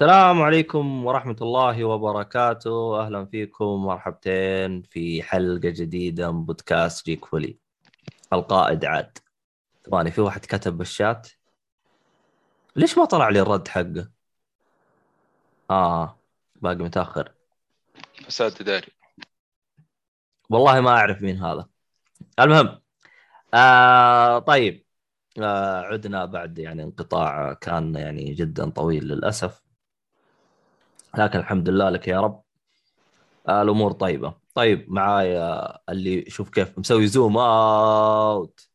السلام عليكم ورحمة الله وبركاته. أهلا فيكم مرحبتين في حلقة جديدة من بودكاست جيك فولي. القائد عاد. ثواني في واحد كتب بالشات؟ ليش ما طلع لي الرد حقه؟ آه باقي متأخر. فساد إداري. والله ما أعرف مين هذا. المهم آه طيب آه عدنا بعد يعني انقطاع كان يعني جدا طويل للأسف. لكن الحمد لله لك يا رب. آه الأمور طيبة. طيب معايا اللي شوف كيف مسوي زوم اوت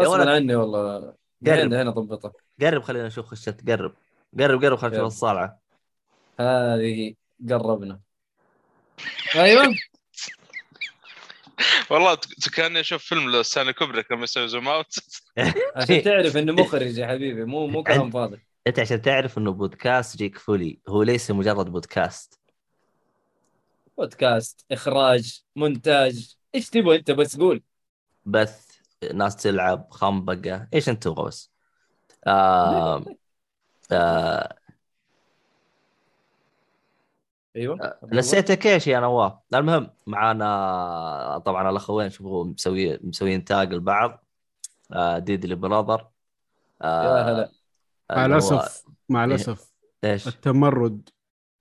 يا ولد. عني والله. قرب. هنا ضبطك. قرب خلينا نشوف خشت قرب. قرب قرب خلينا نشوف. الصالعه هذه قربنا. أيوه. والله كأني أشوف فيلم لستانلي كوبريك لما يسوي zoom out عشان تعرف إنه مخرج يا حبيبي مو مو كلام فاضي. انت عشان تعرف انه بودكاست جيك فولي هو ليس مجرد بودكاست. بودكاست إخراج مونتاج إيش تبغى أنت بس قول. بث ناس تلعب خنبقة إيش أنت تبغى بس. آه آه أيوه نسيتك إيش يا نواف؟ المهم معانا طبعا الاخوين شوفوا مسوي مسويين تاج البعض. آه ديدلي براذر آه يا هلا. مع الأسف مع الأسف إيش؟ التمرد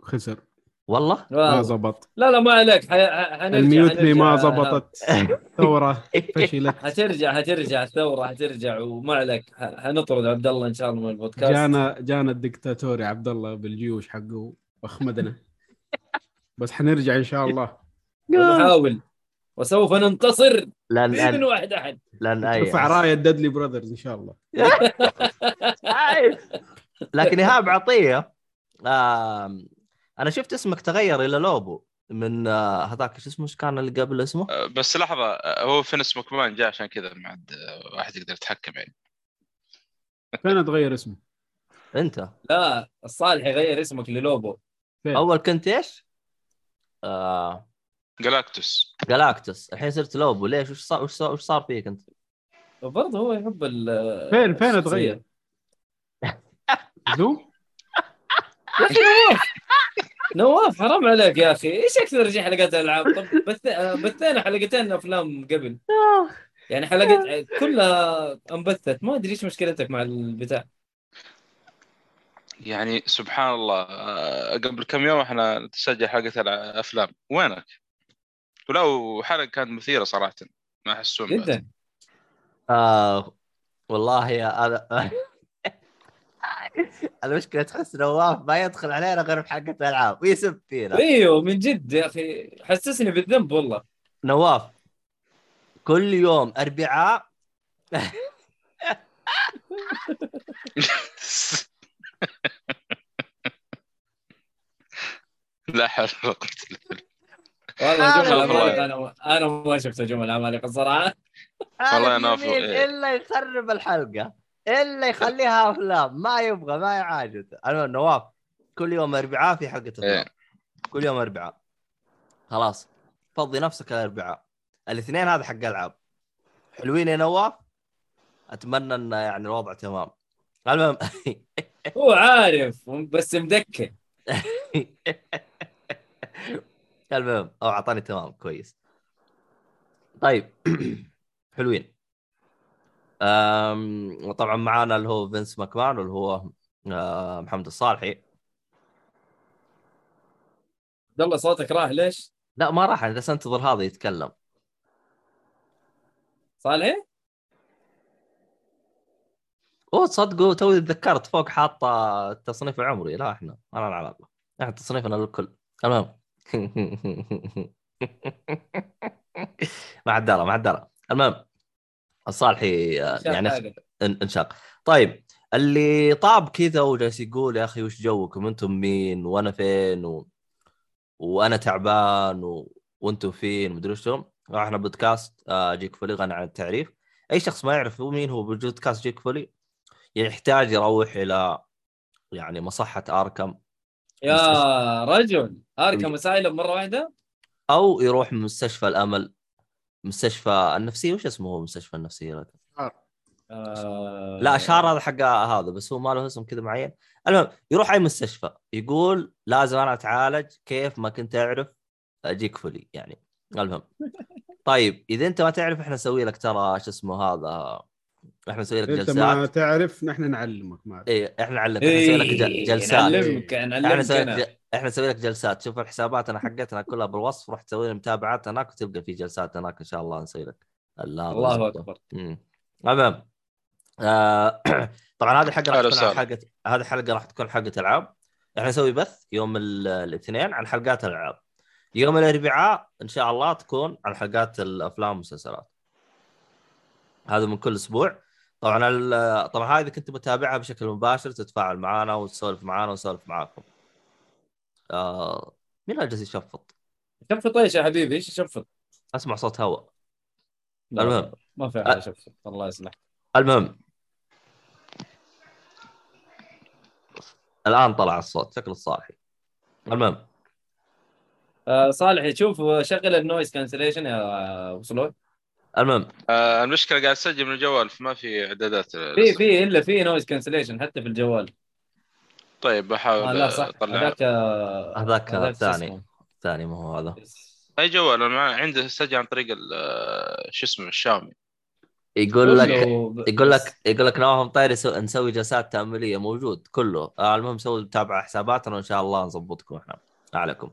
خسر. والله؟ ما. زبط. لا لا ما عليك. الميوتني ما زبطت. ثورة فشلت. حترجع حترجع الثوره حترجع. وما عليك. حنطرد عبد الله إن شاء الله من البودكاست. جانا جانا الدكتاتوري عبد الله بالجيوش حقه وأخمدنا. بس حنرجع إن شاء الله. ونحاول وسوف ننتصر باذن أن- واحد أحد. لأن اي نرفع راية Deadly Brothers إن شاء الله. لكن إيهاب عطيه آه أنا شفت اسمك تغير إلى لوبو من آه هذاك شو اسمه؟ كان اللي قبل اسمه؟ آه، بس لحظة آه، هو فينس مكمان جاء عشان كذا ما عاد آه، واحد يقدر يتحكم يعني. فين اتغير اسمه؟ أنت. لا الصالح يغير اسمك للوبو. فين؟ أول كنت إيش؟ آه جلاكتوس جلاكتوس الحين صرت لوبو ليش؟ وش صار وش صار, وش صار فيك أنت؟ برضه هو يحب ال فين فين. اتغير؟ زوم؟ يا أخي نواف نواف حرام عليك يا أخي إيش أكثر شيء حلقات الالعاب طب بث... بثينا حلقتين أفلام قبل يعني حلقات كلها انبثت ما أدري إيش مشكلتك مع البتاع يعني سبحان الله قبل كم يوم إحنا نسجل حلقة الافلام وينك؟ ولو حلقه كانت مثيرة صراحة ما بعد. جدا. آه والله يا هذا المشكلة تحس نواف ما يدخل علينا غير في حقه الالعاب ويسب فينا أيوه من جد يا أخي. حسسني بالذنب والله. نواف كل يوم اربعاء لا حول ولا قوة إلا بالله. والله جمل العمالقه أنا أنا ما شفت جمل العمالقة الصراحة. والله هذا يا نواف، جميل. إيه. إلا يخرب الحلقة. إلا يخليها أفلام. ما يبغى ما يعاجز المهم نواف كل يوم أربعاء في حلقة افلام إيه. كل يوم أربعاء. خلاص. فضي نفسك الاربعاء الاثنين هذا حق ألعاب. حلوين يا نواف؟ أتمنى إن يعني الوضع تمام. المهم. هو عارف بس مدكن. المهم أو أعطاني تمام كويس. طيب حلوين. طبعا معانا اللي هو فينس ماكمان واللي هو آه، محمد الصالحي. عبد الله صوتك راح. ليش؟ لا ما راح أنا بس انتظر هذا يتكلم. صالح؟ أوه تصدقوا توي تذكرت فوق حاطة التصنيف العمري لا إحنا ما لنا علاقه نحن تصنيفنا للكل. المهم. مع الدارة مع الدارة المهم الصالحي يعني حاجة. إن- انشاق طيب اللي طاب كذا وجالس يقول يا أخي وش جوكم؟ أنتم مين؟ وأنا فين؟ و... وأنا تعبان و... وأنتم فين؟ مدري وشو إحنا بودكاست آه، جيك فولي غني عن التعريف. أي شخص ما يعرف هو مين هو بودكاست جيك فولي يحتاج يروح إلى يعني مصحة اركم يا رجل Arkham Asylum مرة واحدة؟ أو يروح مستشفى الأمل. مستشفى النفسية وش اسمه هو مستشفى النفسية؟ آه... لا اشهار هذا حق هذا بس هو ما له اسم كذا معين. المهم يروح أي مستشفى يقول لازم أنا أتعالج كيف ما كنت أعرف أجيك فولي يعني. المهم. طيب إذا أنت ما تعرف إحنا نسوي لك ترى شو اسمه هذا إحنا نسوي لك أنت ما جلسات تعرف نحن نعلمك ما اي إحنا نعلمك إحنا نسوي لك إيه، جلسات. نعلمك إحنا نعلمك نسوي لك أنا. ج- إحنا نسوي لك جلسات. شوف الحسابات انا حقتنا كلها بالوصف روح تسوي لي متابعات هناك وتلقى في جلسات هناك إن شاء الله نسوي لك. الله نظبطه. أكبر. المهم آه طبعا هذه الحلقة راح تكون. حلقه هذه الحلقة راح تكون حلقة ألعاب. إحنا نسوي بث يوم ال- الاثنين عن حلقات الالعاب يوم الأربعاء إن شاء الله تكون عن حلقات الأفلام والمسلسلات. هذا من كل أسبوع. طبعا ال- طبعا هذه كنت متابعها بشكل مباشر تتفاعل معنا وتسولف معنا ونسولف معاكم. آه مين اللي جالس يشفط؟ شفط إيش يا حبيبي؟ إيش شفط؟ أسمع صوت هواء المهم. ما في أ- حاجة شفط الله يصلح. المهم. الآن طلع الصوت. شكل الصالحي المهم. آه صالح يشوف شغل ال noise cancellation يا أبو صلوح. المهم. آه المشكلة قاعد اسجل من الجوال فما في إعدادات. في في إلا في noise cancellation حتى في الجوال. طيب بحاول آه لا صح. أطلع. هذاك آه، هذاك الثاني. اسمه؟ ثاني ما هو هذا. أي جوال؟ أنا عندي سجل عن طريق ال- آه، شو اسمه الشاومي يقول لك يقول لك يقول لك نواف مطير يسو- نسوي جلسات تأملية. موجود كله. آه المهم سوي تابع حساباتنا وإن شاء الله نظبطكم إحنا. عليكم.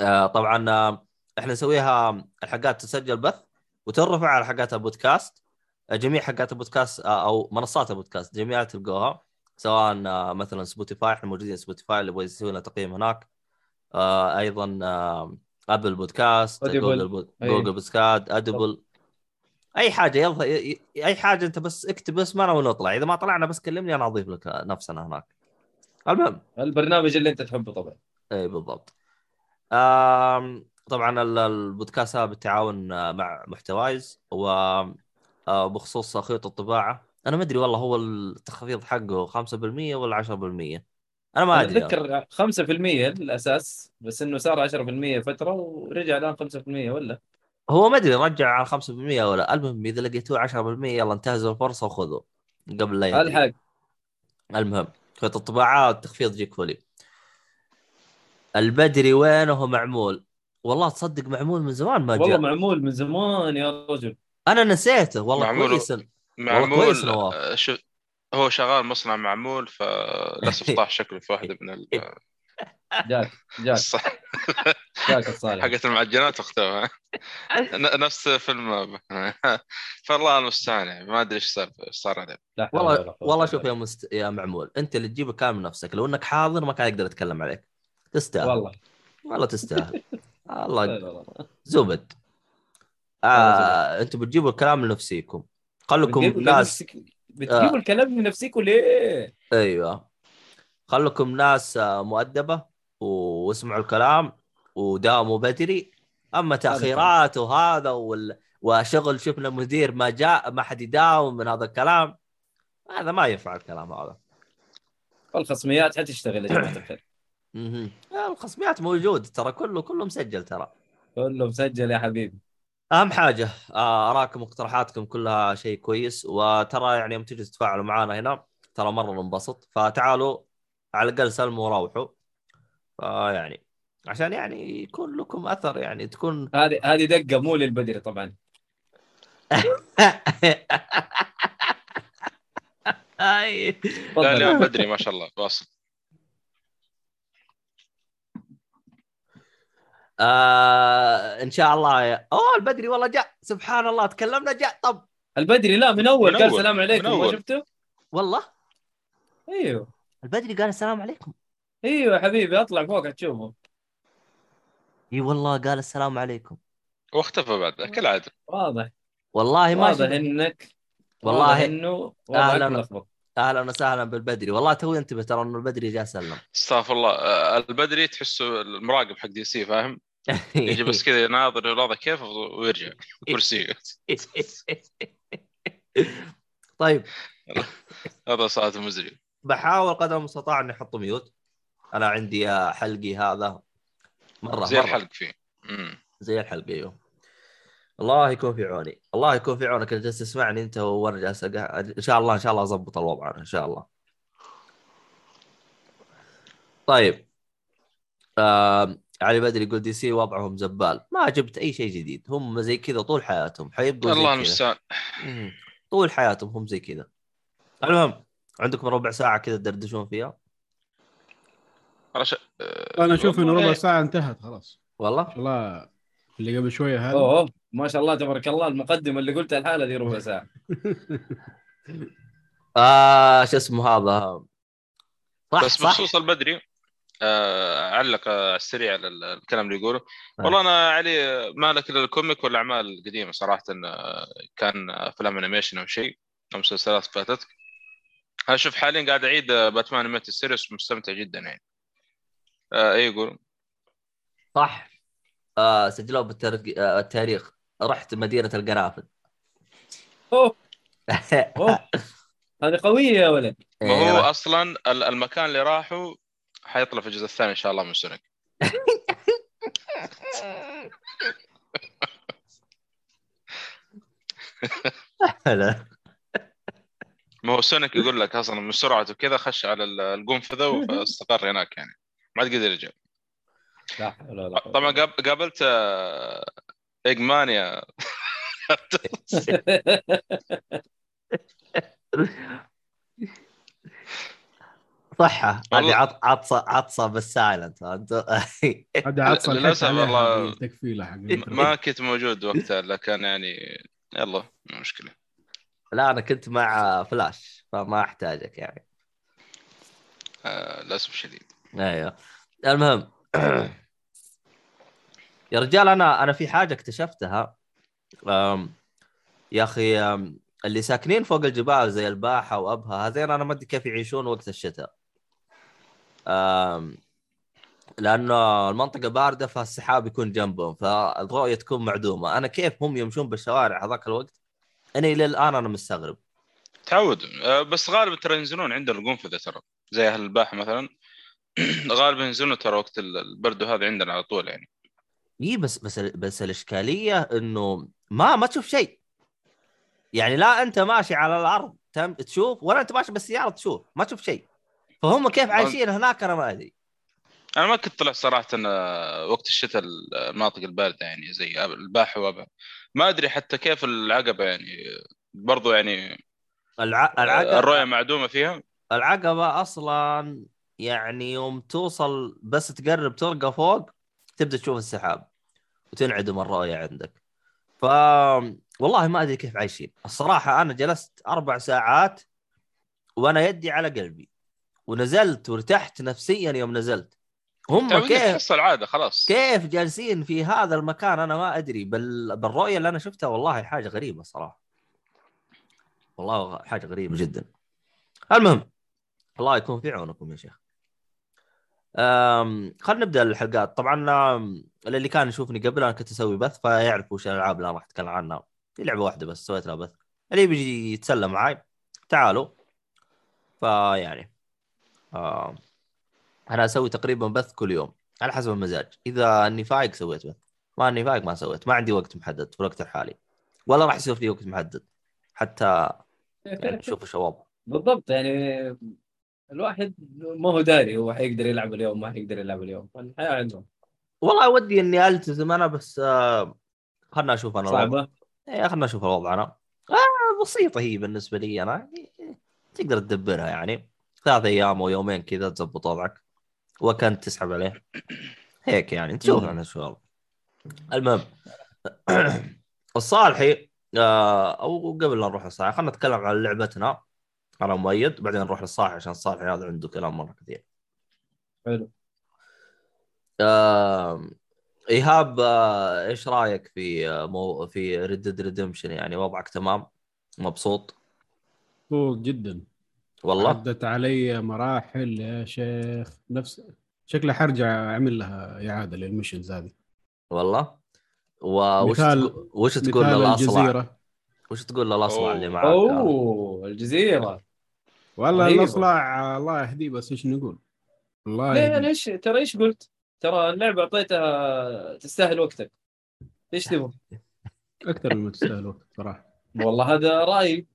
آه طبعا آه إحنا نسويها الحلقات تسجل بث. وترفع على حلقات البودكاست آه، جميع حلقات البودكاست آه أو منصات البودكاست جميعها تلقوها سواء آه مثلا Spotify إحنا موجودين Spotify اللي يبغى يسوي لنا تقييم هناك أيضا Apple Podcast. Google Pod... Google Podcast ادبل أي حاجة يلا أي حاجة أنت بس اكتب اسمنا ونطلع إذا ما طلعنا بس كلمني أنا أضيف لك نفسنا هناك. المهم. البرنامج اللي أنت تحبه طبعا. إي بالضبط. آم، طبعا ال- البودكاست هذا بالتعاون آه، مع محتوايز و آه، بخصوص خيوط الطباعة. أنا ما أدري والله هو التخفيض حقه 5% ولا 10% أنا ما أدري. أتذكر 5% الأساس بس إنه صار 10% فترة ورجع الآن 5% ولا؟ هو ما أدري رجع على 5% ولا المهم إذا لقيتوه 10% يلا انتهزوا الفرصة وخذوا قبل لا. ألحق. المهم خيط الطباعات تخفيض جيك فولي البدري وينه معمول؟ والله تصدق معمول من زمان ما والله جاء. معمول من زمان يا رجل. أنا نسيته والله معمول. كويس معمول كويس نواف. آه، شو هو شغال مصنع معمول فللأسف طاح شكله في واحدة من ال... جاك جاك. جاك الصالح. حقت المعجنات اختفى ن- نفس فيلم. فالله المستعان يعني ما أدري إيش صار إيش صار عليه. والله والله شوف يا مست... يا معمول أنت اللي تجيب كلام نفسك لو إنك حاضر ما كان يقدر يتكلم عليك. تستاهل. والله, والله تستاهل. لا. زبد. آه... أنتم بتجيبوا الكلام لنفسيكم. خلكم ناس بتجيبوا الكلام من نفسكم ليه؟ أيوه. خلكم ناس آه، مؤدبة واسمعوا الكلام وداوموا بدري. أما تأخيرات وهذا وال... وشغل شفنا مدير ما جاء ما حد يداوم من هذا الكلام. هذا ما ينفع الكلام هذا. الخصميات حتشتغل يا جماعة الخير؟ مهم. الخصميات موجود ترى كله كله مسجل ترى. كله مسجل يا حبيبي. أهم حاجة آه، أراكم واقتراحاتكم كلها شيء كويس وترى يعني يوم تجي تتفاعلوا معنا هنا ترى مرة ننبسط فتعالوا على الأقل سلموا وروحوا. فيعني عشان يعني يكون لكم أثر يعني تكون هذه هذه دقة مو للبدري طبعا. أي. لا اليوم بدري ما شاء الله واصل. آه إن شاء الله. يا... أوه البدري والله جاء. سبحان الله تكلمنا جاء. طب. البدري لا من أول. من قال أول. سلام عليكم ما. شفته؟ والله. أيوه. البدري قال السلام عليكم. أيوه يا حبيبي أطلع فوق تشوفه. إي والله قال السلام عليكم. واختفى بعدها كالعادة. واضح. والله ما واضح إنك والله واضح إنه. ملخبط أهلا وسهلا بالبدري. والله توي انتبه ترى إنه البدري جاء سلم. استغفر الله. آه، البدري تحسه المراقب حق DC فاهم؟ يجي بس كذا يناظر الوضع كيف ويرجع كرسي. طيب. هذا صارت misery بحاول قدر المستطاع إني أحط mute. أنا عندي حلقي هذا. مرة زي مرة. الحلق فيه. مم. زي الحلقة أيوه. الله يكون في عوني. الله يكون في عونك. اللي جالس تسمعني إنت وأنا جالس إن شاء الله إن شاء الله اضبط الوضع أنا إن شاء الله. طيب. آه علي بدري يقول دي سي وضعهم زبال. ما جبت أي شيء جديد. هم زي كذا طول حياتهم. حيبقوا زي الله المستعان. طول حياتهم هم زي كذا. المهم عندكم ربع ساعة كذا تدردشون فيها؟ رش... أنا أشوف انه والله ربع ساعة انتهت خلاص. والله؟ ما شاء الله اللي قبل شوية هذا. أوه ما شاء الله تبارك الله المقدمة اللي قلتها الحاله دي ربع ساعة. آه شو اسمه هذا؟ صح بس صح. بخصوص البدري. آه، اعلق آه، على السريع على ال- الكلام اللي يقوله. نعم. والله أنا علي مالك الا الكوميك والأعمال القديمة صراحة آه، كان افلام animation أو شيء أو مسلسلات فاتت أنا شوف حاليا قاعد أعيد آه، باتمان animated series مستمتع جدا يعني. آه إيه يقول؟ صح. آه سجلوه بالترق... آه رحت مدينة القرافل أوه. أوه. هذه قوية يا ولد. ما هو أيوة. أصلا ال- المكان اللي راحوا حيطلع في الجزء الثاني إن شاء الله من سونيك. لا. ما هو سونيك يقول لك أصلا من سرعته كذا خش على ال- القنفذة وأستقر هناك يعني. ما عاد قدر يرجع. لا ولا قوة. طبعا قاب- قابلت آه، ايجمانيا صحة. هذه عط... عطسة انت هذا عاد صلحت للأسف عليها والله حق ما كنت موجود وقتها لكن يعني يلا مو مشكلة. لا أنا كنت مع فلاش فما أحتاجك يعني. آه، للأسف الشديد. أيوه. المهم يا رجال أنا أنا في حاجة اكتشفتها. يا أخي اللي ساكنين فوق الجبال زي الباحة وأبها هذين أنا ما أدري كيف يعيشون وقت الشتاء. لأنه المنطقة باردة فالسحاب يكون جنبهم فالرؤية تكون معدومة. أنا كيف هم يمشون بالشوارع هذاك الوقت؟ أنا إلى الآن أنا مستغرب. تعود. آه، بس غالبا ترى ينزلون عندنا القنفذة ترى. زي أهل الباحة مثلا. غالبا ينزلون ترى وقت البرد هذا عندنا على طول يعني. إي بس بس بس الإشكالية إنه ما ما تشوف شيء. يعني لا أنت ماشي على الأرض تم تشوف ولا أنت ماشي بالسيارة تشوف ما تشوف شيء. فهم كيف عايشين هناك أنا ما أدري. أنا ما كنت طلعت صراحة آه، وقت الشتاء المناطق الباردة يعني زي الباحة وأبها. ما أدري حتى كيف العقبة يعني برضو يعني الع... العقبه الرؤية معدومة فيها. العقبة أصلا يعني يوم توصل بس تقرب ترقى فوق تبدأ تشوف السحاب وتنعدم الرؤيه عندك. ف والله ما أدري كيف عايشين. الصراحة أنا جلست أربع ساعات وأنا يدي على قلبي ونزلت وارتحت نفسيا يوم نزلت. هم تعودت كيف العادة خلاص. كيف جالسين في هذا المكان؟ أنا ما أدري. بل بالرؤية اللي أنا شفتها والله حاجة غريبة صراحة. والله حاجة غريبة جدا. المهم الله يكون في عونكم يا شيخ. خلينا نبدأ الحلقات. طبعا اللي كان يشوفني قبل أنا كنت أسوي بث فيعرف وش الألعاب اللي أنا راح أتكلم عنها. في لعبة واحدة بس سويت لها بث. اللي بيجي يتسلى معاي تعالوا. فيعني أنا أسوي تقريبا بث كل يوم على حسب المزاج. إذا اني فايق سويت بث ما اني فايق ما سويت. ما عندي وقت محدد في الوقت الحالي. ولا راح يصير في وقت محدد. حتى يعني إيش الوضع بالضبط يعني الواحد ما هو داري هو حيقدر يلعب اليوم ما حيقدر يلعب اليوم. الحياة عندهم. والله ودي إني ألتزم أنا بس آه، خلنا أشوف أنا. صعبة؟ إيه خلنا نشوف الوضع أنا. آه بسيطة هي بالنسبة لي أنا. تقدر تدبرها يعني. ثلاث أيام أو يومين كذا تزبط وضعك. وكنت تسحب عليه. هيك يعني. تشوف. أنا شو. المهم الصالحي آه أو قبل لا نروح للصالحي خلينا نتكلم عن لعبتنا. أنا مؤيد بعدين نروح للصالحي عشان الصالحي هذا عنده كلام مرة كثير. حلو. آم، إيهاب آه، إيش رأيك في آه، مو في Red Redemption يعني وضعك تمام؟ مبسوط؟ مبسوط جدا. والله؟ عدت علي مراحل يا شيخ. نفس شكلي حرجع أعمل لها إعادة لل missions هذه. والله؟ وش مثال- تقول وش تقول للأصلع؟ الجزيرة. وش تقول للأصلع. اللي معك أوه الجزيرة. والله. الاصلع الله يهديه بس إيش نقول الله ليه يهديه. أنا إيش ترى إيش قلت؟ ترى اللعبة أعطيتها تستاهل وقتك إيش تبغى؟ أكثر مما تستاهل وقت صراحة والله هذا رايي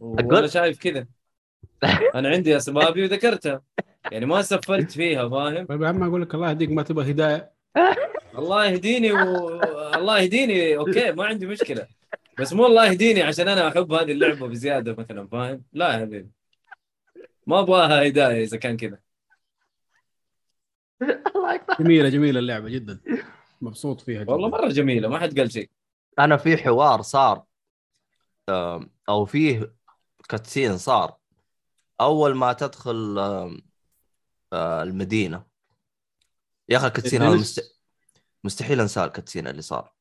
وأنا شايف كذا أنا عندي أسبابي وذكرتها يعني ما سفلت فيها فاهم؟ طيب يا عم أقول لك الله يهديك ما تبغى هداية الله يهديني و... الله يهديني أوكي ما عندي مشكلة بس مو الله يهديني عشان أنا أحب هذه اللعبة بزيادة مثلا فاهم؟ لا يا حبيبي ما أبغاها هداية إذا كان كذا. جميلة جميلة اللعبة جدا. مبسوط فيها جدا. والله مرة جميلة ما حد قال شيء. أنا في حوار صار. أو فيه كاتسين صار. أول ما تدخل آه، المدينة. يا أخي الكاتسين هذا؟ مست... مستحيل أنساه الكاتسين اللي صار.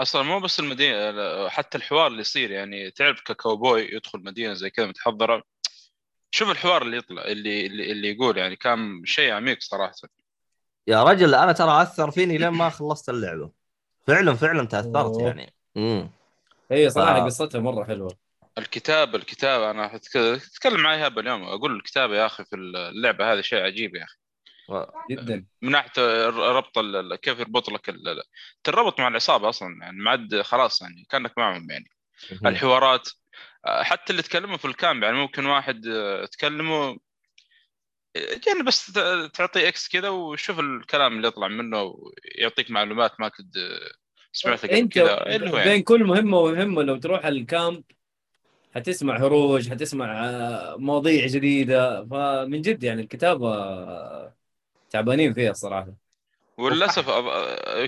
أصلا مو بس المدينة حتى الحوار اللي يصير يعني تعرف ككاوبوي يدخل مدينة زي كذا متحضرة؟ شوف الحوار اللي يطلع اللي اللي, اللي يقول يعني كان شيء عميق صراحة. يا رجل أنا ترى أثر فيني لين ما خلصت اللعبة. فعلا فعلا تأثرت. يعني. امم هي صراحة آه. قصتها مرة حلوة. الكتابه الكتابه أنا أتكلم معي هذا اليوم. أقول الكتابه يا أخي في اللعبة هذه شيء عجيب يا أخي. جدا. من ناحية ربط ال- كيف يربط لك ال- تربط مع العصابة أصلا يعني معد خلاص يعني كأنك معهم يعني. الحوارات حتى اللي تكلموا في ال camp يعني ممكن واحد آه، تكلمه آه، يعني بس ت- تعطيه X كذا وشوف الكلام اللي يطلع منه ويعطيك معلومات ما كنت آه، سمعتها قبل كذا. هو يعني بين كل مهمة ومهمة لو تروح ال camp حتسمع هروج حتسمع آه، مواضيع جديدة. فمن جد يعني الكتابة آه، تعبانين فيها الصراحة. وللأسف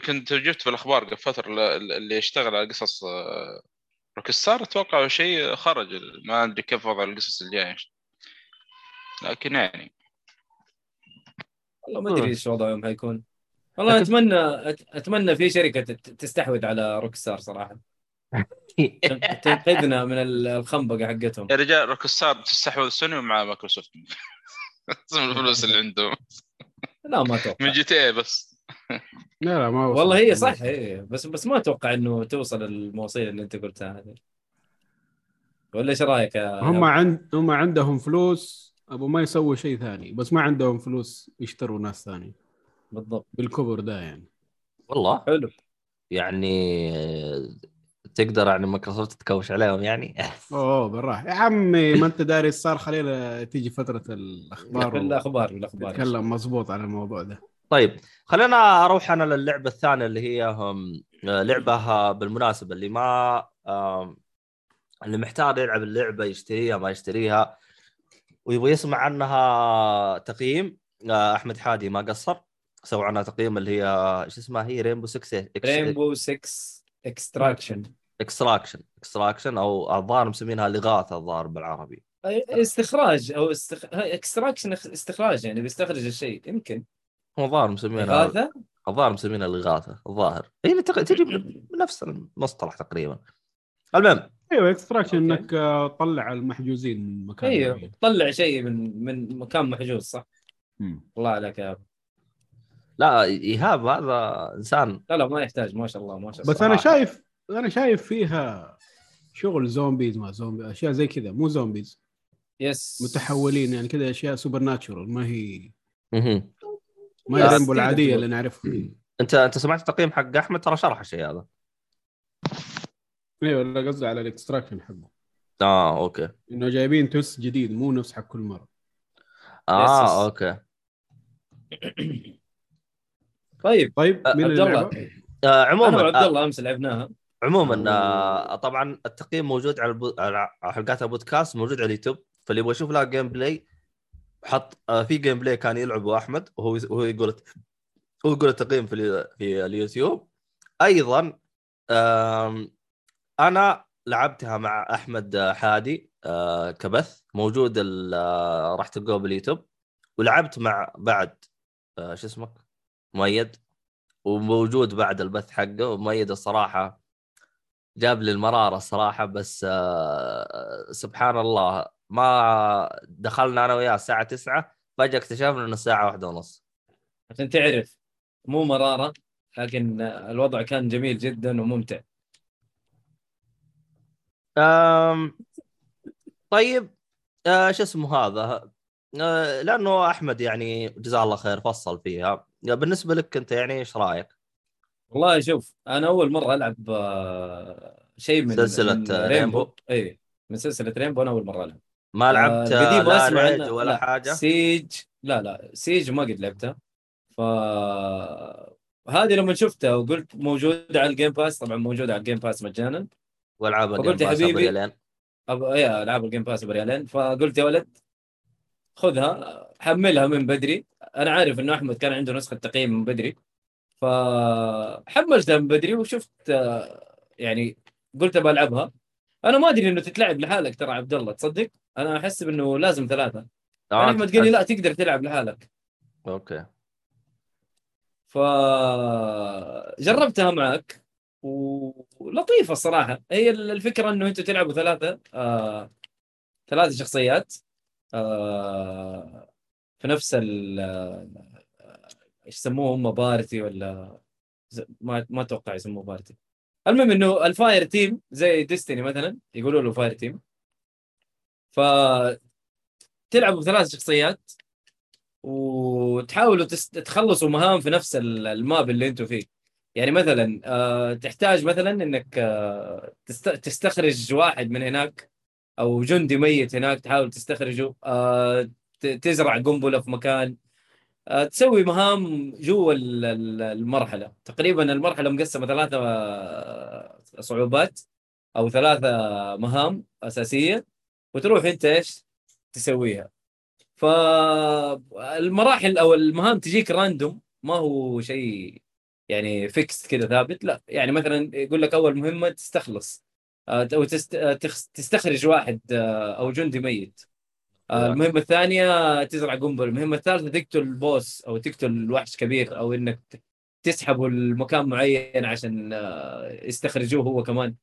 كنت جبت في الأخبار قبل فترة اللي يشتغل على قصص آه، روكستار أتوقع شيء خرج ما أدري كيف وضع القصص الجايه لكن يعني. والله ما أدري إيش وضعهم حيكون والله اتمنى أت- أتمنى في شركة تستحوذ على روك ستار صراحة. تنقذنا من ال- الخنبقة حقتهم. يا رجال روكستار تستحوذ سوني مع مايكروسوفت. من الفلوس اللي عندهم. لا ما أتوقع. من GTA بس. لا لا ما وصل. والله هي صح هي بس بس ما أتوقع إنه توصل المواصيل اللي أنت قلتها هذه. ولا إيش رأيك يا هم عند هم عندهم فلوس أبو ما يسووا شيء ثاني بس ما عندهم فلوس يشتروا ناس ثاني بالضبط. بالكبر ده يعني. والله. حلو. يعني تقدر يعني مايكروسوفت تكوش عليهم يعني؟ أوه بالراحة. يا عمي ما أنت داري صار خلينا تيجي فترة الأخبار الأخبار الأخبار. نتكلم مضبوط على الموضوع ده. طيب خلينا أروح أنا للعبه الثانية اللي هي هم لعبه بالمناسبة اللي ما اللي محتاج يلعب اللعبة يشتريها ما يشتريها ويبغى يسمع عنها تقييم. آه، أحمد حادي ما قصر سوى عنها تقييم اللي هي إيش اسمها هي؟ Rainbow 6 Rainbow 6 Extraction Extraction Extraction أو الظاهر مسمينها الاغاثه الظاهر بالعربي. استخراج أو استخ... Extraction استخراج يعني بيستخرج الشيء يمكن. هو الظاهر مسمينها هذا الظاهر مسمينها الإغاثة الظاهر هي تق- تجي بنفس المصطلح تقريبا المهم أيوه Extraction. إنك آه، تطلع المحجوزين من مكان أيوه معين. طلع شيء من من مكان محجوز صح مم. الله عليك يا. لا إيهاب هذا إنسان لا لا ما يحتاج ما شاء الله ما شاء الله بس أنا. شايف أنا شايف فيها شغل zombies ما زومبي أشياء زي كذا مو zombies يس متحولين يعني كذا أشياء supernatural ما هي مهم. ما تقدر العادية. اللي نعرفها. انت انت سمعت التقييم حق أحمد؟ ترى شرح الشيء هذا. أيوه لا قصدي على ال Extraction حقه. آه أوكي. إنه جايبين twist جديد مو نفس حق كل مرة. آه. أوكي. طيب. طيب أه، مين عبد الله. آه عموما وعبد آه الله أمس لعبناها. عموما آه طبعا التقييم موجود على, البو... على حلقات البودكاست موجود على اليوتيوب. فاللي يبغى يشوف لها gameplay حط آه في gameplay كان يلعبه أحمد وهو وهو يقول هو يقول التقييم في. في اليوتيوب أيضا. أنا لعبتها مع أحمد حادي آه كبث موجود. آه، راح تلقوه باليوتيوب ولعبت مع بعد شو اسمك مؤيد وموجود بعد البث حقه ومؤيد الصراحة جاب لي المرارة الصراحة بس سبحان الله ما دخلنا أنا وياه الساعة 9 فجأة اكتشفنا إنه الساعة واحدة ونص. عشان تعرف مو مرارة لكن الوضع كان جميل جدا وممتع. أم... طيب آه شو اسمه هذا؟ آه لأنه أحمد يعني جزاه الله خير فصل فيها. بالنسبة لك أنت يعني إيش رأيك؟ والله شوف أنا أول مرة ألعب آه، شيء من سلسلة من Rainbow. اي من سلسلة Rainbow أنا أول مرة ألعب. ما لعبت آه، لا أسمع ريج عنه- ولا لا، حاجة؟ سيج لا لا سيج ما قد لعبتها ف هذه لما شفتها وقلت موجودة على ال Game Pass طبعا موجودة على ال Game Pass مجانا. والعاب فقلت ال Game يا Pass حبيبي- أب... يا ألعاب ال Game Pass بريالين فقلت يا ولد خذها حملها من بدري. أنا عارف إنه أحمد كان عنده نسخة تقييم من بدري. فحملتها من بدري وشفت آه، يعني قلت ابى ألعبها. أنا ما أدري إنه تتلعب لحالك ترى عبد الله تصدق؟ أنا احسب انه لازم ثلاثة. آه، أنا احمد قال لي لا تقدر تلعب لحالك. أوكي. فجربتها معك و- ولطيفة الصراحة. هي الفكرة إنه أنتم تلعبوا ثلاثة آه... ثلاث شخصيات آه... في نفس ال آه، إيش يسموه هم party ولا؟ ما ما أتوقع يسموه party المهم إنه ال fire team زي Destiny مثلا يقولوا له fire team ف تلعبوا بثلاث شخصيات وتحاولوا تس- تخلصوا مهام في نفس ال- ال map اللي أنتم فيه. يعني مثلا آه، تحتاج مثلا إنك آه، تست- تستخرج واحد من هناك أو جندي ميت هناك تحاول تستخرجه. آه، تزرع قنبلة في مكان. تسوي مهام جوا ال- ال- المرحلة. تقريبا المرحلة مقسمة ثلاثة آه، صعوبات أو ثلاثة مهام أساسية وتروح أنت إيش تسويها. فالمراحل أو المهام تجيك random ما هو شيء يعني fix كذا ثابت لا. يعني مثلا يقول لك أول مهمة تستخلص آه، أو تست- آه، تخ- تستخرج واحد آه، أو جندي ميت. آه، تمام. المهمة الثانية تزرع قنبلة. المهمة الثالثة تقتل بوس أو تقتل وحش كبير أو إنك ت- تسحبه لمكان معين عشان آه، يستخرجوه هو كمان.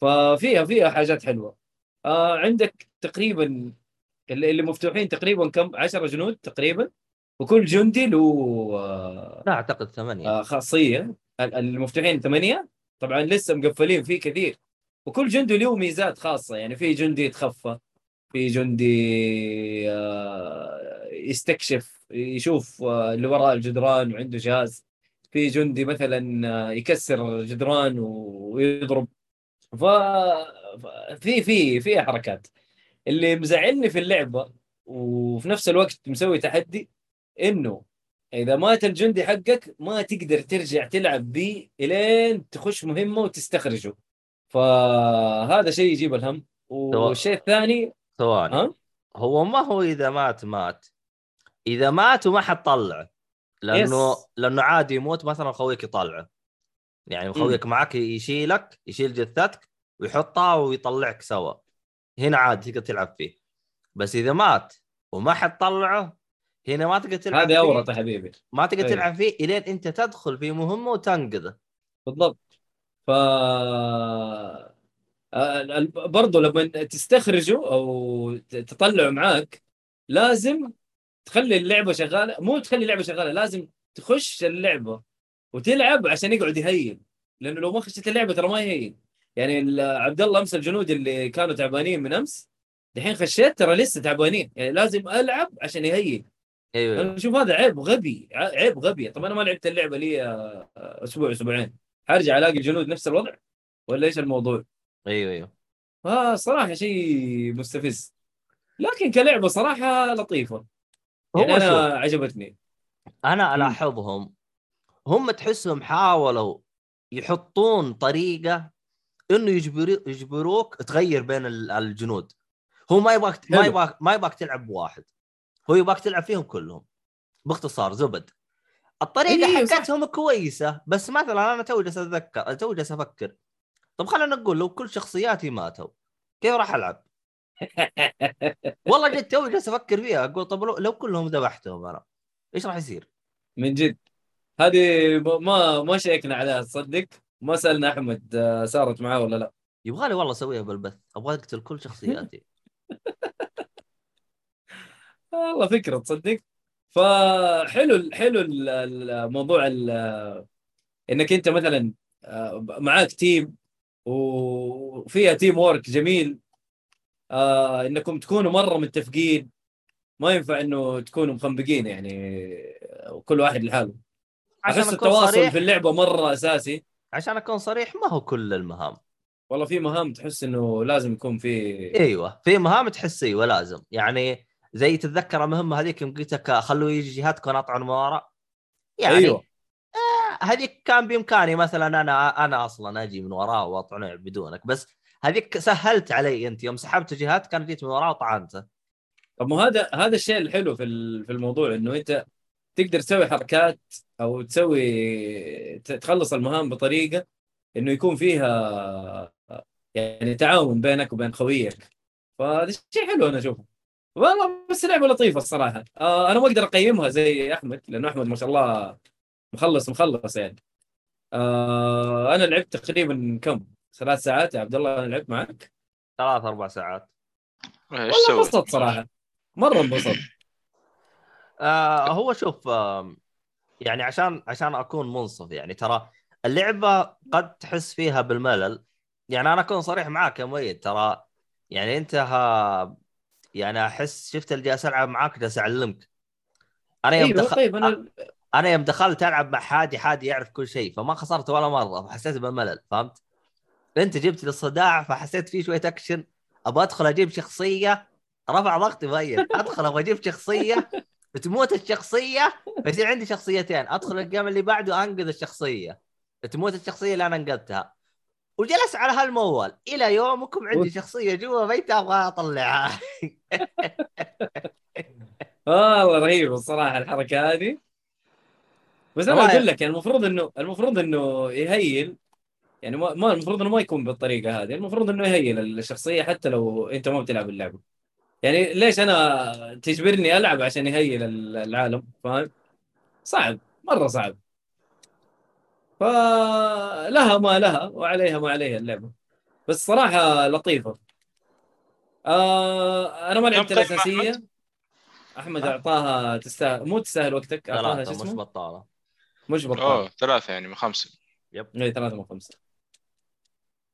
ففيها فيها حاجات حلوة. آه، عندك تقريبا اللي مفتوحين تقريبا كم؟ 10 جنود تقريبا. وكل جندي له لا أعتقد ثمانية. ال- المفتوحين ثمانية. طبعا لسه مقفلين فيه كثير. وكل جندي له ميزات خاصة. يعني في جندي يتخفى. في جندي آه، يستكشف يشوف آه، اللي وراء الجدران وعنده جهاز. في جندي مثلا آه، يكسر جدران ويضرب. ف في في في حركات. اللي مزعلني في اللعبة وفي نفس الوقت مسوي تحدي إنه إذا مات الجندي حقك ما تقدر ترجع تلعب بيه إلين تخش مهمة وتستخرجه. فهذا شيء يجيب الهم. والشيء الثاني ثواني. هو ما هو إذا مات مات. إذا مات وما حد طلعه لأنه يس. لأنه عادي يموت مثلا خويك يطلعه. يعني خويك معك يشيلك يشيل جثتك ويحطها ويطلعك سوا. هنا عادي تقدر تلعب فيه. بس إذا مات وما حد طلعه هنا ما تقدر تلعب هذا فيه. اورط يا حبيبي. ما تقدر أيوه. تلعب فيه إلين أنت تدخل في مهمة وتنقذه. بالضبط. ف برضو لما تستخرجه أو تطلعه معاك لازم تخلي اللعبة شغالة. مو تخلي اللعبة شغالة لازم تخش اللعبة وتلعب عشان يقعد يهين. لأنه لو ما خشيت اللعبة ترى ما يهين. يعني عبد الله أمس الجنود اللي كانوا تعبانين من أمس دحين خشيت ترى لسه تعبانين. يعني لازم ألعب عشان يهين. أيوه. أنا أشوف هذا عيب غبي عيب غبي. طب أنا ما لعبت اللعبة لي آه، أسبوع أسبوعين. حرجع ألاقي الجنود نفس الوضع؟ ولا إيش الموضوع؟ أيوه أيوه. آه صراحة شيء مستفز. لكن كلعبة صراحة لطيفة. يعني أنا شوف عجبتني. أنا الاحظهم هم تحسهم حاولوا يحطون طريقة إنه يجبرو يجبروك تغير بين ال- الجنود. هو ما يبغاك ما. يبغاك ما يبغاك تلعب بواحد. هو يبغاك تلعب فيهم كلهم. باختصار زبد. الطريقة إيه،. حقتهم كويسة بس مثلا أنا تو جالس أتذكر تو جالس أفكر. طب خلينا نقول لو كل شخصياتي ماتوا كيف راح ألعب؟ والله جد تو جالس أفكر فيها أقول طب لو, لو كلهم ذبحتهم أنا إيش راح يصير؟ من جد. هذه ما ما شيكنا عليها تصدق؟ ما سألنا أحمد آه، صارت معاه ولا لا. يبغالي والله أسويها بالبث أبغى أقتل كل شخصياتي. والله فكرة تصدق؟ فحلو حلو ال- الموضوع ال- إنك أنت مثلا آه، معاك team وفيها teamwork جميل. آه إنكم تكونوا مرة متفقين. ما ينفع إنه تكونوا مخنبقين يعني كل واحد لحاله. عشان احس التواصل صريح. في اللعبة مرة أساسي. عشان أكون صريح ما هو كل المهام. والله في مهام تحس إنه لازم يكون في أيوه في مهام تحس أيوه لازم. يعني زي تتذكر المهمه هذيك يوم قلت لك خلوا يجي جهاتكم اطعن من ورا يعني أيوه. آه، هذيك كان بإمكاني مثلا أنا أنا أصلا أجي من وراه وأطعنه بدونك بس هذيك سهلت علي أنت يوم سحبت جهات كان جيت من وراه وطعنته. طب ما هذا هذا الشيء الحلو في في الموضوع إنه أنت تقدر تسوي حركات أو تسوي تخلص المهام بطريقة إنه يكون فيها يعني تعاون بينك وبين خويك. فهذا شيء حلو أنا أشوفه. والله بس لعبة لطيفة الصراحة. آه أنا ما أقدر أقيمها زي أحمد لأنه أحمد ما شاء الله مخلص مخلص يعني. آه أنا لعبت تقريبا كم؟ ثلاث ساعات يا عبد الله أنا لعبت معك ثلاث أربع ساعات. إيش والله سويت؟ انبسطت صراحة. مرة انبسطت. آه هو شوف آه يعني عشان عشان أكون منصف يعني ترى اللعبة قد تحس فيها بالملل. يعني أنا أكون صريح معاك يا مؤيد ترى يعني أنت ها يعني أحس شفت اللي جالس ألعب معاك جالس أعلمك. أنا يوم أيوه دخل... طيب أنا أنا يوم دخلت ألعب مع حادي حادي يعرف كل شيء فما خسرت ولا مرة فحسيت بالملل فهمت؟ أنت جبت لي الصداع فحسيت فيه شوية أكشن أبغى أدخل أجيب شخصية رفع ضغطي مؤيد أدخل أبغى أجيب شخصية تموت الشخصية فيصير عندي شخصيتين أدخل الجيم اللي بعده أنقذ الشخصية تموت الشخصية اللي أنا أنقذتها. وجلس على هالموال إلى يومكم عندي شخصية جوا بيتي أبغى أطلعها. والله رهيب الصراحة الحركة هذه. بس أنا أقول لك يعني المفروض انه المفروض إنه يهيل. يعني ما ما- المفروض إنه ما يكون بالطريقة هذه. المفروض إنه يهيل الشخصية حتى لو أنت ما بتلعب اللعبة. يعني ليش أنا تجبرني ألعب عشان يهيل ال- العالم؟ فاهم؟ صعب مرة صعب. فلها ما لها وعليها ما عليها اللعبة. بس صراحة لطيفة. آه أنا ما لعبت الأساسية. أحمد؟ أحمد أعطاها تستاهل مو تستاهل وقتك أعطاها شو ثلاثة مش اسمه؟ بطالة. مش بطال اوه ثلاثة يعني من خمسة. اي ثلاثة من خمسة.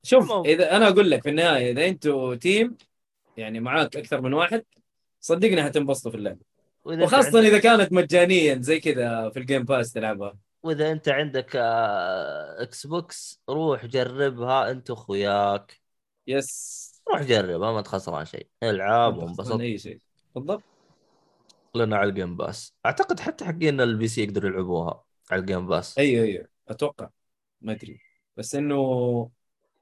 شوف مو- إذا أنا أقول لك في النهاية إذا أنتوا team يعني معاك أكثر من واحد صدقني حتنبسطوا في وإذا وخاصة عندك, إذا كانت مجانيا زي كذا في ال Game Pass تلعبها. وإذا أنت عندك آه، Xbox روح جربها أنت وأخوياك. yes روح جربها ما تخسران شيء. العاب وانبسط أي شيء. بالضبط. لنا على ال Game Pass أعتقد حتى حقين ال PC يقدروا يلعبوها. على ال Game Pass. أيوه أيوه. أتوقع. ما أدري. بس إنه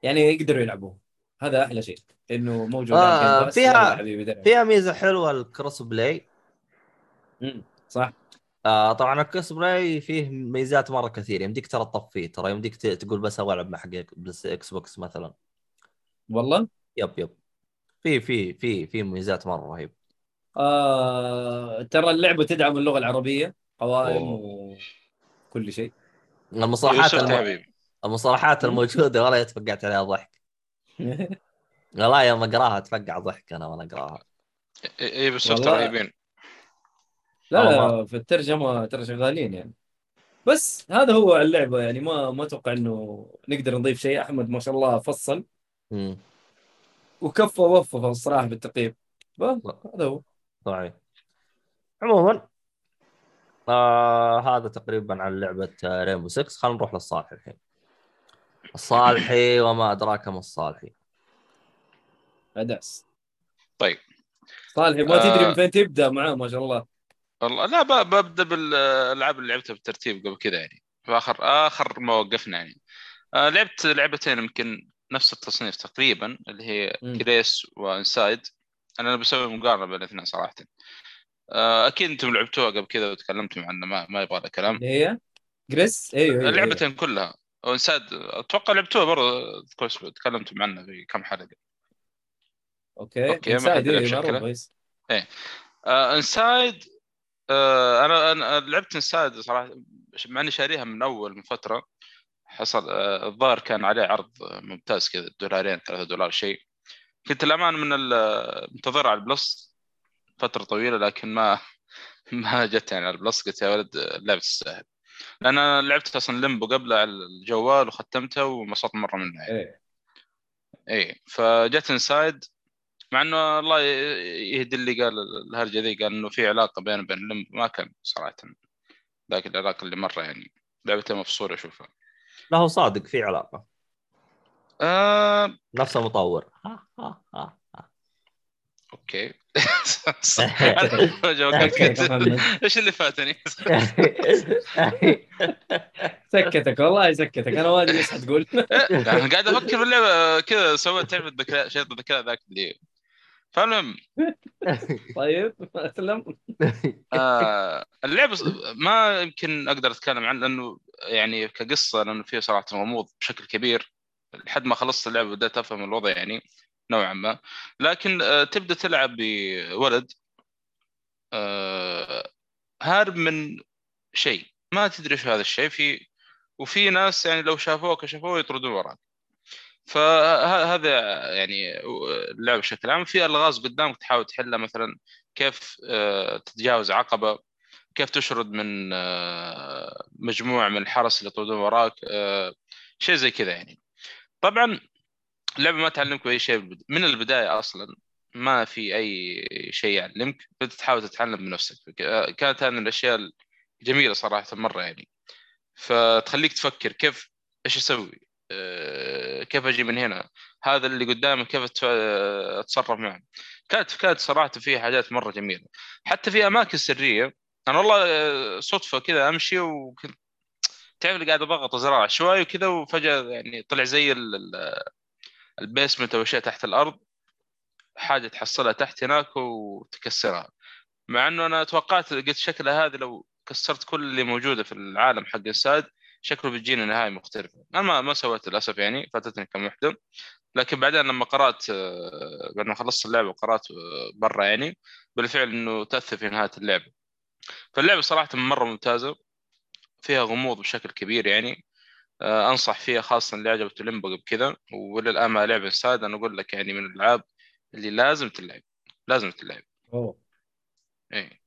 يعني يقدروا يلعبوه هذا أحلى شيء إنه موجود آه، على ال Game Pass. فيها-. فيها ميزة حلوة ال crossplay. مم، صح. آه طبعا ال crossplay فيه ميزات مرة كثير يمديك ترى تطفيه ترى يمديك تقول بس أبغى ألعب مع حق Xbox مثلا. والله؟ yep yep. في في في في ميزات مرة رهيب. آه ترى اللعبة تدعم اللغة العربية قوائم أوه. وكل شيء. المصطلحات الم... المصطلحات الموجودة والله تفقعت عليها ضحك. والله يوم أقراها أتفقع ضحك أنا وأنا أقراها. اي والله. رهيبين لا. لا في الترجمة ترى شغالين يعني. بس هذا هو اللعبة يعني ما ما أتوقع إنه نقدر نضيف شيء. أحمد ما شاء الله فصل. وكفى ووفى الصراحة بالتقييم. بس هذا هو. صحيح. عموما آه هذا تقريبا عن لعبة ريمبو 6 خلينا نروح للصالحي الحين. الصالحي وما أدراك ما الصالحي. ادعس طيب. صالح ما تدري آه. من فين تبدأ معاه ما شاء الله. والله لا ببدأ بالألعاب اللي لعبتها بالترتيب قبل كذا يعني. في آخر آخر ما وقفنا يعني. آه لعبت لعبتين يمكن نفس التصنيف تقريبا اللي هي مم. Gris و Inside أنا بسوي مقارنة بين الاثنين صراحة. أكيد أنتم لعبتوها قبل كذا وتكلمتم عنها ما, ما يبغى لها كلام. هي Gris؟ أيوه أيوه, أيوه. اللعبتين كلها. و Inside أتوقع لعبتوها برضه تكلمتم عنها في كم حلقة. okay. okay، ما Inside. مرة كويس. آه Inside آه أنا أنا لعبت Inside صراحة مع إني شاريها من أول من فترة. حصل آه الظاهر كان عليه عرض ممتاز كذا دولارين ثلاثة دولار شيء. كنت الأمان من ال- منتظر على ال Plus. فترة طويلة لكن ما ما جت يعني على ال Plus قلت يا ولد اللعبه تستاهل. لأن أنا لعبت أصلا Limbo قبل على الجوال وختمتها وانبسطت مرة منها يعني. إيه. اي فجت Inside مع إنه الله يهدي اللي قال الهرجة ذي قال إنه في علاقة بينه وبين Limbo ما كان صراحة ذاك العلاقة اللي مرة يعني لعبتها مفصوله أشوفها. لا هو صادق في علاقة. آه، نفس المطور ها ها ها okay. إيش اللي فاتني؟ سكتك والله سكتك. أنا ما ادري إيش حتقول أنا قاعد أفكر باللعبة كذا سويت تعرف الذكاء شيء الذكاء ذاك اللي فالمهم. طيب أسلم. آه اللعبة ما يمكن أقدر أتكلم عنها لأنه يعني كقصة لأنه فيها صراحة غموض بشكل كبير. لحد ما خلصت اللعبة بدات أفهم الوضع يعني. نوعا ما. لكن آه تبدأ تلعب بولد آه هارب من شيء. ما تدري إيش هذا الشيء. في وفي ناس يعني لو شافوك شافوه يطردون وراك. فهذا يعني اللعبه بشكل عام. في ألغاز قدامك تحاول تحلها مثلا كيف آه، تتجاوز عقبة كيف تشرد من آه، مجموعة من الحرس اللي يطردون وراك آه، شيء زي كذا يعني. طبعا اللعبه ما تعلمك أي شيء من البداية أصلا ما في أي شيء يعلمك بدك تحاول تتعلم بنفسك كانت هذه الأشياء الجميلة صراحة مرة يعني. فتخليك تفكر كيف إيش أسوي؟ آه، كيف أجي من هنا؟ هذا اللي قدامي كيف آه، أتصرف معه. كانت كانت صراحة في حاجات مرة جميلة. حتى في أماكن سرية أنا والله آه، صدفة كذا أمشي وكنت تعرف اللي قاعد أضغط زرار شوي وكذا وفجأة يعني طلع زي البيسمنت أو اشياء تحت الأرض حاجة تحصلها تحت هناك وتكسرها. مع إنه أنا توقعت قلت شكلها هذه لو كسرت كل اللي موجودة في العالم حق الساد شكله بتجينا نهاية مختلفة. أنا ما ما سويت للأسف يعني فاتتني كم وحده لكن بعدين لما قرأت آه، بعد ما خلصت اللعبة وقرأت آه، برا يعني بالفعل إنه تأثر في نهاية اللعبة. فاللعبة صراحة مرة ممتازة فيها غموض بشكل كبير يعني. أنصح فيها خاصة اللي عجبته Limbo قبل كذا وللآن ما لعب Inside أنا أقول لك يعني من الألعاب اللي لازم تلعب لازم تلعب. أوه. إيه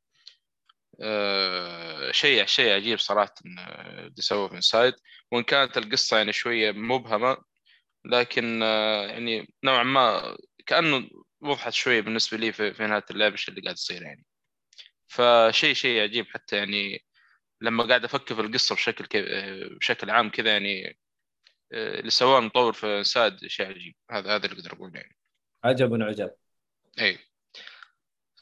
آه شيء شيء عجيب صراحة إن، آه، اللي سووه في Inside وإن كانت القصة يعني شوية مبهمة لكن آه يعني نوعا ما كأنه وضحت شوية بالنسبة لي في, في نهاية اللعبه إيش اللي قاعد يصير يعني. فشيء شيء عجيب حتى يعني لما قاعد أفكر في القصة بشكل كي... آه، بشكل عام كذا يعني آه، اللي سواه المطور في Inside شيء عجيب. هذا هذا اللي أقدر أقوله يعني. عجب عجب اي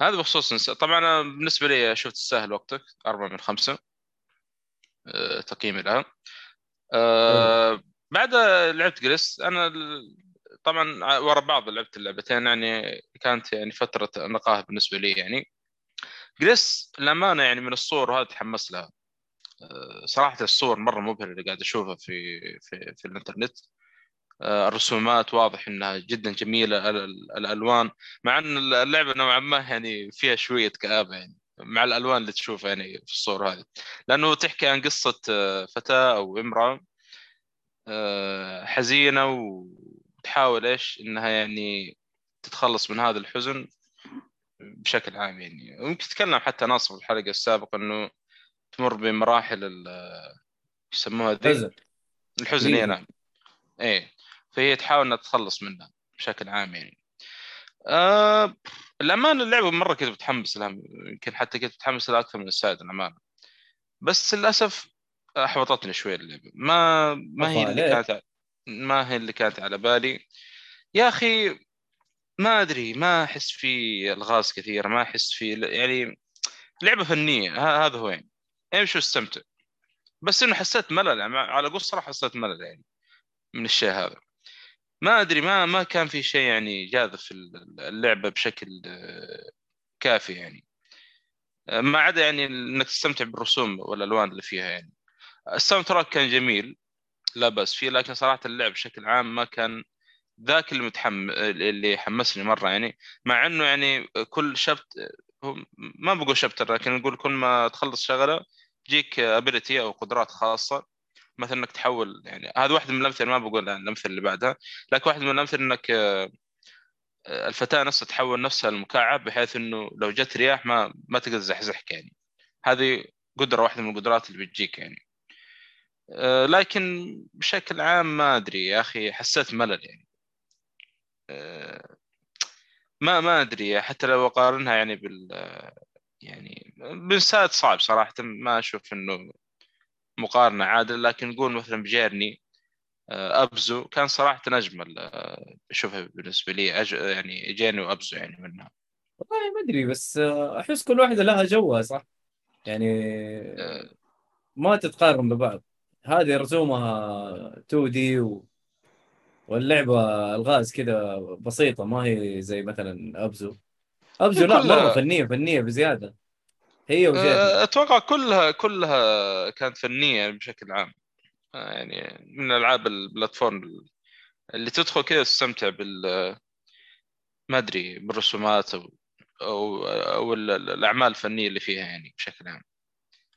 هذا بخصوص نس... طبعا أنا بالنسبة لي شفت تستاهل وقتك أربعة من خمسة أه تقييمي لها أه بعد لعبت Gris أنا ال- طبعا ورا بعض لعبت اللعبتين يعني كانت يعني فترة نقاهة بالنسبة لي يعني. جريس الامانه يعني من الصور وهذا تحمس لها. صراحة الصور مرة مبهرة اللي قاعد أشوفها في في في الإنترنت. آه، الرسومات واضح إنها جدا جميلة ال- ال- الألوان مع إن اللعبة نوعا ما يعني فيها شوية كآبة يعني مع الألوان اللي تشوفها يعني في الصور هذه. لأنه تحكي عن قصة آه، فتاة أو امرأة آه، حزينة وتحاول إيش إنها يعني تتخلص من هذا الحزن بشكل عام يعني. ويمكن تكلم حتى ناصر في الحلقة السابقة إنه تمر بمراحل يسموها ذي؟ حزن الحزن اي. نعم. إيه. فهي تحاول إنها تتخلص منها بشكل عام يعني. آه الأمانة اللعبة مرة كنت متحمس لها يمكن حتى كنت متحمس لها أكثر من السادة الأمانة. بس للأسف أحبطتني شوية اللعبة. ما ما هي اللي؟ كانت ما هي اللي كانت على بالي. يا أخي ما أدري ما أحس في ألغاز كثيرة ما أحس في يعني لعبة فنية ه- هذا هو يعني. امشي واستمتع بس إنه حسيت ملل يعني على قول صراحة حسيت ملل يعني من الشيء هذا. ما أدري ما ما كان في شيء يعني جاذب اللعبة بشكل آه، كافي يعني. آه، ما عدا يعني إنك تستمتع بالرسوم والألوان اللي فيها يعني. ال soundtrack كان جميل لا بأس فيه لكن صراحة اللعب بشكل عام ما كان ذاك اللي متحم اللي حمسني مرة يعني. مع إنه يعني كل chapt ما بقول chapter لكن نقول كل ما تخلص شغلة تجيك ability أو قدرات خاصة. مثلا إنك تحول يعني هذا واحد من الأمثلة ما بقول الأمثلة اللي بعدها. لكن واحد من الأمثلة إنك آه، الفتاة نفسها تحول نفسها لمكعب بحيث إنه لو جت رياح ما ما تقدر تزحزحك يعني. هذه قدرة واحدة من القدرات اللي بتجيك يعني. آه، لكن بشكل عام ما أدري يا أخي حسيت ملل يعني. آه، ما ما أدري حتى لو أقارنها يعني بال يعني بالساد صعب صراحة ما أشوف إنه مقارنة عادلة. لكن نقول مثلا بجيرني آه، أبزو كان صراحة أجمل أشوفها بالنسبة لي. أج... يعني جيرني وأبزو يعني منها. والله ما أدري بس أحس كل واحدة لها جوها صح؟ يعني ما تتقارن ببعض. هذه رسومها 2 دي و... واللعبة الغاز كذا بسيطة ما هي زي مثلا أبزو. أبزو لا مرة فنية فنية بزيادة. هي وجيرني آه، أتوقع كلها كلها كانت فنية بشكل عام. آه، يعني من ألعاب البلاتفورم اللي تدخل كذا تستمتع بال ما أدري بالرسومات أو أو, أو ال- الأعمال الفنية اللي فيها يعني بشكل عام.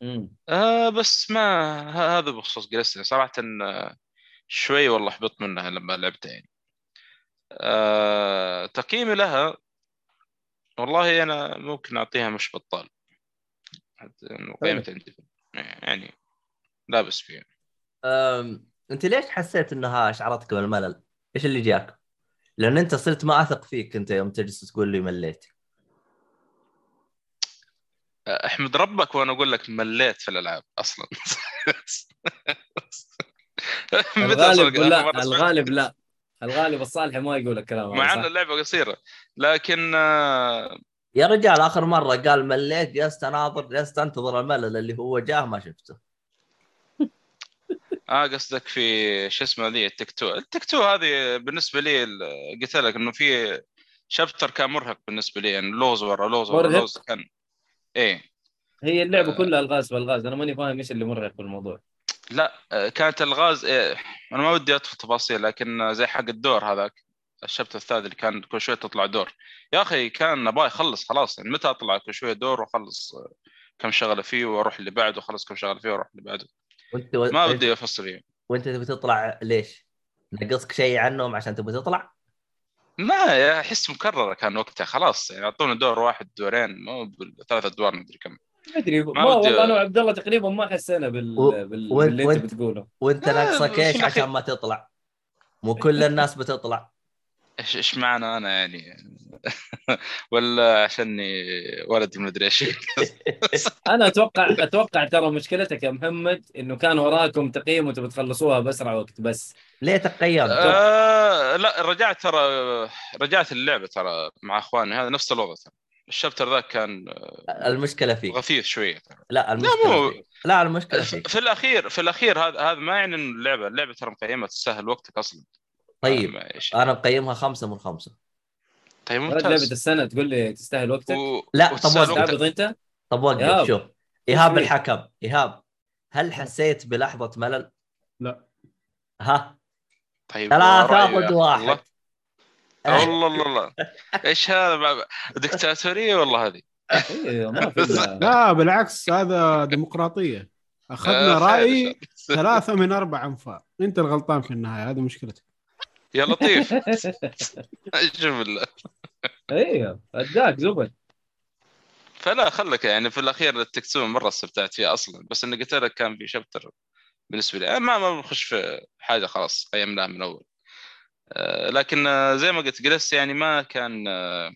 مم. آه بس ما هذا بخصوص جلستني صراحة آه، شوي والله حبطت منها لما لعبتها يعني. آه تقييمي لها والله أنا ممكن أعطيها مش بطال. قيمتها عندي يعني لابس فيها. أم... أنت ليش حسيت إنها اشعرتك بالملل؟ إيش اللي جاك؟ لأن أنت صرت ما أثق فيك أنت يوم تجلس تقول لي مليت. أحمد ربك وأنا أقول لك مليت في الألعاب أصلا. الغالب لا؟ الغالب لا الغالب الصالح ما يقول الكلام مع هذا ان صح؟ اللعبة قصيرة لكن آه، يا رجال آخر مرة قال مليت جلست اناظر جلست أنتظر الملل اللي هو جاه ما شفته آه قصدك في شو اسمه ذي التيك تو التيك تو هذه بالنسبة لي قلت لك إنه في chapter كان مرهق بالنسبة لي يعني لوز ورا لوز ورا؟ لوز كان إيه هي اللعبة آه. كلها ألغاز في الغاز أنا ماني فاهم إيش اللي مرهق في الموضوع لا آه، كانت الغاز إيه أنا ما ودي أدخل تفاصيل لكن زي حق الدور هذاك ال chapter الثالث اللي كان كل شوية تطلع دور يا أخي كان أبغى يخلص خلاص يعني متى أطلع كل شوية دور وأخلص آه، كم شغلة فيه وأروح اللي بعده وأخلص كم شغلة فيه وأروح اللي بعده وأنت ما ودي أفصل فيه وأنت تبي تطلع ليش؟ نقصك شيء عنهم عشان تبي تطلع؟ ما أحس مكررة كان وقتها خلاص يعني أعطونا دور واحد دورين مو ثلاث أدوار مدري كم ما أدري ما, ما والله أنا وعبد الله تقريبا ما حسينا بال... و- بال... وانت- باللي أنت بتقوله. وانت ناقصك إيش عشان ما تطلع؟ مو كل الناس بتطلع. إيش إيش معنى أنا يعني؟ ولا عشاني ولدي مدري إيش. أنا أتوقع أتوقع ترى مشكلتك يا محمد إنه كان وراكم تقييم وتبي تخلصوها بأسرع وقت بس. ليه تقيمت؟ آه لا رجعت ترى رجعت اللعبة ترى مع إخواني هذا نفس الوضع ترى. الشابتر ذاك كان المشكلة فيك غثيث شوية. لا المشكلة مو- فيك لا المشكلة فيك في الأخير في الأخير هذا هذا ما يعني إنه اللعبة اللعبة ترى مقيمة تسهل وقتك أصلا. طيب أنا مقيمها خمسة من خمسة. طيب ممتاز. السنة تقول لي تستاهل وقتك؟ و... لا، طب وقتك. تعبط انت طب وقف إيهاب. شوف. إيهاب؟ الحكم. إيهاب هل حسيت بلحظة ملل؟ لا. ها؟ طيب ثلاثة أخي. واحد. الله الله الله إيش هذا؟ دكتاتورية والله هذه. إلا- لا بالعكس هذا ديمقراطية. أخذنا آه، رأي. ثلاثة من أربع انفاق أنت الغلطان في النهاية هذه مشكلتك. يا لطيف. شوف ال- أيوه أداك زبد. فلا خلك يعني في الأخير التكسون مرة استمتعت فيها أصلا. بس اني قلت لك كان في شابتر بالنسبة لي. ما ما بنخش في حاجة خلاص قيمناها من أول. آه، لكن آه، زي ما قلت جلست يعني ما كان آه،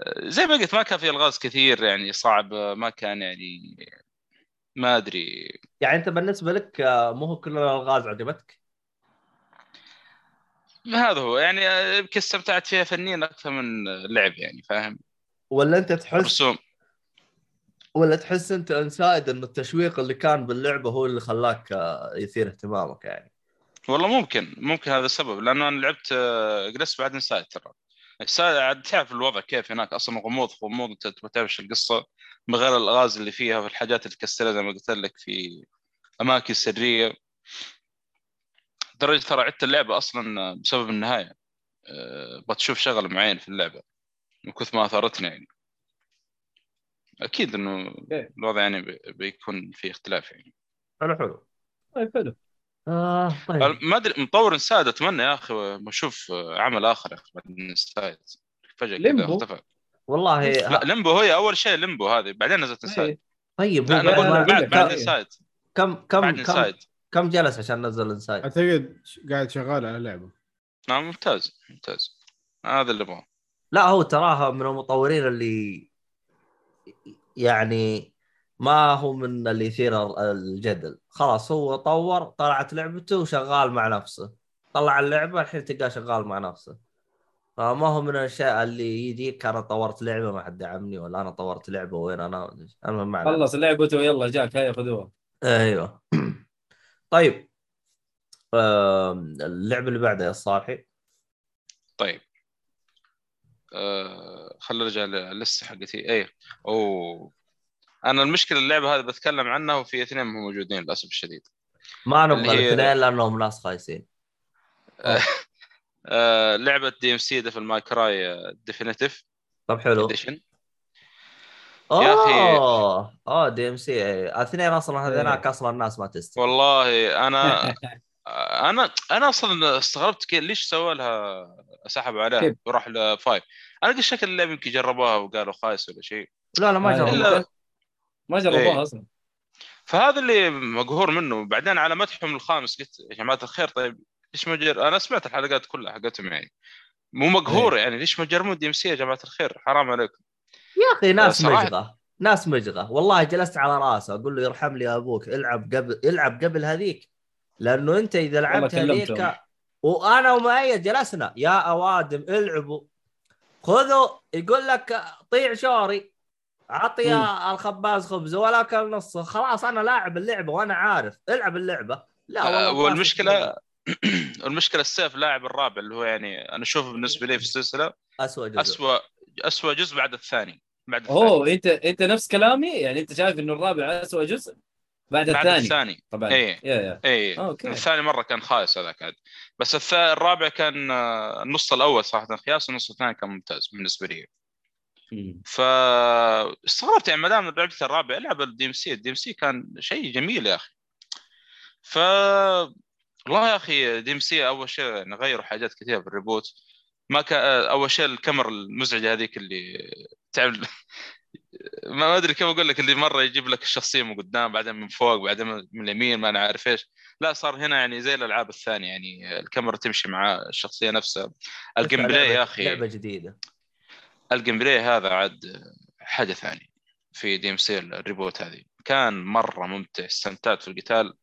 آه، زي ما قلت ما كان في ألغاز كثير يعني صعب آه، ما كان يعني ما أدري. يعني أنت بالنسبة لك آه، مو هو كل الألغاز عجبتك؟ هذا هو. يعني آه، يمكن استمتعت فيها فنيا أكثر من لعب يعني فاهم؟ ولا أنت تحس رسوم. ولا تحس أنت Inside انه التشويق اللي كان باللعبة هو اللي خلاك آه، يثير اهتمامك يعني؟ والله ممكن ممكن هذا السبب لأنه أنا لعبت آه، جلست بعد Inside ترى. Inside عاد تعرف الوضع كيف هناك أصلا غموض غموض أنت تبغى تعرف إيش القصة من غير الالغاز اللي فيها والحاجات اللي تكسرها زي ما قلت لك في أماكن سرية. لدرجه ترى عدت اللعبة أصلا بسبب النهاية. أه، بتشوف شغله معين في اللعبة من كثر ما اثارتني يعني. أكيد إنه okay. الوضع يعني بي- بيكون في اختلاف يعني. حلو حلو. طيب حلو. آه طيب. ما أدري مطور Inside أتمنى يا أخي بشوف عمل آخر يا أخي بعد Inside فجأة كذا Limbo. اختفى. والله لا Limbo هي أول شيء Limbo هذه. بعدين نزلت Inside إيه. طيب هو بعد بعد لا. Inside كم بعد كم كم Inside كم جلس عشان نزل Inside؟ أعتقد قاعد شغال على لعبة. نعم ممتاز ممتاز. هذا اللي أبغاه. لا هو تراها من المطورين اللي يعني ما هو من اللي يثير الجدل. خلاص هو طور طلعت لعبته وشغال مع نفسه. طلع اللعبة الحين تلقاه شغال مع نفسه. فما هو من الأشياء اللي يجيك أنا طورت لعبة ما حد دعمني ولا أنا طورت لعبة وين أنا؟ المهم ما. خلص لعبته يلا جاك هيا خذوها. أيوه. طيب. اللعبة اللي بعدها يا الصالحي طيب. آه خلينا نرجع للسه حقتي إيه؟ أوه. أنا المشكلة اللعبة هذه بتكلم عنها وفي اثنين مو موجودين للأسف الشديد. ما نبغى هي- الاثنين لأنهم ناس خايسين. آه لعبة DmC Devil May Cry Definitive طب حلو. Edition يا أخي- اوه آه DmC الاثنين أصلا هذيناك إيه. أصلا الناس ما تستوي والله أنا أنا أنا أصلا استغربت كيف ليش سوى لها سحبوا عليها؟ وراح ل five. أنا قلت شكل اللعبة يمكن جربوها وقالوا خايس ولا شيء. لا لا ما آه، جربوا إلا- ما جربوها إيه. أصلا. فهذا اللي مقهور منه. بعدين على مدحهم الخامس قلت يا جماعة الخير طيب ليش ما جر... أنا سمعت الحلقات كلها حقتهم يعني. مو مقهور يعني ليش ما جربوا دي إم سي يا جماعة الخير؟ حرام عليكم. يا أخي ناس صراحة- مجغة ناس مجغة. والله جلست على رأسه أقول له يرحم لي أبوك العب قبل العب قبل هذيك. لأنه أنت إذا لعبت. هذيك وأنا ومؤيد جلسنا. يا أوادم العبوا. خذوا يقول لك طيع شوري عطي الخباز خبزه ولا اكل نصه. خلاص أنا لاعب اللعبة وأنا عارف. العب اللعبة. لا والله آه، ما والمشكلة المشكلة السيف لاعب الرابع اللي هو يعني أنا أشوفه بالنسبة لي في السلسلة اسوء جزء. اسوء اسوء جزء بعد الثاني. بعد الثاني. اوه أنت أنت نفس كلامي؟ يعني أنت شايف إنه الرابع اسوء جزء بعد بعد الثاني؟ الثاني. طبعا. يا يا. اي أوكي. الثاني مرة كان خايس هذاك عاد. بس الرابع كان آه، النص الأول صراحة خياس النص الثاني كان ممتاز بالنسبة لي. فاستغربت يعني ما دام لعبت الرابع العب ال DmC ال DmC كان شيء جميل يا أخي. ف والله يا أخي DmC أول شيء يعني غيروا حاجات كثيرة بال reboot ما كان أول شيء الكاميرا المزعجة هذيك اللي تعمل ما ما أدري كيف أقول لك اللي مرة يجيب لك الشخصية من قدام بعدين من فوق بعدين من اليمين ما أنا عارف إيش. لا صار هنا يعني زي الألعاب الثانية يعني الكاميرا تمشي مع الشخصية نفسها. ال gameplay يا أخي. لعبة جديدة. ال gameplay هذا عاد حاجة ثانية في DmC ال reboot هذه. كان مرة ممتع استمتعت في القتال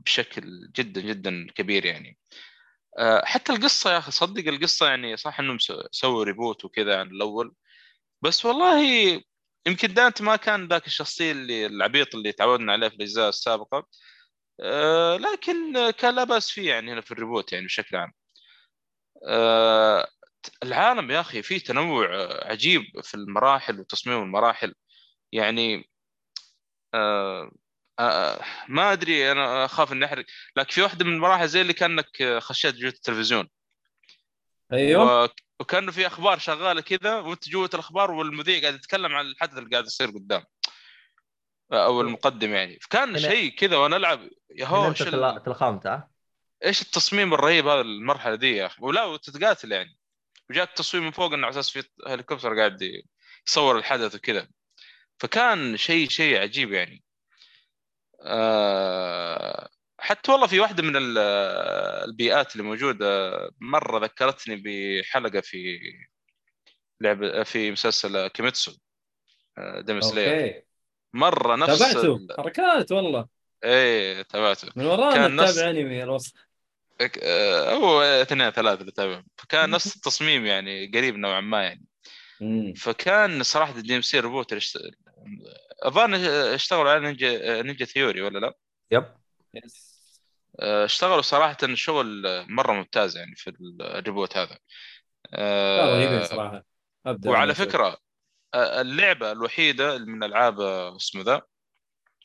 بشكل جدا جدا كبير يعني. آه، حتى القصة يا أخي صدق القصة يعني صح إنهم سو- سووا reboot وكذا عن الأول. بس والله يمكن دانت ما كان ذاك الشخصية اللي العبيط اللي تعودنا عليه في الأجزاء السابقة. آه، لكن كان لا بأس فيه يعني هنا في الريبوت يعني بشكل عام. آه، العالم يا أخي فيه تنوع آه، عجيب في المراحل وتصميم المراحل. يعني آه آه ما أدري أنا أخاف إني أحرق. لكن في واحدة من المراحل زي اللي كأنك خشيت جوة التلفزيون. أيوه. وكأنه في أخبار شغالة كذا وأنت جوة الأخبار والمذيع قاعد يتكلم عن الحدث اللي قاعد يصير قدام. أو المقدم يعني. فكان شيء كذا وأنا ألعب. يا هو إيش. تلخمت ها؟ إيش التصميم الرهيب هذا المرحلة دي يا أخي؟ ولا وتتقاتل يعني. وجاك تصوير من فوق إنه على أساس في هليكوبتر قاعد يصور الحدث وكذا. فكان شيء شيء عجيب يعني. آه، حتى والله في واحدة من ال- البيئات اللي موجودة مرة ذكرتني بحلقة في لعبه في مسلسل كيميتسو Demon Slayer. مرة نفس تابعته؟ ال- حركات والله. إيه تابعته. من ورانا كان نفس- تتابع انمي الوسط آه، هو اثنين ثلاثة اللي تابعهم. فكان نفس التصميم يعني قريب نوعا ما يعني. فكان صراحة ال DmC reboot الظاهر اشتغلوا على Ninja Ninja Theory ولا لا؟ yep. آه، اشتغلوا صراحة شغل مرة ممتاز يعني في ال reboot هذا. آه، رهيبين صراحة. وعلى. فكرة آه، اللعبة الوحيدة من ألعاب آه، اسمه the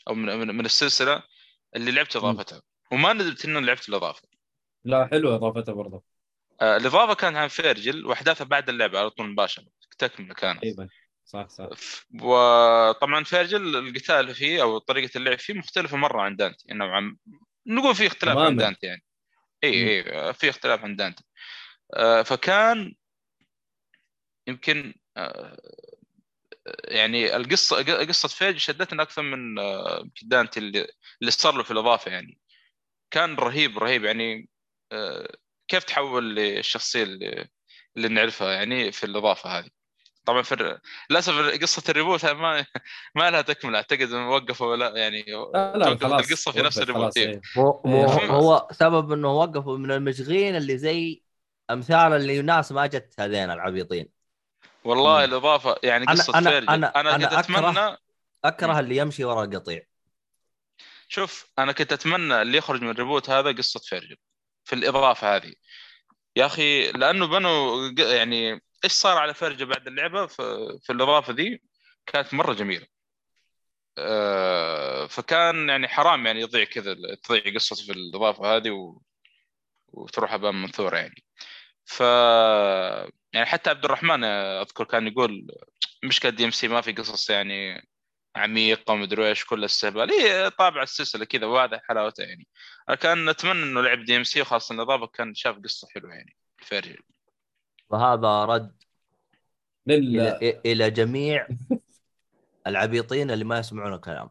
أو من من من السلسلة اللي لعبت إضافتها. وما ندمت اني لعبت الإضافة. لا حلوة إضافتها برضه آه، الإضافة كانت عن فيرجل واحداثها بعد اللعبة على طول مباشرة تكملة كانت. تقريبا صح صح. وطبعا فيرجل القتال فيه أو طريقة اللعب فيه مختلفة مرة عن دانتي. نوعا نقول في اختلاف عن. دانتي يعني. إي. إي في اختلاف عن دانتي. آه، فكان يمكن آه، يعني القصة قصة فيرج شدتنا أكثر من آه، دانتي اللي اللي صار له في الإضافة يعني. كان رهيب رهيب يعني. كيف تحول للشخصية اللي, اللي نعرفها يعني في الإضافة هذه طبعا في للأسف قصة ال reboot ما ما لها تكملة أعتقد وقفوا ولا يعني لا لا خلاص القصة في نفس ال reboot إيه. إيه. فهم- هو سبب إنه وقفوا من المشجعين اللي زي أمثال اللي ناس ما جت هذين العبيطين والله مم. الإضافة يعني أنا- قصة أنا- فيرجل أنا- أنا, أنا كنت أكره- اتمنى أكره اللي يمشي ورا القطيع شوف أنا كنت أتمنى اللي يخرج من ال reboot هذا قصة فيرجل في الإضافة هذه. يا أخي لأنه بنوا يعني إيش صار على فيرجل بعد اللعبة؟ في, في الإضافة ذي كانت مرة جميلة. آه، فكان يعني حرام يعني يضيع كذا تضيع قصته في الإضافة هذه و... وتروح هباء منثورا يعني. ف يعني حتى عبد الرحمن أذكر كان يقول مشكله DMC ما في قصص يعني عميقة ومدري إيش كل الاستهبال هي طابع السلسلة كذا وهذا حلاوته يعني. أنا كان أتمنى إنه لعب DMC وخاصه الاضافه كان شاف قصة حلوة يعني. فيرجل وهذا رد لل إلى إلى جميع العبيطين اللي ما يسمعون الكلام.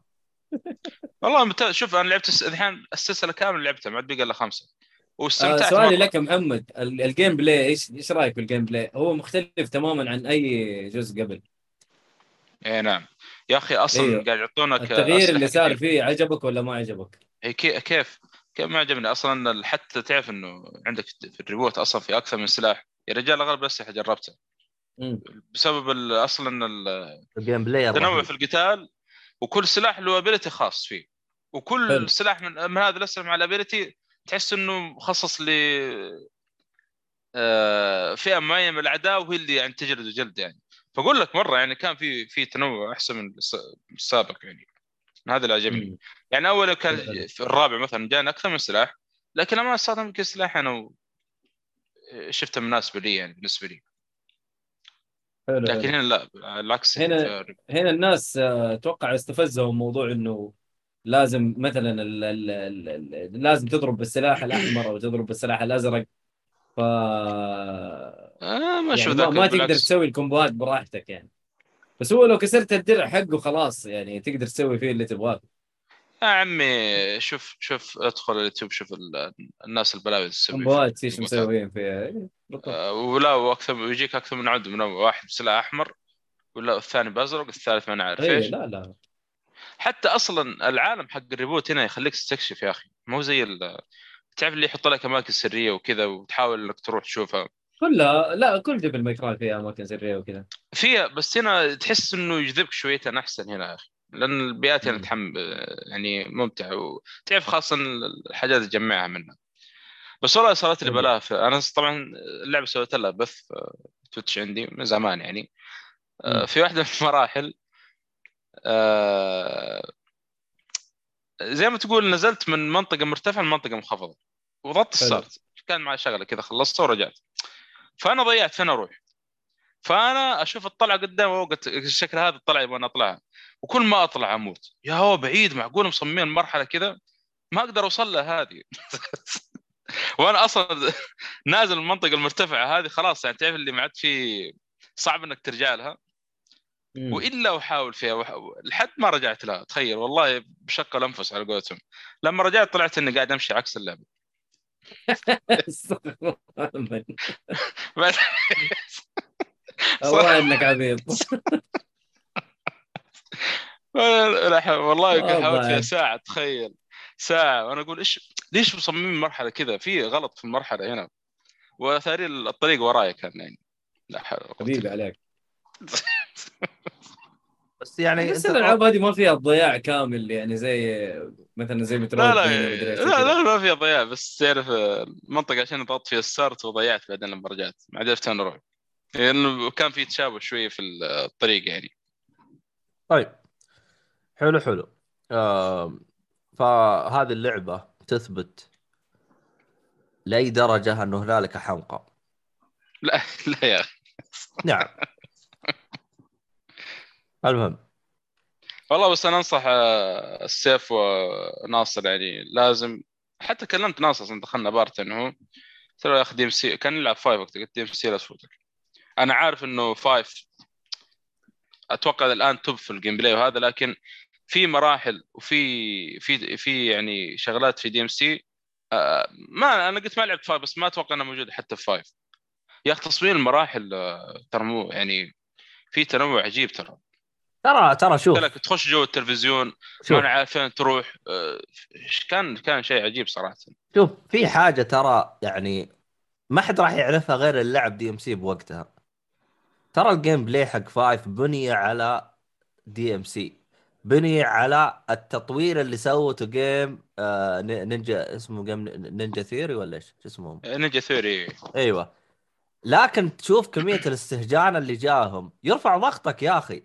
والله ممتاز شوف أنا لعبت الس- الحين السلسلة كاملة لعبتها ما عاد بقى إلا خمسة. آه واستمتعت سؤالي مرة. لك يا محمد ال- ال gameplay إيش إيش رأيك بال gameplay؟ هو مختلف تماما عن أي جزء قبل. اي نعم. يا أخي أصلا أيوه. قاعد يعطونك التغيير اللي صار. فيه عجبك ولا ما عجبك؟ كي- كيف كيف ما عجبني أصلا حتى تعرف إنه عندك في ال reboot أصلا في أكثر من سلاح يا رجال أغلب الأسلحة جربتها. بسبب ال- أصلا ال- ال gameplay التنوع. في القتال وكل سلاح له ability خاص فيه وكل حلو. سلاح من, من هذا الأسلحة مع ال ability تحس إنه مخصص ل آه، فئة معينة من الأعداء وهي اللي يعني تجلد جلد يعني فأقول لك مرة يعني كان في في تنوع أحسن من الس- السابق يعني هذا اللي عجبني. يعني اول كان. في الرابع مثلا جانا أكثر من سلاح لكن ما استخدم يمكن سلاح أنا شفته مناسب لي يعني بالنسبة لي حلو لكن. هنا لا العكس هنا- هنا الناس آه، أتوقع استفزهم موضوع إنه لازم مثلا ال ال ال ال لازم تضرب بالسلاح الأحمر أو تضرب بالسلاح الأزرق ف آه ما يعني ما, ما تقدر بالعكس. تسوي الكومبوات براحتك يعني. بس هو لو كسرت الدرع حقه خلاص يعني تقدر تسوي فيه اللي تبغاه. يا عمي شوف شوف ادخل اليوتيوب شوف ال- الناس البلاوي تسوي كومبوات إيش. مسويين فيها؟ إيه،. آه، ولا وأكثر ويجيك أكثر من عد من واحد بسلاح أحمر ولا الثاني بأزرق الثالث ما نعرف إيه إيش. لا لا. حتى أصلا العالم حق ال reboot هنا يخليك تستكشف يا أخي. مو زي تعرف اللي يحط لك أماكن سرية وكذا وتحاول إنك تروح تشوفها. كلها لا كل Devil May Cry فيها أماكن سريه وكذا. فيها بس هنا تحس إنه يجذبك شوية أحسن هنا يا أخي. لأن البيئات هنا. تحم يعني ممتعه وتعرف خاصة الحاجات تجمعها منها. بس والله صارت لي في- أنا طبعا اللعبة سويت لها بث في Twitch عندي من زمان يعني. آه، مم. في واحدة من المراحل آه، زي ما تقول نزلت من منطقة مرتفعة لمنطقة منخفضه وضغطت حلو. الستارت كان معي شغلة كذا خلصتها ورجعت. فأنا ضيعت فين أروح. فأنا أشوف الطلعة قدام وقت الشكل هذا الطلعة يبغى أطلعها. وكل ما أطلع أموت. يا هو بعيد معقول مصممين مرحلة كذا ما أقدر أوصل لها هذه. وأنا أصلا نازل من المنطقة المرتفعة هذه خلاص يعني تعرف اللي ما عاد في صعب إنك ترجع لها. وإلا أحاول فيها وح... لحد ما رجعت لها. تخيل والله بشق الأنفس على قولتهم. لما رجعت طلعت إني قاعد أمشي عكس اللعبة استغفر الله من- بعد- والله إنك عبيط. والله والله. حاولت فيها. ساعة تخيل. ساعة. وأنا أقول إيش ليش مصممين مرحلة كذا؟ في غلط في المرحلة هنا. وثاري الطريق ورايا كان يعني. لا حول حبيبي عليك. بس يعني بس أنت الالعاب هذه ما فيها ضياع كامل يعني زي مثلا زي مترويد لا لا لا. لا ما فيها ضياع بس تعرف المنطقة عشان ضغطت فيها السارت وضيعت بعدين لما رجعت ما عرفت وين أروح لأنه كان في تشابه شوية في الطريق يعني. طيب. حلو حلو. آم، فهذه اللعبة تثبت لأي درجة أنه هنالك حمقى. لا لا يا أخي. نعم. المهم. والله بس أنا أنصح آه، السيف وناصر يعني لازم حتى كلمت ناصر أصلاً دخلنا party إنه هو ترى يا أخي DMC كان يلعب five وقتها قلت DMC لا تفوتك. أنا عارف إنه five أتوقع الآن top في ال gameplay وهذا لكن في مراحل وفي في في يعني شغلات في DMC آه، ما أنا قلت ما لعبت five بس ما أتوقع انها موجوده حتى في five يا أخي تصميم المراحل آه، ترى مو يعني في تنوع عجيب ترى. ترى ترى شوف. لك تخش جو التلفزيون شوف. ما عارف فين تروح. آه، كان كان شيء عجيب صراحة. شوف في حاجة ترى يعني ما حد راح يعرفها غير اللعب DMC بوقتها. ترى ال gameplay حق five بني على DMC بني على التطوير اللي سوته team آه ن- نينجا اسمه team Ninja Theory ولا إيش؟ اسمه؟ Ninja Theory. أيوه. لكن تشوف كمية الاستهجان اللي جاهم. يرفع ضغطك يا أخي.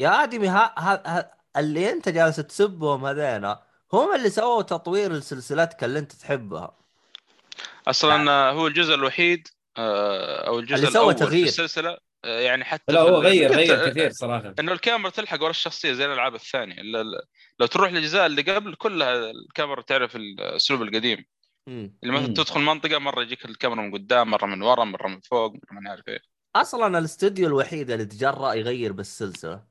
يا آدمي ها ها ها اللي أنت جالس تسبهم هذينا هم اللي سووا تطوير لسلسلتك اللي أنت تحبها. أصلا آه، هو الجزء الوحيد آه، أو الجزء اللي سوى تغيير. في السلسلة. آه، يعني حتى لا هو غير غير كثير صراحة. إنه الكاميرا تلحق ورا الشخصية زي الألعاب الثانية. ال- ال- لو تروح للأجزاء اللي قبل كلها الكاميرا تعرف الأسلوب القديم. مم. اللي مثلا. تدخل منطقة مرة يجيك الكاميرا من قدام مرة من ورا مرة من فوق مرة ما نعرف إيه. أصلا الاستوديو الوحيد اللي تجرأ يغير بالسلسلة.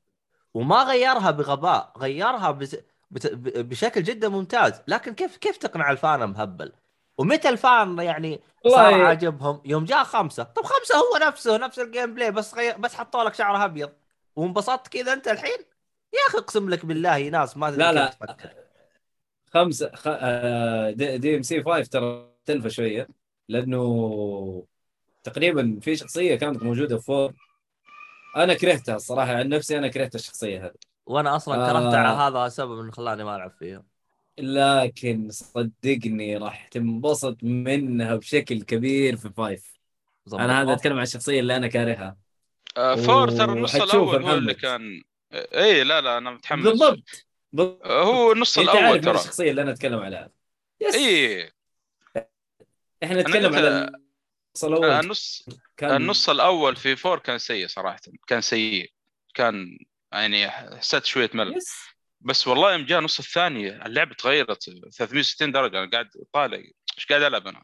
وما غيرها بغباء غيرها بس بت... ب- بشكل جدا ممتاز. لكن كيف كيف تقنع الفان مهبل؟ ومتى الفان يعني صار عاجبهم؟ يوم جاء خمسة. طب خمسة هو نفسه نفس ال gameplay بس غير بس حطوا لك شعره أبيض. وانبسطت كذا أنت الحين؟ يا أخي اقسم لك بالله ناس ما لا، لا. تفكر. خمسة خ... دي, DMC 5 ترى تلفى شوية لأنه تقريبا في شخصية كانت موجودة في four أنا كرهتها الصراحة عن نفسي أنا كرهت الشخصية هذه. وأنا أصلا آه. كرهت على هذا السبب اللي خلاني ما ألعب فيها. لكن صدقني راح تنبسط منها بشكل كبير في five. أنا هذا؟ أتكلم عن الشخصية اللي أنا كارهها. آه، four ترى النص الأول هو اللي. كان اي لا لا أنا متحمس. بالضبط. بالضبط. هو النص الأول ترى. الشخصية اللي أنا أتكلم عليها. yes. اي إحنا نتكلم على الأول. النص كان النص الأول في four كان سيء صراحة. كان سيء. كان يعني حسيت شوية ملل. يس بس والله يوم جاء النص الثاني اللعبة تغيرت 360 درجة. أنا قاعد طالع. إيش قاعد ألعب أنا؟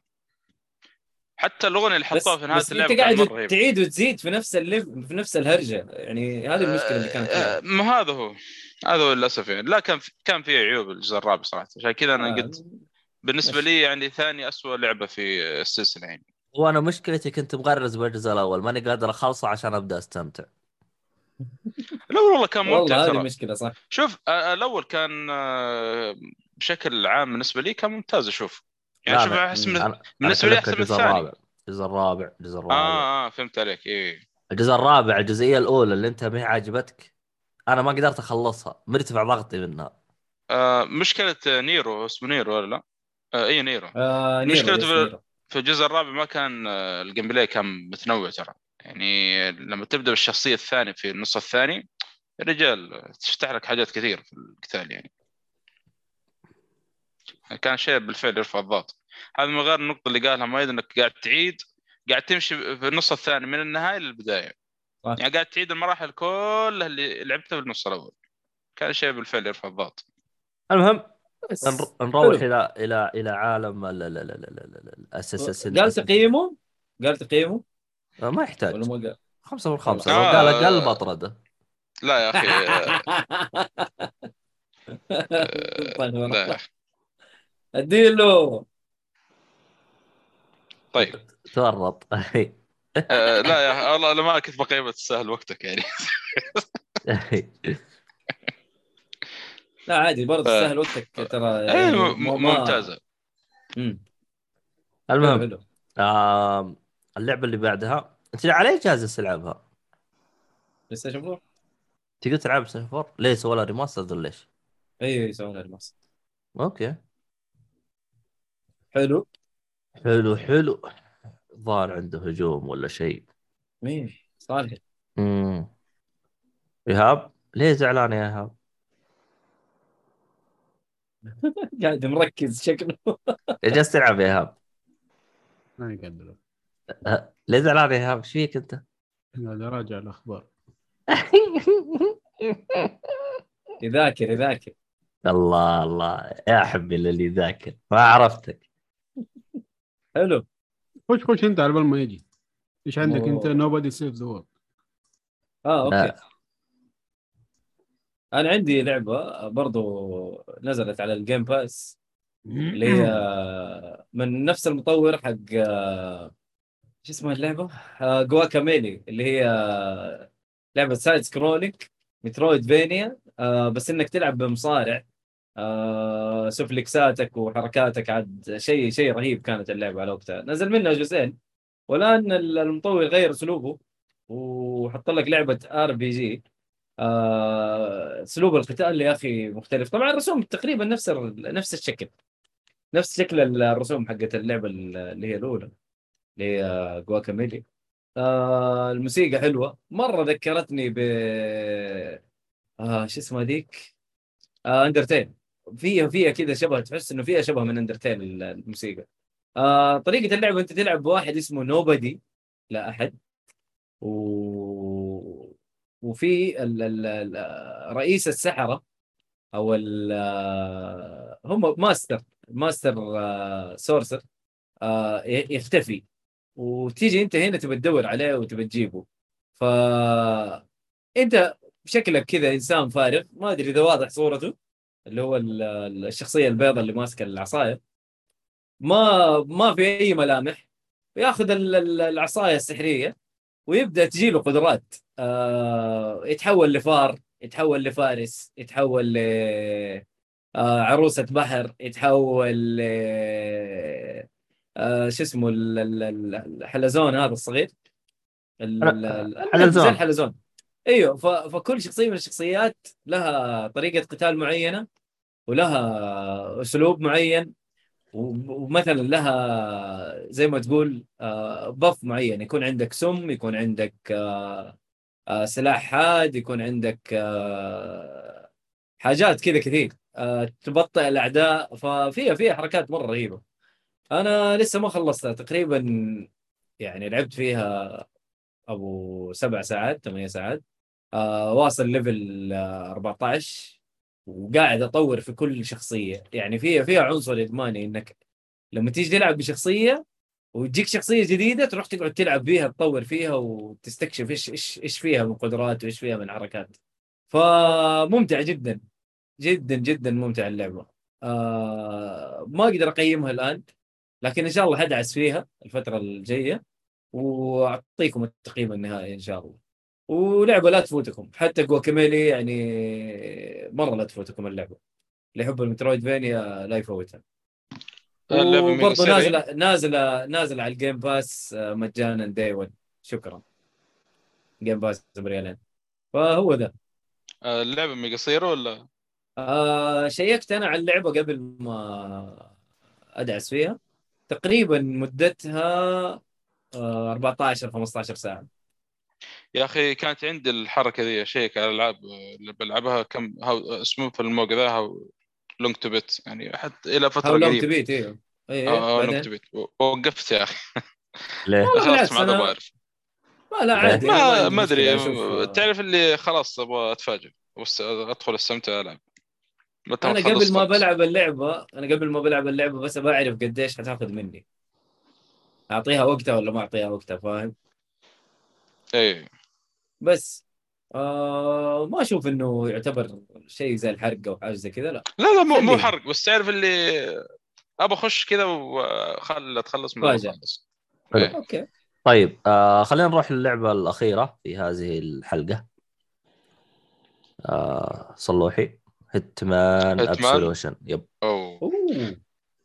حتى الأغنية اللي حطوها في نهاية أنت اللعبة كانت قاعد تعيد وتزيد في نفس الليف في نفس الهرجة. يعني هذه المشكلة اللي كانت آه، ما هذا هو. هذا هو للأسف يعني. لا كان في كان فيه عيوب الجزء الرابع صراحة. عشان كذا أنا آه، قلت بالنسبة. لي يعني ثاني أسوأ لعبة في السلسلة يعني. وأنا مشكلتي كنت مغرز بالجزء الأول ماني قادر أخلصه عشان أبدأ أستمتع. لا والله كان ممتع والله هذه مشكلة صح. شوف آه، الأول كان آه، بشكل عام بالنسبة لي كان ممتاز أشوف يعني شوف. أحس بالنسبة لي أحسن من الثاني. الرابع. الجزء الرابع الجزء الرابع. آه آه فهمت عليك إيه. الجزء الرابع الجزئية الأولى اللي أنت ما هي عجبتك أنا ما قدرت أخلصها. مرتفع ضغطي منها. آه مشكلة نيرو اسمه نيرو ولا لا؟ آه اي نيرو. آه نيرو مشكلته في-. في الجزء الرابع ما كان آه، ال gameplay كان متنوع ترى. يعني لما تبدأ بالشخصية الثانية في النص الثاني الرجال تفتح لك حاجات كثير في القتال يعني. كان شيء بالفعل يرفع الضغط. هذا من غير النقطة اللي قالها مايد إنك قاعد تعيد قاعد تمشي في النص الثاني من النهاية للبداية. صح. يعني قاعد تعيد المراحل كلها اللي لعبتها في النص الأول. كان شيء بالفعل يرفع الضغط. المهم نروح. إلى إلى إلى عالم ال- ال- ال- ال- ال- ال- الأساس قال تقييمه؟ قال تقييمه؟ ما ولا يحتاج ما قال؟ خمسة من خمسة آه. لو قال أقل بطرده لا يا أخي. آه، طيب، لا. أخي. اديله طيب. تورط. آه، لا يا والله أنا ما كنت بقيمة تستاهل وقتك يعني. لا عادي برضه آه. تستاهل وقتك ترى إيه يعني ممتازة. مم. المهم حلو آم، اللعبة اللي بعدها أنت على اي جهاز تلعبها؟ بلاي ستيشن 4 تقدر تلعب بلاي ستيشن 4 ليه سووا لها remaster ولا ليش؟ أيوه يسوون remaster okay. حلو. حلو حلو. ظاهر عنده هجوم ولا شيء. مين؟ صالح. امم إيهاب ليه زعلان يا إيهاب؟ قاعد مركز شكله. جالس تلعب يا ايهاب ما يقدر. أه، ليه زعلان يا ايهاب؟ إيش فيك أنت؟ قاعد اراجع الأخبار. يذاكر يذاكر. الله الله. يا حبي اللي يذاكر. ما عرفتك. حلو. خش خش أنت على بال ما يجي. إيش عندك. أنت؟ Nobody Saves the World آه okay. أنا عندي لعبة برضو نزلت على ال Game Pass اللي هي من نفس المطور حق شو اسمها اللعبة؟ Guacamelee اللي هي لعبة side scrolling metroidvania بس إنك تلعب بمصارع. سوبلكساتك وحركاتك عاد شيء شيء رهيب كانت اللعبة على وقتها. نزل منها جزئين. والآن المطور غير أسلوبه وحط لك لعبة RPG اسلوب القتال يا أخي مختلف. طبعا الرسوم تقريبا نفس نفس الشكل. نفس شكل الرسوم حقت اللعبة اللي هي الأولى اللي هي Guacamelee. آه الموسيقى حلوة. مرة ذكرتني ب آه شو اسمها ذيك؟ آه Undertale فيها فيها كذا شبه تحس إنه فيها شبه من Undertale الموسيقى. آه طريقة اللعبة أنت تلعب بواحد اسمه Nobody لا أحد. و... وفي. رئيس السحرة أو. هم master master آه، sorcerer آه، يختفي وتيجي أنت هنا تبى تدور عليه وتبى تجيبه ف أنت شكلك كذا إنسان فارغ ما أدري إذا واضح صورته اللي هو ال- ال- الشخصية البيضاء اللي ماسكة العصاية ما ما في أي ملامح ياخذ ال- ال- العصاية السحرية ويبدأ تجي له قدرات آه يتحول لفار يتحول لفارس يتحول ل آه عروسة بحر يتحول ل آه شو اسمه ال- ال- ال- الحلزون هذا الصغير؟ ال- ال- ال- حلزون. زي الحلزون إيوه فكل شخصية من الشخصيات لها طريقة قتال معينة ولها أسلوب معين ومثلا لها زي ما تقول آه، بف معين. يكون عندك سم يكون عندك آه، سلاح حاد يكون عندك آه، حاجات كذا كثير. آه، تبطئ الأعداء. ففيها فيها حركات مرة رهيبة. أنا لسه ما خلصتها. تقريبا يعني لعبت فيها أبو سبع ساعات ثمانية ساعات. آه واصل ليفل آه 14 وقاعد أطور في كل شخصية. يعني فيها فيها عنصر إدماني إنك لما تيجي تلعب بشخصية وتجيك شخصية جديدة تروح تقعد تلعب بيها تطور فيها وتستكشف إيش إيش إيش فيها من قدرات وإيش فيها من حركات. فممتع جدا جدا جدا ممتع اللعبة. آه ما أقدر أقيمها الآن لكن إن شاء الله حأدعس فيها الفترة الجاية وأعطيكم التقييم النهائي إن شاء الله. ولعبة لا تفوتكم حتى Guacamelee يعني مرة لا تفوتكم اللعبة. اللي يحب ال metroidvania لا يفوتها. وبرضه. نازله نازله نازلة على ال Game Pass آه، مجانا day 1 شكرا. Game Pass بريالين. فهو ذا. آه، اللعبة من قصيرة ولا؟ آه شيكت أنا على اللعبة قبل ما أدعس فيها. تقريبا مدتها آه 14 15 ساعة. يا أخي كانت عندي الحركة ذي اشيك على الالعاب اللي بلعبها كم how اسمه في الموقع ذا Long to Beat يعني حتى إلى فترة How Long قريبة. to Beat أيوه أيوه آه؟ Long to Beat وقفت يا أخي. ليه؟ خلاص ما أبغى أعرف. ما لا عادي ما ما أدري. أشوف- تعرف اللي خلاص أبغى أتفاجئ. بس أدخل أستمتع ألعب. أنا قبل ما. بلعب اللعبة أنا قبل ما بلعب اللعبة بس بعرف قديش حتاخذ مني. أعطيها وقتها ولا ما أعطيها وقتها فاهم؟ إيه. بس. آه ما أشوف إنه يعتبر شيء زي الحرق أو حاجة زي كذا لا. لا لا مو مو. حرق بس تعرف اللي أبى أخش كذا وخل أتخلص من حلو. إيه. okay. طيب آه خلينا نروح للعبة الأخيرة في هذه الحلقة. آه صلوحي Hitman. Absolution يب. أوه. أوه.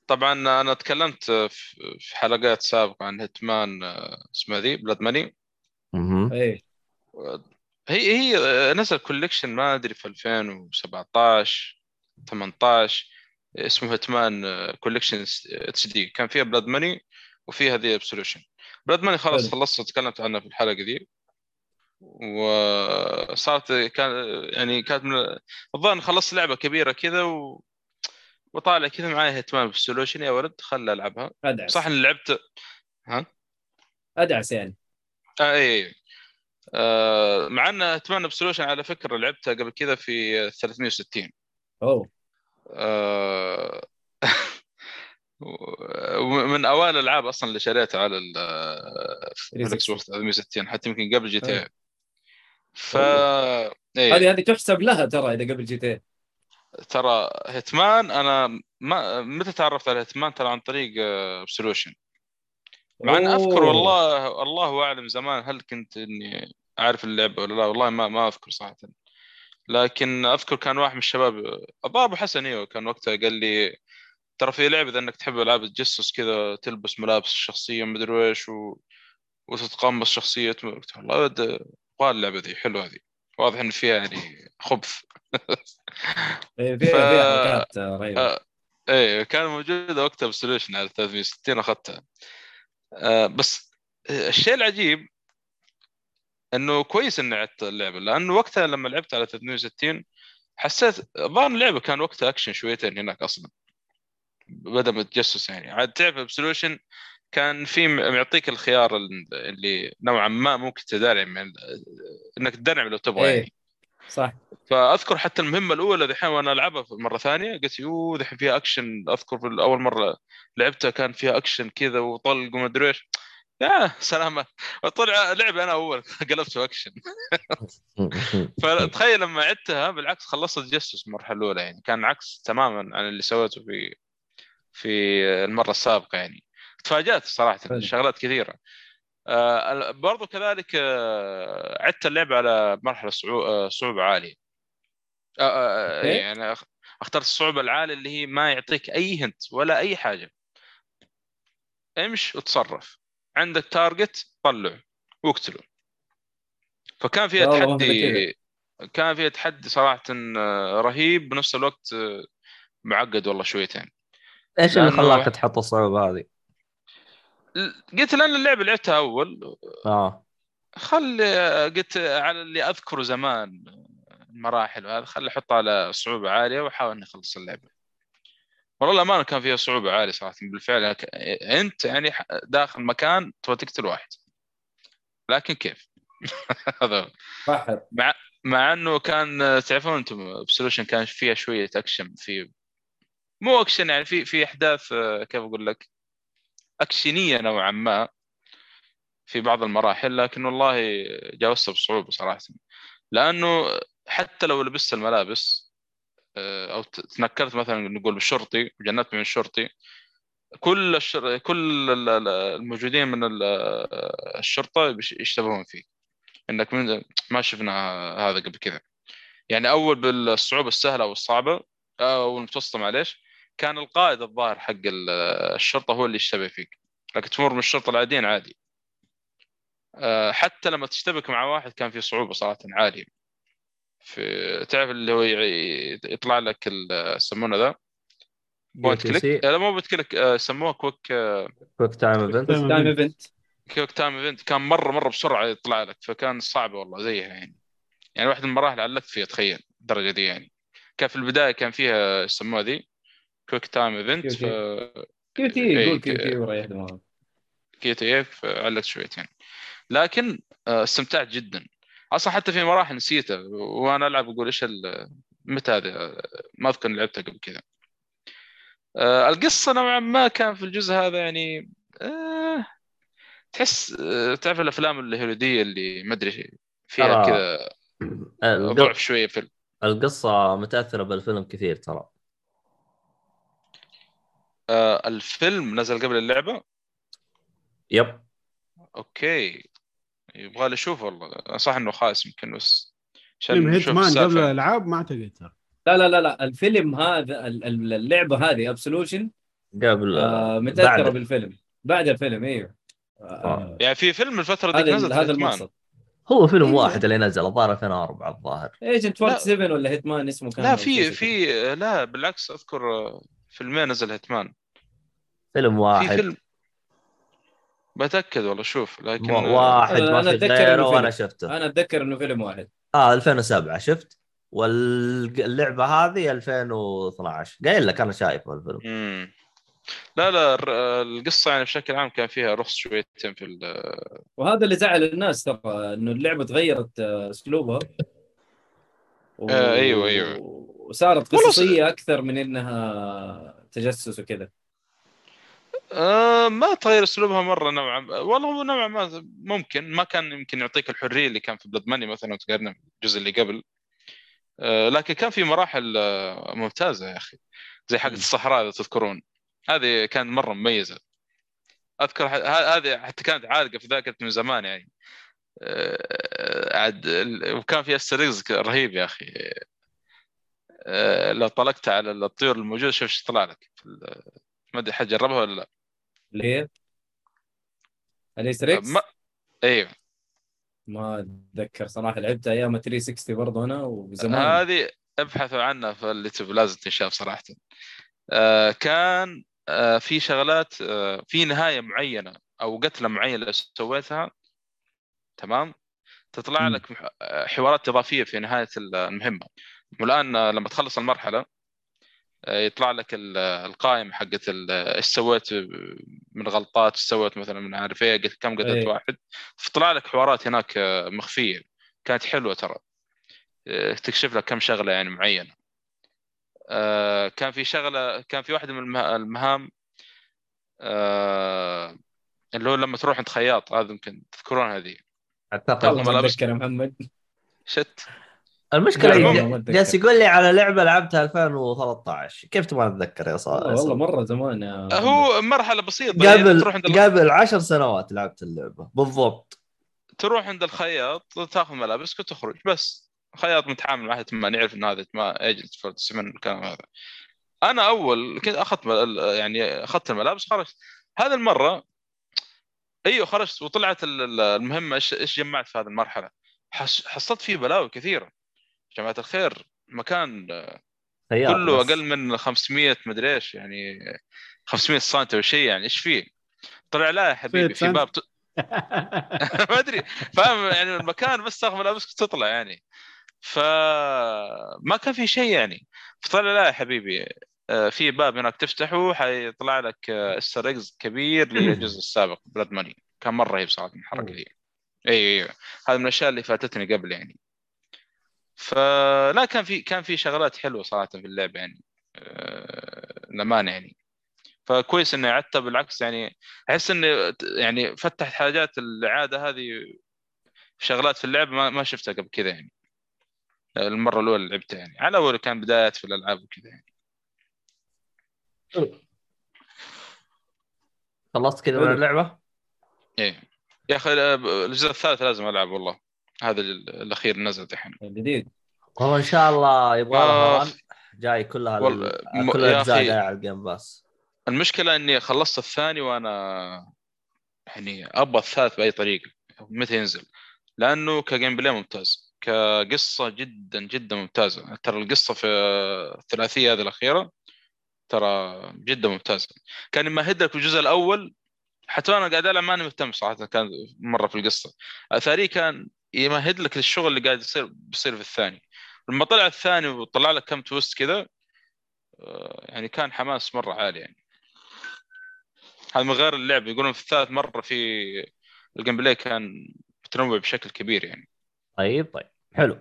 طبعا أنا تكلمت في حلقات سابقة عن Hitman آه، اسمها ذي Blood Money. إيه. هي هي نزل collection ما أدري في 2017 18 اسمه Hitman Collection HD كان فيها Blood Money وفيها ذي Absolution Blood Money خلاص. خلصت تكلمت عنها في الحلقة ذي وصارت كان يعني كانت من الظاهر خلصت لعبة كبيرة كذا و... وطالع كذا معي Hitman Absolution يا ولد خل ألعبها. أدعس. صح إني لعبت ها؟ أدعس يعني. آه اي آه، مع ان أتمنى Absolution على فكرة لعبتها قبل كذا في 360 أوه. آه، من أوائل الألعاب أصلا اللي شريتها على ال- ال Xbox 360 حتى يمكن قبل GTA. ف هذه إيه. هذه تحسب لها ترى إذا قبل جي تي ترى هيتمان أنا ما متى تعرفت على Hitman؟ ترى عن طريق Absolution مع ان أذكر. والله الله أعلم زمان هل كنت إني أعرف اللعبة ولا لا والله ما ما أذكر صراحة. لكن أذكر كان واحد من الشباب أبو حسن إيوه كان وقتها قال لي ترى في لعبة اذا إنك تحب ألعاب التجسس كذا تلبس ملابس الشخصيه مدري إيش و... وتتقمص شخصية. قلت والله أبغى اللعبة ذي حلوة هذه واضح إن فيها يعني خبث. إيه، فيها ف- فيها حركات رهيبة. آه، إيه كان موجودة وقتها بسوليوشن على 360 أخذتها. آه بس آه، الشيء العجيب إنه كويس إني عدت اللعبة لأنه وقتها لما لعبت على 360 حسيت الظاهر اللعبة كان وقتها أكشن شويتين هناك أصلا بدا من التجسس يعني. عاد تعرف Absolution كان في معطيك الخيار ال- اللي نوعا ما ممكن تدرع من إنك تدرع لو تبغى إيه. يعني. صح. فأذكر حتى المهمة الأولى دحين وأنا ألعبها مرة ثانية قلت يو دحين فيها أكشن أذكر في اول مرة لعبتها كان فيها أكشن كذا وطلق وما أدري إيش. يا سلام. طلع لعبه أنا اول قلبته اكشن فتخيل لما عدتها بالعكس خلصت تجسس المرحله الأولى يعني. كان عكس تماما عن اللي سويته في في المرة السابقة يعني. تفاجأت صراحة حلو. شغلات كثيرة. آه برضو كذلك آه عدت اللعبة على مرحلة صعو- آه، صعوبة عالية. آه آه okay. يعني اخترت الصعوبة العالية اللي هي ما يعطيك أي hint ولا أي حاجة. امش وتصرف. عندك تارجت طلعه واقتله فكان فيها تحدي كان فيها تحدي صراحة آه، رهيب. بنفس الوقت آه، معقد والله شويتين. إيش اللي خلاك تحط الصعوبة هذه؟ قلت لأن اللعبة لعبتها أول. آه. خلي قلت على اللي أذكره زمان المراحل وهذا خلي أحطها على صعوبة عالية وأحاول إني أخلص اللعبة. والله الأمانة كان فيها صعوبة عالية صراحة. بالفعل أنت يعني داخل مكان تبغى تقتل واحد. لكن كيف؟ هذا مع مع إنه كان تعرفون أنتم Absolution كان فيها شوية أكشن في مو أكشن يعني في في أحداث كيف أقول لك أكشنية نوعا ما في بعض المراحل لكن والله جاوزتها بصعوبة صراحة. لأنه حتى لو لبست الملابس أو ت- تنكرت مثلا نقول بالشرطي وجنبت من الشرطي كل الشر... كل ال- ال- الموجودين من ال- الشرطة يشتبهون فيك. إنك من ما شفنا هذا قبل كذا. يعني أول بالصعوبة السهلة أو الصعبة أو المتوسطه معليش كان القائد الظاهر حق ال- الشرطة هو اللي يشتبه فيك. لكن تمر من الشرطة العاديين عادي. آه، حتى لما تشتبك مع واحد كان في صعوبة صراحة عالية. في تعرف اللي هو يطلع لك ال- يسمونه the point. click لا مو point click آه، يسموه كويك كويك تايم ايفنت تايم ايفنت كويك تايم ايفنت كان مرة مرة بسرعة يطلع لك فكان صعب والله زيها يعني. يعني واحد من المراحل علقت فيها تخيل الدرجة دي يعني. كان في البداية كان فيها يسموها the quick time event. ف QTE قول QTE وريح دماغك QTE علقت شويتين. لكن آه، استمتعت جدا. أصلا حتى في مراحل نسيتها وأنا ألعب أقول إيش متى هذا آه، ما أذكر لعبتها قبل كذا. آه، القصة نوعا ما كان في الجزء هذا يعني آه، تحس آه، تعرف الأفلام الهوليوديه اللي ما أدري فيها ترى كذا ضعف شوية في ال- القصة متأثرة بالفيلم كثير ترى. آه، الفيلم نزل قبل اللعبة؟ yep. أوكي. يبغى لي أشوف والله صح إنه خايس يمكن بس فيلم Hitman السالفة. قبل الألعاب ما اعتقد ترى لا لا لا لا الفيلم هذا ال- ال- اللعبة هذه Absolution قبل آه متأثرة بعد بالفيلم بعد الفيلم أيوه آه آه. يعني في فيلم الفترة هذا نزل هذا. المقصد هو فيلم أيوة. واحد اللي نزل الظاهر 2004 الظاهر ايجنت لا. 47 ولا هيتمان اسمه كان لا في. في لا بالعكس أذكر فيلمين نزل هيتمان فيلم في واحد فيلم بتأكد والله شوف لكن واحد أنا- ما في أتذكر غيره إنه وأنا فيلم. شفته. أنا أتذكر إنه فيلم واحد. آه 2007 شفت؟ واللعبة هذه 2012 قايل لك أنا شايفه الفيلم. مم. لا لا القصة يعني بشكل عام كان فيها رخص شويتين في ال- وهذا اللي زعل الناس ترى إنه اللعبة تغيرت آه، أسلوبها. و... آه، أيوة، أيوة. وصارت قصصية أكثر من إنها تجسس وكذا. آه ما تغير أسلوبها مرة نوعا. ما والله هو نوعا ما ممكن. ما كان يمكن يعطيك الحرية اللي كان في بلاد ماني مثلا تقارنه بالجزء اللي قبل. آه لكن كان في مراحل آه ممتازة يا أخي. زي مم. الصحراء إذا تذكرون. هذه كانت مرة مميزة. أذكر هذه حتى كانت عالقة في ذاكرتي من زمان يعني. عاد وكان في Easter eggs رهيب يا أخي. لو طلقت على الطيور الموجودة شوف إيش طلع لك ما أدري حد جربها ولا لا. اللي هي ال Easter eggs ما أيوه ما أتذكر صراحة لعبتها أيام 360 برضه أنا وزمان. هذه ابحثوا عنها في اليوتيوب لازم تنشاف صراحة. آه كان آه في شغلات آه في نهاية معينة أو قتلة معينة لو سويتها تمام؟ تطلع مم. لك آه، حوارات إضافية في نهاية المهمة. والآن آه، لما تخلص المرحلة يطلع لك ال- القائمه حقت إيش سويت من غلطات إيش سويت مثلا من عارف إيه كم قتلت إيه. واحد. فطلع لك حوارات هناك آه، مخفية. كانت حلوة ترى. آه، تكشف لك كم شغلة يعني معينة. آه، كان في شغلة كان في واحدة من المه- المهام آه، اللي هو لما تروح عند خياط هذا يمكن تذكرون هذه. اعتقد يا محمد. شت. المشكلة. جالس يقول لي على لعبة لعبتها 2013 كيف تبغى أتذكر يا صاحبي والله مرة زمان يا. هو مرحلة بسيطة يعني قبل تروح عند ال- قبل 10 سنوات لعبت اللعبة. بالضبط. تروح عند الخياط تاخذ ملابسك وتخرج بس. خياط متعامل معها ما يعرف إن هذا ما ايجنت فور من الكلام هذا. أنا أول كنت أخذت مل- يعني أخذت الملابس خرجت. هذه المرة إيوه خرجت وطلعت ال- ال- المهمة إيش إيش جمعت في هذه المرحلة؟ حصلت فيه بلاوي كثيرة. جماعة الخير مكان خيار كله بس. أقل من 500 مدري إيش يعني 500 سم أو شيء يعني إيش فيه؟ طلع لا يا حبيبي في. باب ت... ما أدري فاهم؟ يعني المكان بس تاخذ ملابسك تطلع يعني. فما كان في شيء يعني. فطلع لا يا حبيبي آه، في باب هناك تفتحه حيطلع لك Easter eggs كبير للجزء السابق Blood Money كان مرة رهيب صراحة الحركة دي. اي اي هذه من الأشياء اللي فاتتني قبل يعني. فلا كان في كان في شغلات حلوة صراحة في اللعبه يعني. آه، للأمانة يعني. فكويس اني عدتها بالعكس يعني أحس اني يعني فتحت حاجات الإعادة هذه في شغلات في اللعبه ما, ما شفتها قبل كذا يعني. المرة الأولى اللي لعبتها يعني. على أول كان بدايات في الألعاب وكذا يعني. خلصت كذا من. اللعبة؟ إيه. يا أخي الجزء الثالث لازم ألعب والله. هذا ال- الأخير نزل دحين جديد. والله إن شاء الله يبغى. رن جاي كلها والله، ال- م- كل يا الاجزاء على ال Game Pass المشكلة إني خلصت الثاني وأنا يعني أبغى الثالث بأي طريقة متى ينزل؟ لأنه ك gameplay ممتاز كقصة جدا جدا ممتازة. ترى القصة في الثلاثية هذه الأخيرة ترى جدا ممتازة. كان يمهد لك الجزء الأول حتى أنا قاعد ألعب ماني مهتم صراحة كان مرة في القصة. الثاني كان يمهد لك للشغل اللي قاعد يصير بيصير في الثاني. لما طلع الثاني وطلع لك كم twist كذا آه، يعني كان حماس مرة عالي يعني. هذا من غير اللعب. يقولون في الثالث مرة في ال gameplay كان متنوع بشكل كبير يعني. طيب طيب. حلو.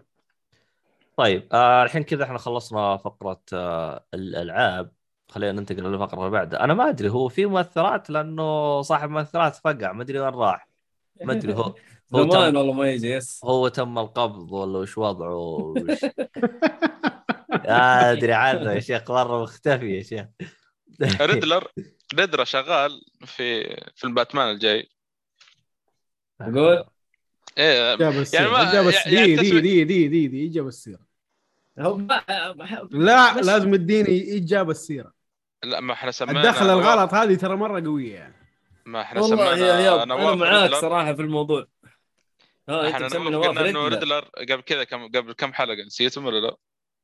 طيب آه الحين كذا إحنا خلصنا فقرة آه الألعاب. خلينا ننتقل للفقره اللي بعدها. أنا ما أدري هو في مؤثرات؟ لأنه صاحب مؤثرات فقع. ما أدري وين راح. ما أدري هو زمان تم والله ما يجي يس. هو تم القبض ولا وش وضعه أدري عنه يا شيخ مرة مختفي يا شيخ. ريدلر ريدلر شغال في فيلم باتمان الجاي. يقول؟ إيه جاب السيرة يعني ما- جاب يعني دي تسمع- دي دي دي دي دي جاب السيرة هو ما ما- لا لازم تديني اجاب السيرة لا ما إحنا سمينا الدخل الغلط هذه ترى مرة قوية يعني. ما إحنا والله سمينا يا ياب أنا معاك. صراحة في الموضوع. أنت إحنا مسمي نواف نواف قلنا إنه ريدلر قبل كذا كم قبل كم حلقة؟ نسيتهم ولا لا؟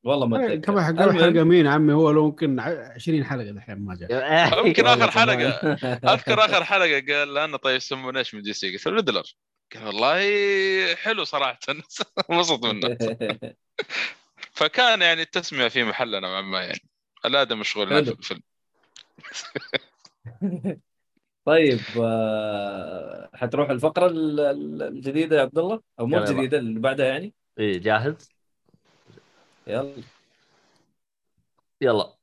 والله ما أتذكر. كم. حلقة مين عمي؟ هو لو يمكن ع- 20 حلقة دحين ما جاء. يمكن آخر حلقة. أذكر آخر حلقة قال لنا طيب يسمونه إيش من دي سي؟ قلت له ريدلر. قال والله حلو صراحة. انبسط منه. فكان يعني التسمية في محلنا نوعا ما يعني. الآدم مشغول. في الفيلم طيب آه، حتروح الفقرة ال- ال- الجديدة يا عبد الله؟ أو مو يلا. الجديدة اللي بعدها يعني؟ إيه جاهز؟ يلا. يلا.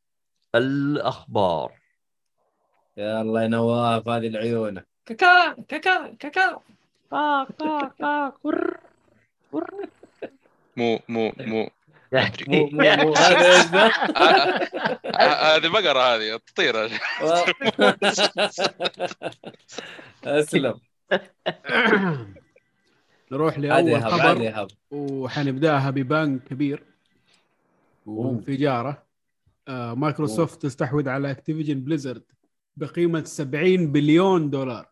الأخبار. يلا يا نواف هذه العيونة. كاكا كاكا كاكا. طاق طاق طاق ور ور. مو مو مو. مو مو مو هذا إيش ذا؟ ه- هذه بقره هذه تطير. أسلم. نروح لأول خبر. وحنبداها ب bang كبير. وانفجاره آه مايكروسوفت تستحوذ على Activision Blizzard بقيمة 70 بليون دولار.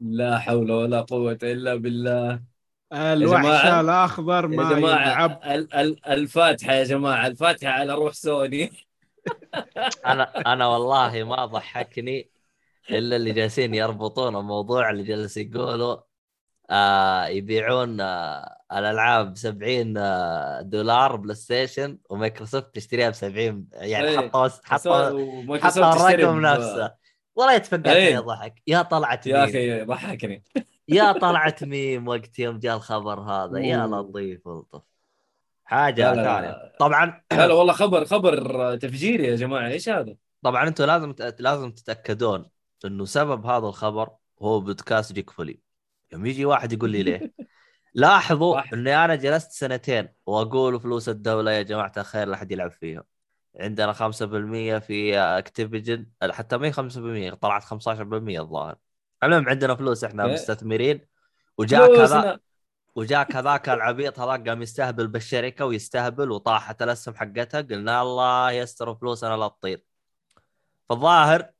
لا حول ولا قوة إلا بالله. الوحش الاخضر يا ما جماعة يلعب. ال- ال- الفاتحة يا جماعة الفاتحة على روح سوني. أنا أنا والله ما ضحكني إلا اللي جالسين يربطون الموضوع اللي جالس يقولوا آه يبيعون آه الألعاب ب 70 آه دولار بلاي ستيشن ومايكروسوفت تشتريها ب 70 يعني إيه. حطوا حطوا حطوا الرقم نفسه. والله يتفقعت إيه. يا ضحك. يا طلعت يا أخي ضحكني. يا طلعت ميم وقت يوم جاء الخبر هذا يا. لطيف لطف حاجة. ثانية طبعا لا والله خبر خبر تفجيري يا جماعة إيش هذا؟ طبعا أنتم لازم لازم تتأكدون إنه سبب هذا الخبر هو بودكاست جيك فولي يوم يجي واحد يقول لي ليه لاحظوا. اني أنا جلست سنتين وأقول فلوس الدولة يا جماعة الخير لا أحد يلعب فيها عندنا 5% في Activision حتى ما هي 5% طلعت 15% الظاهر المهم عندنا فلوس إحنا إيه. مستثمرين وجاك هذا. وجاك هذاك العبيط هذاك قام يستهبل بالشركة ويستهبل وطاحت الاسهم حقتها قلنا الله يستر فلوسنا لا تطير فالظاهر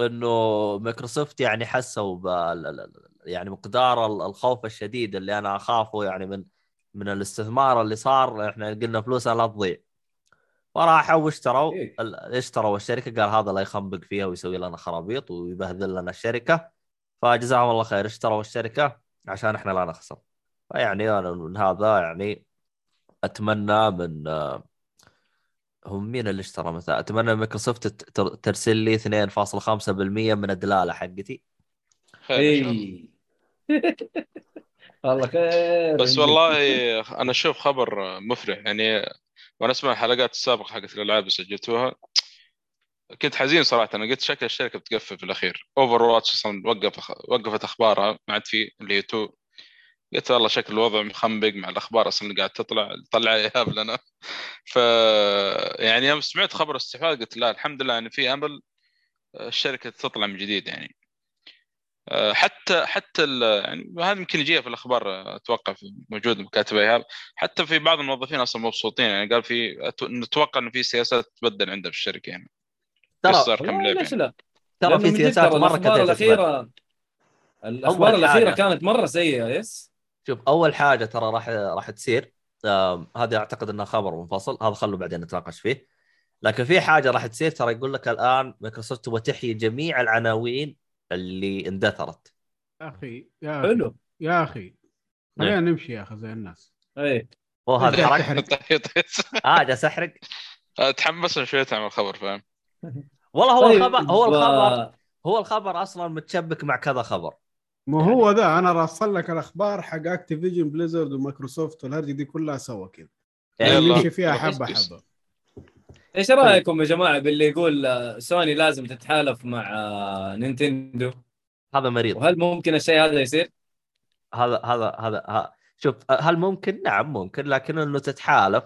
إنه مايكروسوفت يعني حسوا بال يعني مقدار ال- الخوف الشديد اللي أنا أخافه يعني من من الاستثمار اللي صار إحنا قلنا فلوسنا لا تضيع فراحوا واشتروا إيه. اشتروا الشركة قال هذا لا يخنبق فيها ويسوي لنا خرابيط ويبهذل لنا الشركة فجزاهم الله خير. اشتروا الشركة عشان إحنا لا نخسر. فيعني أنا من هذا يعني أتمنى من هم مين اللي اشترى مثلا؟ أتمنى مايكروسوفت ترسل لي 2.5% من الدلالة حقتي. خير إن شاء الله. إي. والله خير بس والله أنا أشوف خبر مفرح. يعني وأنا أسمع الحلقات السابقة حقت الألعاب اللي سجلتوها. كنت حزين صراحة. أنا قلت شكل الشركة بتقفل في الأخير. Overwatch أصلا وقف وقفت أخبارها ما عاد في اللي هي 2 قلت والله شكل الوضع مخنبق مع الأخبار أصلا اللي قاعد تطلع طلع ايهاب لنا. ف يعني يوم سمعت خبر استحواذ قلت لا الحمد لله إن في أمل الشركة تطلع من جديد يعني. حتى حتى يعني هذا يمكن يجيها في الأخبار أتوقع موجود مكاتب ايهاب حتى في بعض الموظفين أصلا مبسوطين يعني قال في نتوقع انه في سياسات تبدل عنده في الشركة يعني. ترى كم لعبة؟ ليش. لا؟ ترى في سياسات مرة الأخبار كثير الاخيره الأخبار الأخيرة. كانت مرة سيئة يس؟ شوف أول حاجة ترى راح راح تصير هذا أعتقد انه خبر منفصل هذا خلوا بعدين نتناقش فيه. لكن في حاجة راح تصير ترى يقول لك الآن مايكروسوفت تبغى تحيي جميع العناوين اللي اندثرت. يا أخي يا أخي حلو. يا أخي. خلينا نمشي يا أخي زي الناس. اي هو هذا حرق؟ آه جالس أحرق. تحمسنا شوية عن الخبر فاهم؟ والله هو طيب، الخبر هو الخبر هو الخبر أصلا متشبك مع كذا خبر ما هو ذا أنا راسل لك الأخبار حق Activision Blizzard ومايكروسوفت والهرجه دي كلها سوا كذا يعني يلا. نمشي فيها. حبة حبة إيش رأيكم يا جماعة باللي يقول سوني لازم تتحالف مع نينتندو هذا مريض وهل ممكن الشيء هذا يصير؟ هذا هذا هذا ها- شوف هل ممكن؟ نعم ممكن لكن إنه تتحالف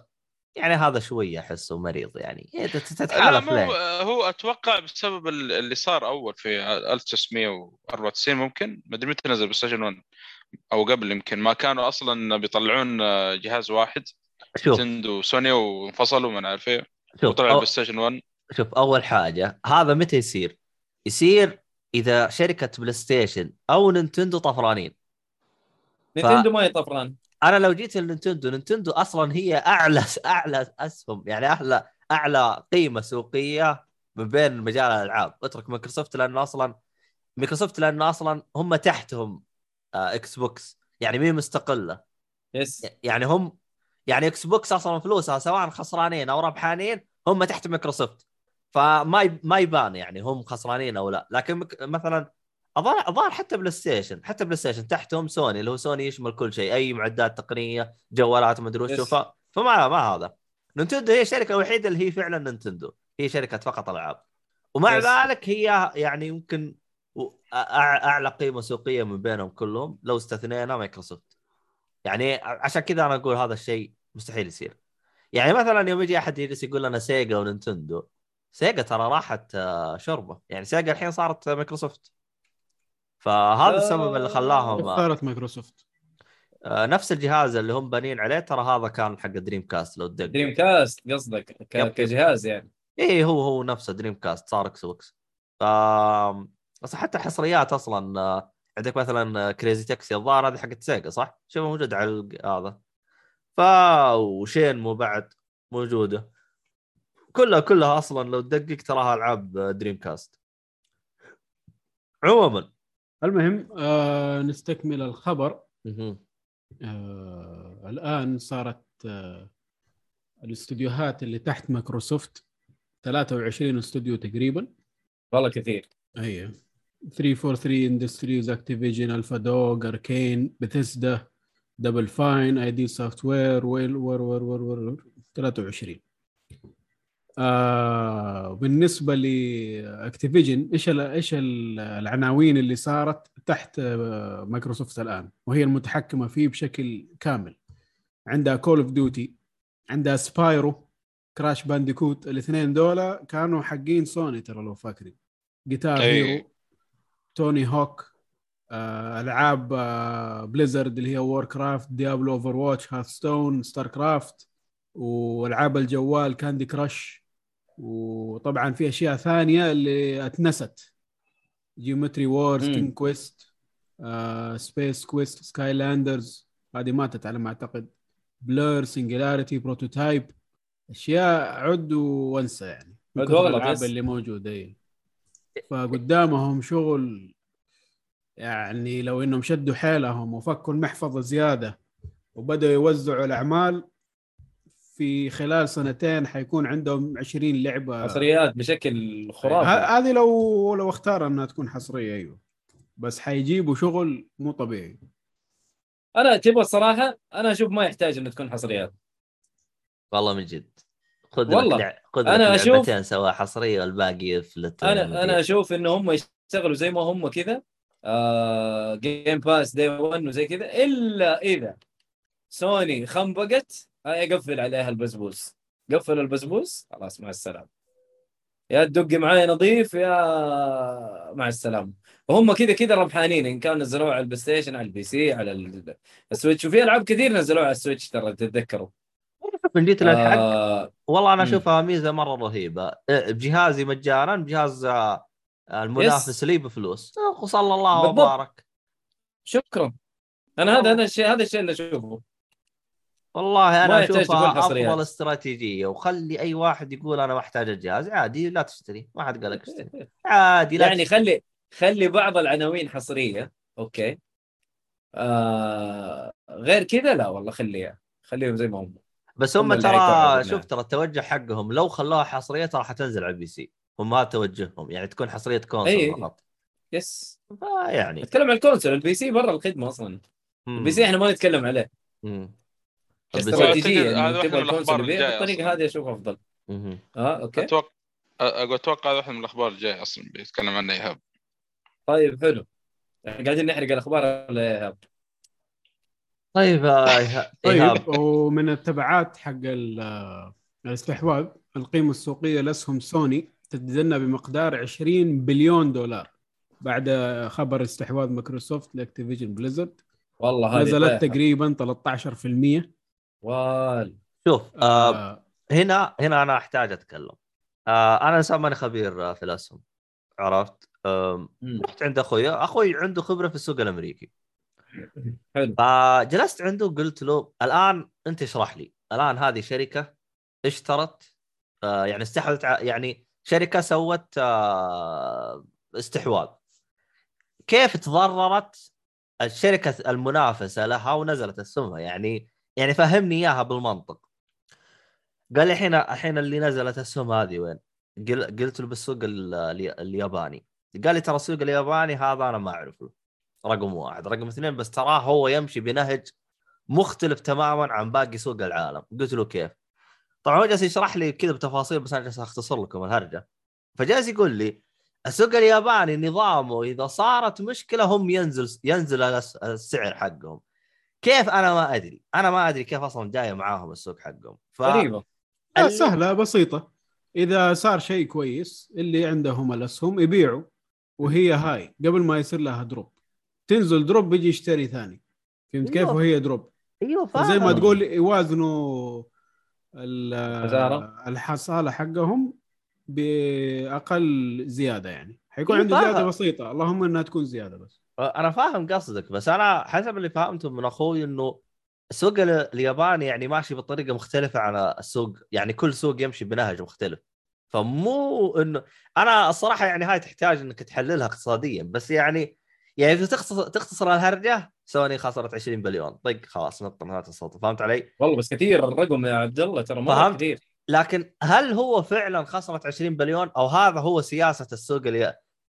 يعني هذا شوية أحسه مريض يعني. تت- لا تتحالف مو ليه؟ هو أتوقع بسبب ال- اللي صار أول في 1994 ممكن ما أدري متى نزل بلاي 1 أو قبل يمكن. ما كانوا أصلا بيطلعون جهاز واحد. شوف. نينتندو وسوني وانفصلوا ما نعرف إيه شوف وطلع أو البلاي ستيشن 1 شوف أول حاجة هذا متى يصير؟ يصير إذا شركة بلاي ستيشن أو نينتندو طفرانين. نينتندو ما يطفران أنا لو جيت لنينتندو نينتندو أصلا هي أعلى أعلى أسهم يعني أعلى أعلى قيمة سوقية من بين مجال الألعاب. اترك مايكروسوفت لأنه أصلا مايكروسوفت لأنه أصلا هم تحتهم آه إكس بوكس يعني مين مستقلة. yes. يعني هم يعني إكس بوكس أصلا فلوسها سواء خسرانين أو ربحانين هم تحت مايكروسوفت. فما ما يبان يعني هم خسرانين أو لا. لكن مثلا الظاهر الظاهر حتى بلاي ستيشن حتى بلاي ستيشن تحتهم سوني اللي هو سوني يشمل كل شيء أي معدات تقنية جوالات ما أدري وشو yes. ف- فما ما هذا. نينتندو هي الشركة الوحيدة اللي هي فعلا نينتندو هي شركة فقط ألعاب. ومع yes. ذلك هي يعني يمكن أعلى قيمة سوقية من بينهم كلهم لو استثنينا مايكروسوفت. يعني عشان كذا أنا أقول هذا الشيء مستحيل يصير. يعني مثلا يوم يجي أحد يجلس يقول لنا سيجا ونينتندو سيجا ترى راحت آه، شربه يعني سيجا الحين صارت مايكروسوفت. فهذا آه. السبب اللي خلاهم آه، اختارت مايكروسوفت آه، نفس الجهاز اللي هم بانين عليه ترى هذا كان حق Dreamcast لو تدق Dreamcast قصدك. كجهاز يعني إيه هو هو نفسه Dreamcast صار إكس بوكس ف بس حتى الحصريات أصلا عندك مثلا Crazy Taxi الظاهر هذه حقت سيجا صح؟ شوف موجود على هذا ف و Shenmue بعد موجودة كلها كلها أصلا لو تدقق تراها ألعاب Dreamcast عموما المهم آه نستكمل الخبر. آه الآن صارت آه الاستديوهات اللي تحت مايكروسوفت 23 استوديو تقريبا. والله كثير. أيوه 343 إندستريز أكتيفيجن ألفا دوغ أركين بثيسدا دبل فاين أي دي سوفت وير ويل ور ور ور ور 23 آه بالنسبة لاكتيفيجن إيش ال- إيش ال- العناوين اللي صارت تحت آه، مايكروسوفت الآن؟ وهي المتحكمة فيه بشكل كامل. عندها Call of Duty عندها Spyro Crash Bandicoot الاثنين دول كانوا حقين سوني ترى لو فاكرين. Guitar. Hero Tony Hawk آه، ألعاب آه، Blizzard اللي هي وور كرافت ديابلو اوفر واتش هاث ستون ستار كرافت والعاب الجوال Candy Crush وطبعا في أشياء ثانية اللي أتنست. Geometry Wars. King's Quest Space Quest Skylanders هذه ماتت على ما أعتقد. Blur Singularity Prototype أشياء عد وأنسى يعني. الالعاب. اللي موجوده إيه فقدامهم شغل يعني لو إنهم شدوا حيلهم وفكوا المحفظة زيادة وبدأوا يوزعوا الأعمال في خلال سنتين حيكون عندهم 20 لعبة. حصريات بشكل خرافي. ه- هذه لو لو اختار انها تكون حصرية أيوه. بس حيجيبوا شغل مو طبيعي. أنا تبغى الصراحة أنا أشوف ما يحتاج إنها تكون حصريات. والله من جد. خذ والله. لع- خذ أنا لك أشوف- لعبتين سوا حصرية والباقي يفلت أنا أنا أشوف إن هم يشتغلوا زي ما هم كذا آه Game Pass day 1 وزي كذا إلا إذا سوني خنبقت هاي اقفل عليها البزبوز قفل البزبوز خلاص مع السلامة. يا تدق معايا نظيف يا مع السلامة. وهم كذا كذا ربحانين إن كان نزلوها على ال PlayStation على ال PC على ال- ال Switch. وفي ألعاب كثير نزلوها على ال Switch ترى تتذكروا. من جيت للحق آه والله أنا. أشوفها ميزة مرة رهيبة. إيه، بجهازي مجانا بجهاز آه، المنافس لي بفلوس. آه، وصلى الله. وبارك. شكرا. أنا هذا هذا الشيء هذا الشيء اللي أشوفه. والله ما أنا أشوفها. أفضل استراتيجية وخلي أي واحد يقول أنا محتاج الجهاز عادي لا تشتري ما حد قال لك اشتري عادي لا يعني تشتري. خلي خلي بعض العناوين حصرية okay آه غير كذا لا والله خليها خليهم زي ما هم بس هم هم ترى. شوف ترى التوجه حقهم لو خلوها حصرية ترى حتنزل على ال PC هم هذا توجههم يعني تكون حصرية console أي. فقط yes فيعني اتكلم عن ال console ال PC برا الخدمة أصلا. ال PC إحنا ما نتكلم عليه مم. إنه واحدة تبغى من الأخبار ال console يبيع بالطريقة. هذه أشوف أفضل. آه okay أتوقع أتوقع هذا واحد من الأخبار الجاية أصلا بيتكلم عنه إيهاب طيب حلو يعني قاعدين نحرق الأخبار إيهاب؟ طيب آه، إيهاب طيب ومن التبعات حق ال- الاستحواذ القيمة السوقية لاسهم سوني تتدنى بمقدار 20 بليون دولار بعد خبر استحواذ مايكروسوفت ل Activision Blizzard والله هذه نزلت. تقريبا 13% وال شوف آه آه. هنا هنا أنا أحتاج أتكلم. آه أنا إنسان ماني خبير آه، في الأسهم عرفت؟ مم. رحت عند أخوي أخوي عنده خبرة في السوق الأمريكي. حلو. فجلست عنده قلت له الآن أنت اشرح لي الآن هذه شركة اشترت آه يعني استحوذت يعني شركة سوت آه استحواذ. كيف تضررت الشركة المنافسة لها ونزلت اسهمها يعني يعني فهمني إياها بالمنطق. قال لي الحين الحين اللي نزلت اسهم هذه وين؟ قل- قلت له بالسوق ال- الي- الياباني. قال لي ترى السوق الياباني هذا أنا ما اعرف له رقم واحد. رقم اثنين بس تراه هو يمشي بنهج مختلف تماما عن باقي سوق العالم. قلت له كيف؟ طبعا هو جالس يشرح لي كذا بتفاصيل بس أنا جالس أختصر لكم الهرجة. فجالس يقول لي السوق الياباني نظامه إذا صارت مشكلة هم ينزل ينزل الس- السعر حقهم. كيف أنا ما أدري؟ أنا ما أدري كيف أصلا جاية معاهم السوق حقهم. ف... غريبة. ال- سهلة بسيطة. إذا صار شيء كويس اللي عندهم الاسهم يبيعوا وهي هاي قبل ما يصير لها drop. تنزل drop بيجي يشتري ثاني. فهمت كيف؟ أيوة. وهي drop. أيوه فاهم زي ما تقول يوازنوا. الحصالة حقهم بأقل زيادة يعني. حيكون إيه عنده زيادة. بسيطة. اللهم إنها تكون زيادة بس. أنا فاهم قصدك بس أنا حسب اللي فهمته من أخوي إنه السوق ال- الياباني يعني ماشي بطريقة مختلفة عن السوق يعني كل سوق يمشي بنهج مختلف فمو إنه أنا الصراحة يعني هاي تحتاج إنك تحللها اقتصاديا بس يعني يعني إذا تختصر تختصر الهرجة سوني خسرت 20 بليون طق خلاص نط نهاية الصوت فهمت علي؟ والله بس كثير الرقم يا عبد الله ترى مرة. كثير لكن هل هو فعلا خسرت 20 بليون أو هذا هو سياسة السوق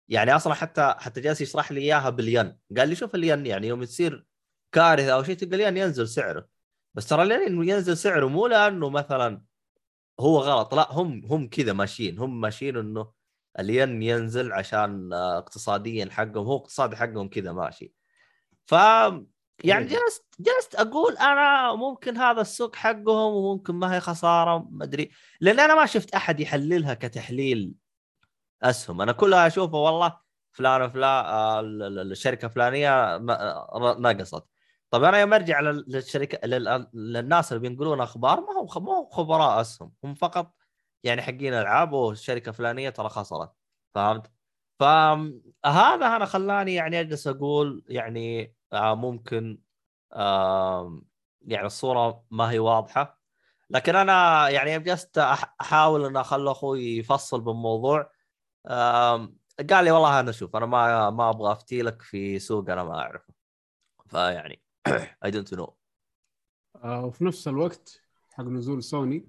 يعني أصلا حتى حتى جالس يشرح لي إياها بالين. قال لي شوف الين يعني يوم تصير كارثة أو شيء تلقى الين ينزل سعره. بس ترى الين ينزل سعره مو لأنه مثلا هو غلط لا هم هم كذا ماشيين. هم ماشيين إنه الين ينزل عشان آه، اقتصاديا حقهم هو اقتصادي حقهم كذا ماشي. ف يعني جلست جلست أقول أنا ممكن هذا السوق حقهم وممكن ما هي خسارة ما أدري. لأن أنا ما شفت أحد يحللها كتحليل أسهم. أنا كلها أشوفه والله فلان وفلان آه، ال- ال- الشركة الفلانية ما- آه، نقصت طب أنا يوم أرجع لل- للشركة لل- للناس اللي بينقلون أخبار ما ما هم خبراء أسهم هم فقط يعني حقين ألعاب والشركة الفلانية ترى خسرت. فهمت؟ فهذا أنا خلاني يعني أجلس أقول يعني آه، ممكن يعني الصورة ما هي واضحة. لكن أنا يعني جلست أحاول إن أخلي أخوي يفصل بالموضوع. قال لي والله أنا شوف أنا ما ما أبغى أفتي لك في سوق أنا ما أعرفه. فيعني I don't know وفي نفس الوقت حق نزول سوني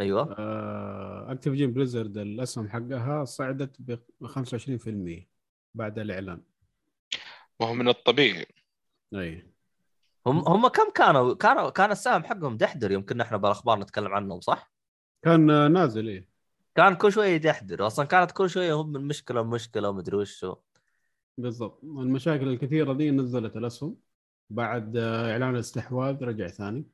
أيوه. آه Activision Blizzard الأسهم حقها صعدت ب 25% بعد الإعلان. وهو من الطبيعي. أي. هم هم كم كانوا كانوا كان السهم حقهم دحدر يمكن إحنا بالأخبار نتكلم عنهم صح؟ كان نازل إيه. كان كل شوية يدحدر أصلا كانت كل شوية هم من مشكله لمشكله ومدري وشو بالضبط. المشاكل الكثيرة دي نزلت الأسهم. بعد آه، إعلان الاستحواذ رجع ثاني.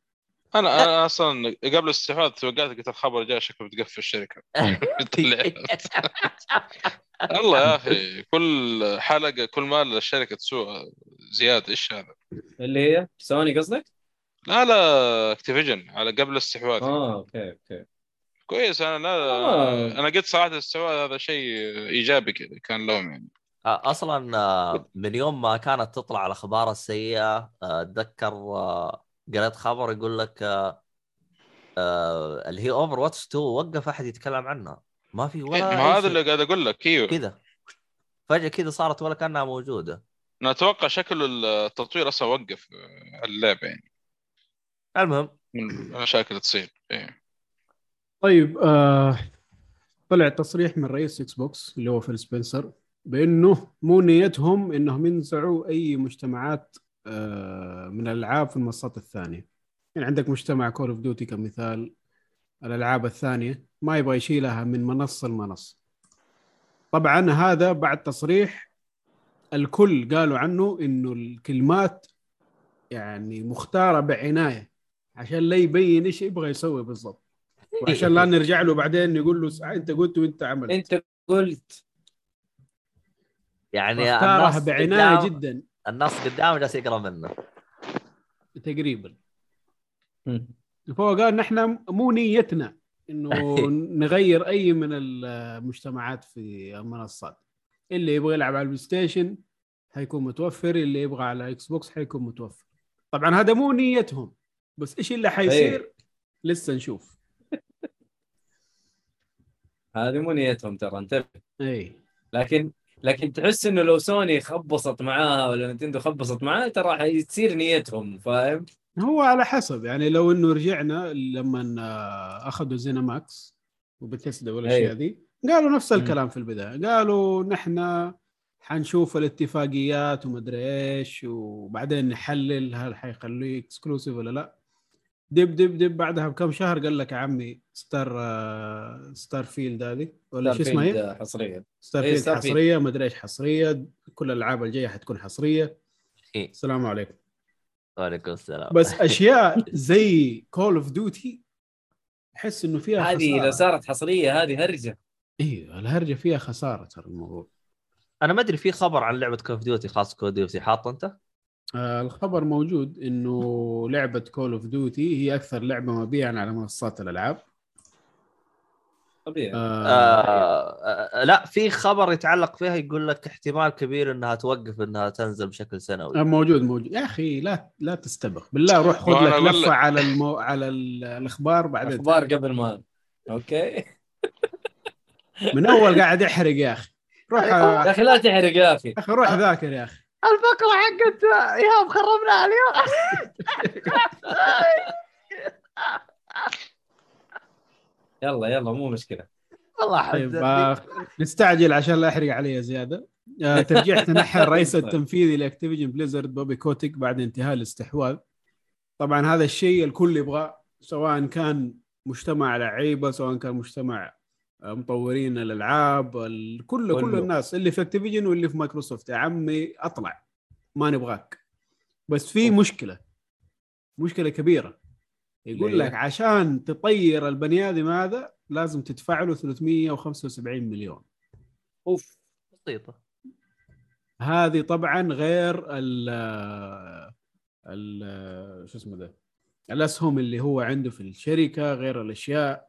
أنا أنا أصلا قبل الاستحواذ توقعت قلت الخبر جاء شكله بتقفل الشركة. الله يا أخي كل حلقة كل ما الشركة تسوق زيادة إيش هذا؟ اللي هي؟ سوني قصدك؟ لا لا Activision على قبل الاستحواذ. آه okay okay. كويس أنا لا آه. أنا قلت صراحة الاستحواذ هذا شيء إيجابي كذا كان لهم يعني. أصلا آه، من يوم ما كانت تطلع الأخبار السيئة آه، أتذكر آه، قريت خبر يقول لك آه، آه، اللي هي Overwatch 2 وقف أحد يتكلم عنها. ما في إيه، ولا ما هذا. اللي قاعد أقول لك إيوه. كذا. فجأة كذا صارت ولا كأنها موجودة. أنا أتوقع شكل التطوير أصلا وقف آه، اللعبة يعني. المهم. المشاكل تصير إيه. طيب آه طلع تصريح من رئيس Xbox اللي هو فيل سبنسر بأنه مو نيتهم إنهم ينزعوا أي مجتمعات آه من الألعاب في المنصات الثانية. يعني عندك مجتمع Call of Duty كمثال الألعاب الثانية ما يبغى يشيلها من منصة لمنصة. طبعا هذا بعد تصريح الكل قالوا عنه إنه الكلمات يعني مختارة بعناية عشان لا يبين إيش يبغى يسوي بالضبط. وعشان لا نرجع له بعدين نقول له "سع- أنت قلت وأنت عملت. أنت قلت. يعني اختارها بعناية قدام- جدا. الناس قدام جالس يقرأ منه. تقريبا. فهو قال نحن مو نيتنا إنه نغير أي من المجتمعات في المنصات. اللي يبغى يلعب على ال PlayStation حيكون متوفر اللي يبغى على Xbox حيكون متوفر. طبعا هذا مو نيتهم بس إيش اللي حيصير؟ لسه نشوف. هذه مو نيتهم ترى انتبه إي لكن لكن تحس إنه لو سوني خبصت معاها ولا نتندو خبصت معاها ترى حيصير نيتهم فاهم؟ هو على حسب يعني لو إنه رجعنا لما أخذوا ZeniMax و Bethesda والاشياء. ذي قالوا نفس. الكلام في البداية قالوا نحن حنشوف الاتفاقيات ومدري إيش وبعدين نحلل هل حيخليه exclusive ولا لا دب دب دب بعدها بكم شهر قال لك يا عمي Star آه، Starfield هذه ولا شو اسمها هي؟ Starfield حصريا Star إيه، field Starfield. حصرية مدري إيش حصرية كل الألعاب الجاية حتكون حصرية إيه. السلام عليكم وعليكم السلام بس أشياء زي Call of Duty أحس إنه فيها هذه. لو صارت حصرية هذه هرجة أيوه الهرجة فيها خسارة ترى الموضوع أنا ما أدري في خبر عن لعبة Call of Duty خاص Call of Duty حاط أنت؟ آه الخبر موجود إنه لعبة Call of Duty هي أكثر لعبة مبيعا على منصات الألعاب. طبيعي. آه آه آه لا في خبر يتعلق فيها يقول لك احتمال كبير إنها توقف إنها تنزل بشكل سنوي. آه، موجود موجود. يا أخي لا لا تستبخ بالله روح خذ لك لفة على المو... على ال- الأخبار بعدين أخبار قبل ما أوكي. من أول قاعد يحرق يا أخي. روح يا يا أخي لا تحرق يا أخي. أخي روح ذاكر يا أخي. الفقره حقت إيهاب خربناها اليوم يلا يلا مو مشكلة. والله طيب. آه، نستعجل عشان لا يحرق علي زيادة. آه، ترجيح تنحى الرئيس التنفيذي ل Activision Blizzard بوبي كوتيك بعد انتهاء الاستحواذ. طبعا هذا الشيء الكل يبغاه سواء كان مجتمع لعيبه سواء كان مجتمع مطورين الألعاب ال- كل كل. الناس اللي في Activision واللي في مايكروسوفت يا عمي اطلع ما نبغاك بس في. مشكلة مشكلة كبيرة يقول هي؟ لك عشان تطير البني آدم هذا لازم تدفع له 375 مليون أوف، بسيطة هذه طبعا غير ال ال شو اسمه ده الأسهم اللي هو عنده في الشركة غير الأشياء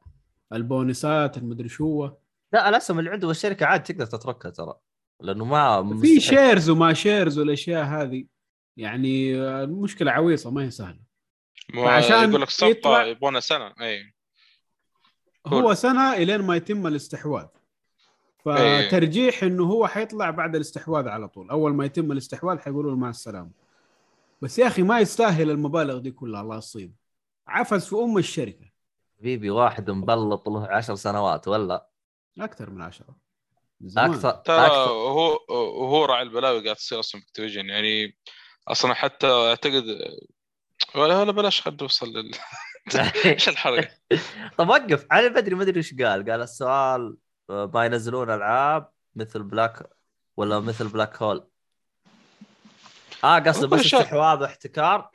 البونصات المدري شو. لا الاسهم اللي عنده بالشركة عاد تقدر تتركها ترى. لأنه ما في. shares وما shares والأشياء هذه. يعني المشكلة عويصة ما هي سهلة. ما فعشان يقول لك صفقة يطلع- يبغونها سنة. أي. هو سنة إلين ما يتم الاستحواذ. إيه. فترجيح إنه هو حيطلع بعد الاستحواذ على طول. أول ما يتم الاستحواذ حيقولوا له مع السلامة. بس يا أخي ما يستاهل المبالغ دي كلها الله يصيب. عفس في أم الشركة. حبيبي واحد مبلط له عشر سنوات ولا أكثر من عشرة زمان. أكثر ترى هو وهو راعي البلاوي قاعد تصير أصلا في Activision يعني أصلا حتى أعتقد ولا ولا بلاش خلينا نوصل لل إيش الحرقه؟ طب وقف علي بدري ما أدري إيش قال قال السؤال ما ينزلون ألعاب مثل black ولا مثل black hole آه قصده بس. استحواذ واحتكار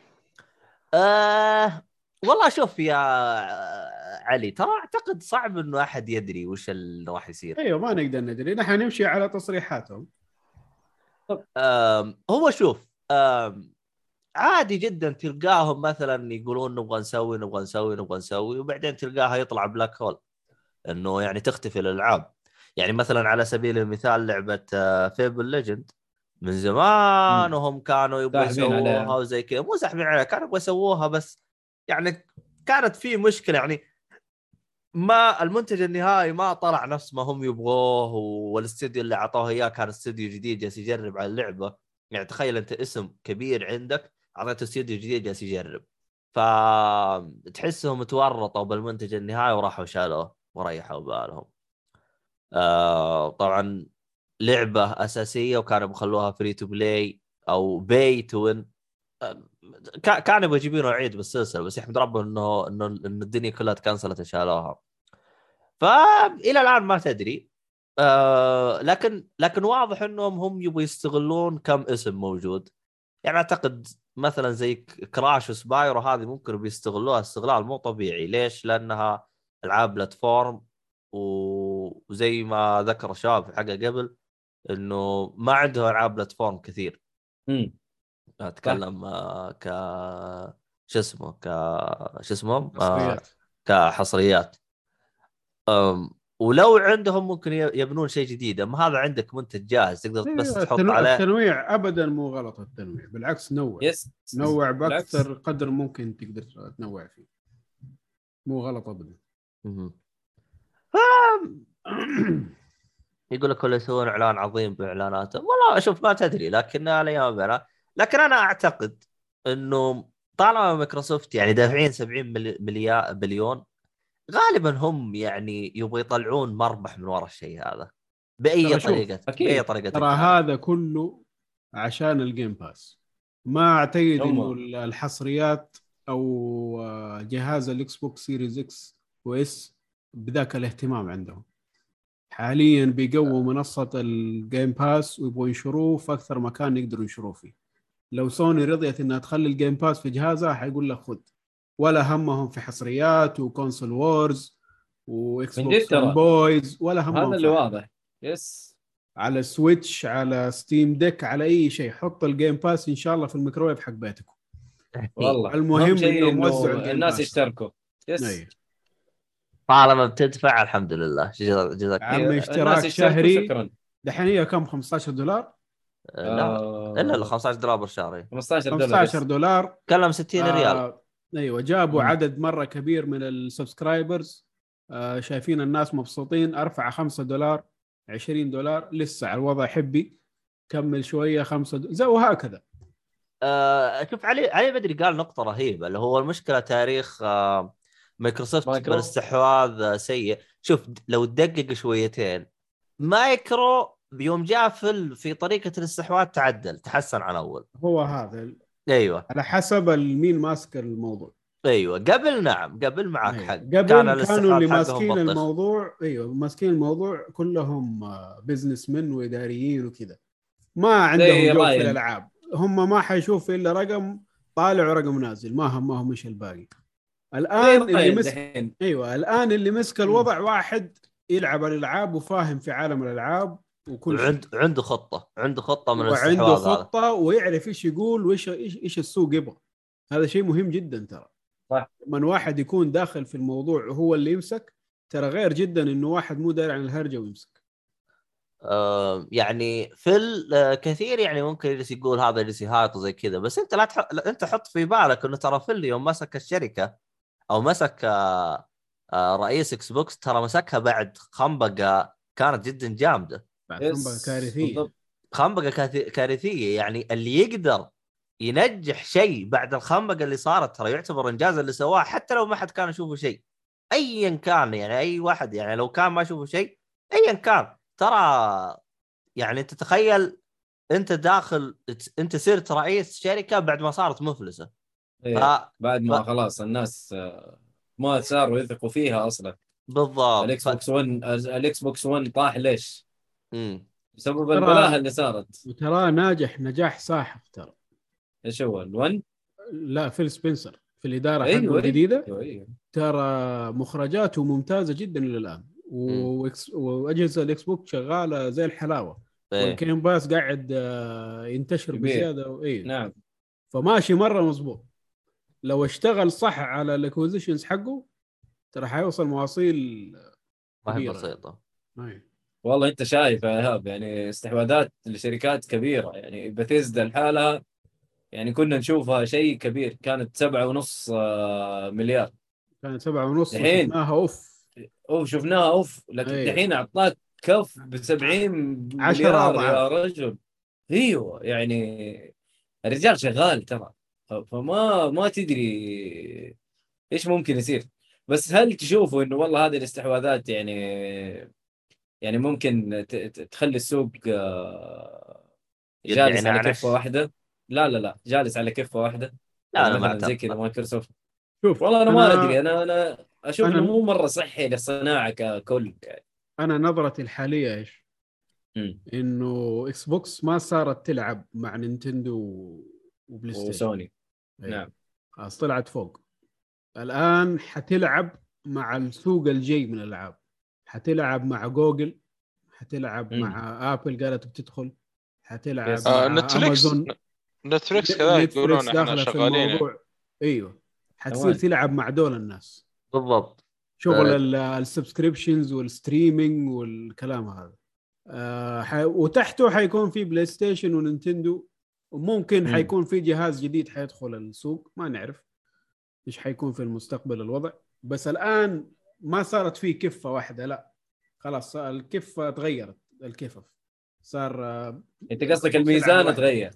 آه والله شوف يا آه، علي ترى أعتقد صعب إنه أحد يدري وش اللي راح يصير. أيوه ما نقدر ندري. نحن نمشي على تصريحاتهم. هو شوف عادي جدا تلقاهم مثلا يقولون نبغى نسوي نبغى نسوي نبغى نسوي وبعدين تلقاها يطلع black hole. إنه يعني تختفي الألعاب. يعني مثلا على سبيل المثال لعبة Fable Legends من زمان. وهم كانوا يبغوا. يسووها وزي كذا. مو ساحبين عليها كانوا يبغوا يسووها بس يعني كانت في مشكلة يعني ما المنتج النهائي ما طلع نفس ما هم يبغوه والاستديو اللي أعطوه إياه كان استديو جديد جالس يجرب على اللعبة. يعني تخيل أنت اسم كبير عندك أعطيته استديو جديد جالس يجرب. فتحسهم تورطوا بالمنتج النهائي وراحوا شالوه وريحوا بالهم. آه طبعا لعبة أساسية وكانوا بيخلوها free to play أو buy to كانوا يبغوا يجيبونه عيد بالسلسلة بس يحمد ربه انه إنه الدنيا كلها تكنسلت وشالوها فالى الآن ما تدري. آه لكن لكن واضح إنهم هم يبغوا يستغلون كم اسم موجود. يعني أعتقد مثلا زي كراش وسبايرو هذه ممكن بيستغلوها استغلال مو طبيعي. ليش؟ لأنها ألعاب بلاتفورم وزي ما ذكر الشباب في الحلقة قبل إنه ما عندهم ألعاب بلاتفورم كثير. مم. أتكلم آه، ك شو اسمه ك شو اسمه آه، حصريات. كحصريات. أم... ولو عندهم ممكن يبنون شيء جديد أما هذا عندك منتج جاهز تقدر بس أيوة، تحط التنوع- عليه. التنويع ابدا مو غلط التنويع. بالعكس نوع. يس نوع بالعكس. بأكثر قدر ممكن تقدر تنوع فيه. مو غلط ابدا. يقول لك ولا يسوون إعلان عظيم باعلاناتهم والله أشوف ما تدري لكن الأيام بلا لكن أنا أعتقد إنه طالما مايكروسوفت يعني دافعين 70 ملي- مليار بليون غالبا هم يعني يبغوا يطلعون مربح من وراء الشيء هذا بأي طريقه أكيد. باي طريقة ترى. هذا كله عشان ال Game Pass ما أعتقد. إنه الحصريات أو آه، جهاز ال Xbox Series X و S بذاك الاهتمام عندهم حاليا بيقووا منصة ال Game Pass ويبغوا ينشروه في أكثر مكان يقدروا ينشروه فيه لو سوني رضيت إنها تخلي ال Game Pass في جهازها حيقول لك خذ. ولا همهم في حصريات و console wars و Xbox. boys ولا همهم هذا اللي في واضح. yes على Switch على Steam Deck على أي شيء. حط ال Game Pass إن شاء الله في الميكرويف حق بيتكم. والله. المهم ال Game الناس. يشتركوا. Yes. طالما بتدفع الحمد لله. جزاك جزاك عم الناس اشتراك يشتركوا، شهري. شكرا. دحين هي كم؟ 15 دولار؟ لا آه، إلا ال 15 دولار بالشهر 15 دولار 15 بس. دولار. كلم 60 ريال. آه أيوه جابوا مم. عدد مرة كبير من ال subscribers. آه شايفين الناس مبسوطين. أرفع 5 دولار 20 دولار لسه على الوضع حبي. كمل شوية 5 دولار زي وهكذا آه شوف علي علي بدري قال نقطة رهيبة اللي هو المشكلة تاريخ آه Microsoft Micro. بالاستحواذ آه، سيء. شوف لو تدقق شويتين مايكرو يوم جاء في في طريقة الاستحواذ تعدل تحسن عن اول هو هذا أيوه. على حسب مين ماسك الموضوع. أيوه. قبل نعم قبل معك أيوة. حق قبل كان كانوا اللي ماسكين. الموضوع أيوه ماسكين الموضوع كلهم business men وإداريين وكذا. ما عندهم زي جو في. الألعاب. هم ما حيشوف إلا رقم طالع ورقم نازل. ما همهم إيش الباقي. الآن اللي طيب مسك أيوه الآن اللي مسك الوضع واحد يلعب الألعاب وفاهم في عالم الألعاب وكل شيء. عنده خطة. عنده خطة من وعنده الاستحواذ هذا. خطة ويعرف إيش يقول وايش إيش إيش السوق يبغى. هذا شيء مهم جدا ترى. صح. من واحد يكون داخل في الموضوع وهو اللي يمسك ترى غير جدا إنه واحد مو داري عن الهرجة ويمسك. آه، يعني في الكثير يعني ممكن يجلس يقول هذا يجلس يهايط وزي كذا بس أنت لا تح... لا، أنت حط في بالك إنه ترى Phil يوم مسك الشركة أو مسك آه، آه، رئيس Xbox ترى مسكها بعد خنبقة كانت جدا جامدة. خنبقة كارثية بالضبط. خنبقة كارثية يعني اللي يقدر ينجح شيء بعد الخنبقة اللي صارت ترى يعتبر إنجاز اللي سواه حتى لو ما حد كان يشوفه شيء ايا كان يعني أي واحد يعني لو كان ما يشوفه شيء ايا كان ترى يعني انت تخيل أنت داخل أنت صرت رئيس شركة بعد ما صارت مفلسة إيه. ف... بعد ما ف- خلاص الناس آه، ما صاروا يثقوا فيها أصلا بالضبط ال X. box One ال Xbox One طاح ليش؟ بسبب البلاهة اللي صارت. وتراه ناجح نجاح ساحق ترى. إيش هو ال1 لا فيل سبنسر في الإدارة أيوة، حقه أيوة. الجديدة. أيوه أيوه. ترى مخرجاته ممتازة جدا إلى الآن. وأجهزة الإكس بوكس شغالة زي الحلاوة. إيه. وال Game Pass قاعد آه، ينتشر كبير. بزيادة. اي نعم. فماشي مرة مظبوط. لو اشتغل صح على ال acquisitions حقه ترى حيوصل مواصيل ما هي. بسيطة. أي. والله أنت شايف يا إيهاب يعني استحواذات لشركات كبيرة يعني بثيزدا لحالها يعني كنا نشوفها شيء كبير كانت سبعة ونص آه، مليار كانت سبعة ونص الحين. شفناها أوف أوف شفناها أوف لكن أيوة. دحين أعطاك كف ب 70 عشرة مليار يا. رجل أيوه يعني الرجال شغال ترى فما ما تدري إيش ممكن يصير بس هل تشوفوا إنه والله هذه الاستحواذات يعني يعني ممكن تخلي السوق آه، جالس على؟ كفة واحدة. لا لا لا جالس على كفة واحدة. لا أنا ما مثلاً زي كذا مايكروسوفت. شوف والله أنا ما أنا- أدري. أنا أنا أشوف إنه مو مرة صحي للصناعة ككل يعني. أنا نظرتي الحالية إيش؟ إنه إكس بوكس ما صارت تلعب مع نينتندو وبلاي ستيشن وسوني. أي. نعم. خلاص طلعت فوق. الآن حتلعب مع السوق الجاي من الألعاب. حتلعب مع جوجل حتلعب مم. مع آبل قالت بتدخل حتلعب. آه مع نتفليكس أمازون نتفليكس كذلك يقولون إحنا شغالين يعني. الموضوع. أيوه حتصير. تلعب مع دول الناس بالضبط شغل آه. ال- subscriptions وال streaming والكلام هذا آه ح... وتحته حيكون في بلاي ستيشن ونينتندو وممكن مم. حيكون في جهاز جديد حيدخل السوق ما نعرف إيش حيكون في المستقبل الوضع بس الآن ما صارت في كفة واحدة لا. خلاص الكفة تغيرت الكفف. صار آه، أنت قصدك الميزان. تغير.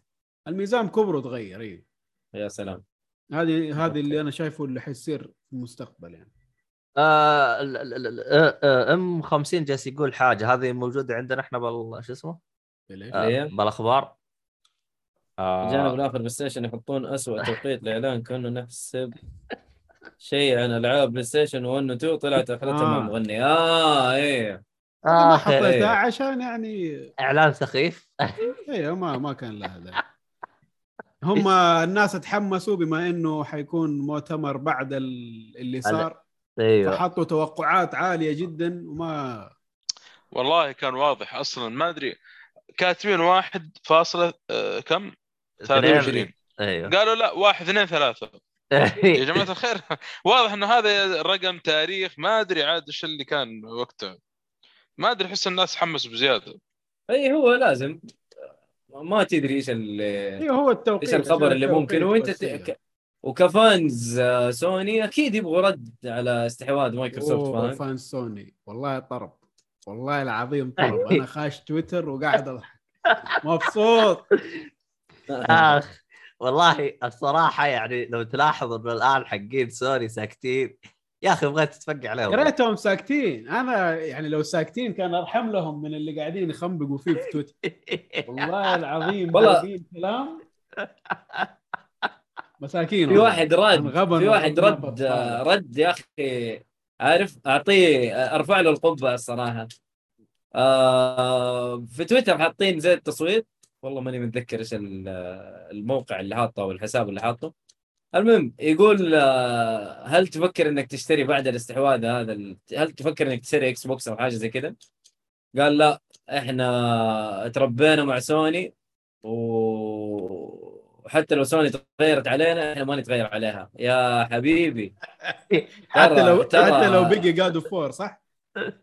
الميزان كبره تغير أيوه يا سلام. هذه هذه. اللي أنا شايفه اللي حيصير في المستقبل يعني. آه آه، آه، أم 50 جالس يقول حاجة. هذه موجودة عندنا إحنا بال شو اسمه؟ آه؟ بالأخبار. الجانب آه. الآخر بلاي ستيشن يحطون اسوء توقيت لإعلان كأنه نفس شيء عن ألعاب بلاي ستيشن 1 و 2 طلعت آخرتها مع آه. مغني. آه إيه. ما آخ، حطيتها إيه. عشان يعني إعلان سخيف. أيوه ما ما كان لها داعي هم الناس تحمسوا بما إنه حيكون مؤتمر بعد ال- اللي صار. أيوه. فحطوا توقعات عالية جدا وما والله كان واضح. أصلا ما أدري كاتبين واحد فاصلة آه، كم؟ 23 أيوه. قالوا لا واحد اثنين ثلاثة. يا جماعة الخير. واضح إنه هذا رقم تاريخ. ما أدري عاد إيش اللي كان وقتها ما أدري أحس الناس حمسوا بزيادة. أي هو لازم. ما تدري إيش ال- أيوه هو التوقيت إيش الخبر اللي ممكن. وإنت ت... ك... وك fans آه، سوني أكيد يبغوا رد على استحواذ مايكروسوفت فاهم فان. سوني. والله طرب. والله العظيم طرب. أنا خاش تويتر وقاعد أضحك. مبسوط. آخ. والله الصراحة يعني لو تلاحظ إنه الآن حقين سوني ساكتين يا أخي بغيت تتفقع عليهم. يا ريتهم ساكتين. أنا يعني لو ساكتين كان أرحم لهم من اللي قاعدين يخنبقوا فيه في تويتر. والله العظيم والله. كلام مساكين في. واحد رد في واحد رد رد يا أخي عارف أعطيه أرفع له القبعة الصراحة. آه في تويتر حاطين زي التصويت. والله ماني متذكر إيش ال- الموقع اللي حاطه أو الحساب اللي حاطه المهم يقول آه، هل تفكر إنك تشتري بعد الاستحواذ هذا هل تفكر إنك تشتري إكس بوكس أو حاجة زي كذا؟ قال لا إحنا تربينا مع سوني وحتى لو سوني تغيرت علينا إحنا ما نتغير عليها يا حبيبي حتى لو ترى- حتى لو بقي God of War صح؟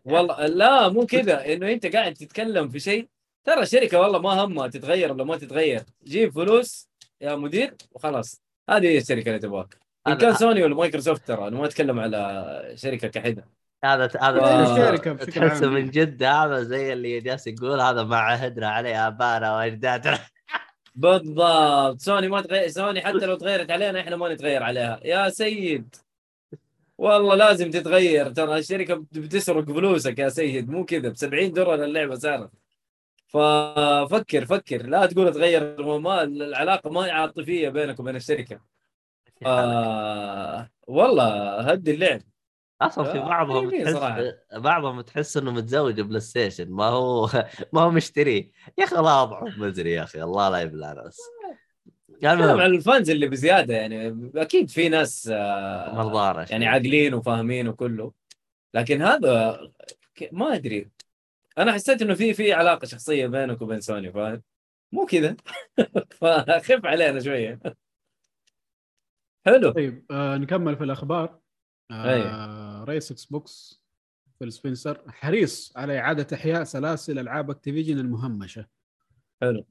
والله لا مو كذا إنه أنت قاعد تتكلم في شيء ترى الشركة والله ما همها تتغير ولا ما تتغير. جيب فلوس يا مدير وخلاص. هذه هي الشركة اللي تبغاك. ان كان سوني ولا مايكروسوفت ترى أنا ما أتكلم على شركة كحدة. هذا هذا. تحسه-. من جد هذا زي اللي جالس يقول هذا ما عهدنا عليه ابانا واجدادنا بالضبط. سوني ما تغير سوني حتى لو تغيرت علينا إحنا ما نتغير عليها. يا سيد. والله لازم تتغير. ترى الشركة بت- بتسرق فلوسك يا سيد. مو كذا. ب 70 دولار اللعبه صارت. ففكر فكر. لا تقول تغير ما العلاقة ما هي عاطفية بينك وبين الشركة. آه والله هدي اللعب. أصلا في آه، بعضهم تحس. بعضهم تحس إنه متزوج بلاي ستيشن. ما هو ما هو مشتري. يا أخي الله اضعف مزري يا أخي. الله لا يبلع كلام المهم عن ال fans اللي بزيادة يعني. أكيد في ناس آه يعني عاقلين وفاهمين وكله. لكن هذا ما أدري. أنا حسيت إنه في في علاقة شخصية بينك وبين سوني فاهم مو كذا. فخف علينا شوية. حلو. طيب آه نكمل في الأخبار. آه رئيس إكس بوكس فيل سبنسر حريص على إعادة إحياء سلاسل ألعاب أكتيفيجن المهمشة. حلو.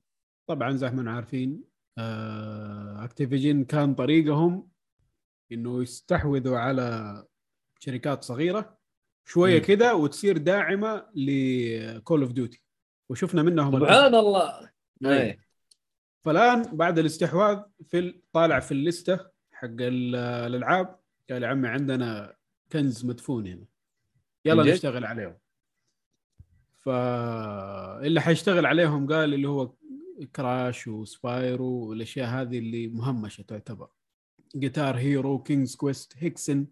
طبعا زي ما إحنا عارفين آه أكتيفيجن كان طريقهم إنه يستحوذوا على شركات صغيرة شوية. كده وتصير داعمة ل Call of Duty وشفنا منهم سبحان الله. أي. فالآن بعد الاستحواذ في ال- طالع في ال list ه حق ال- الألعاب. قال يا عمي عندنا كنز مدفون هنا. يلا؟ نشتغل عليهم. فاللي حيشتغل عليهم قال اللي هو كراش وسبايرو والأشياء هذه اللي مهمشة تعتبر. Guitar Hero King's Quest Hexen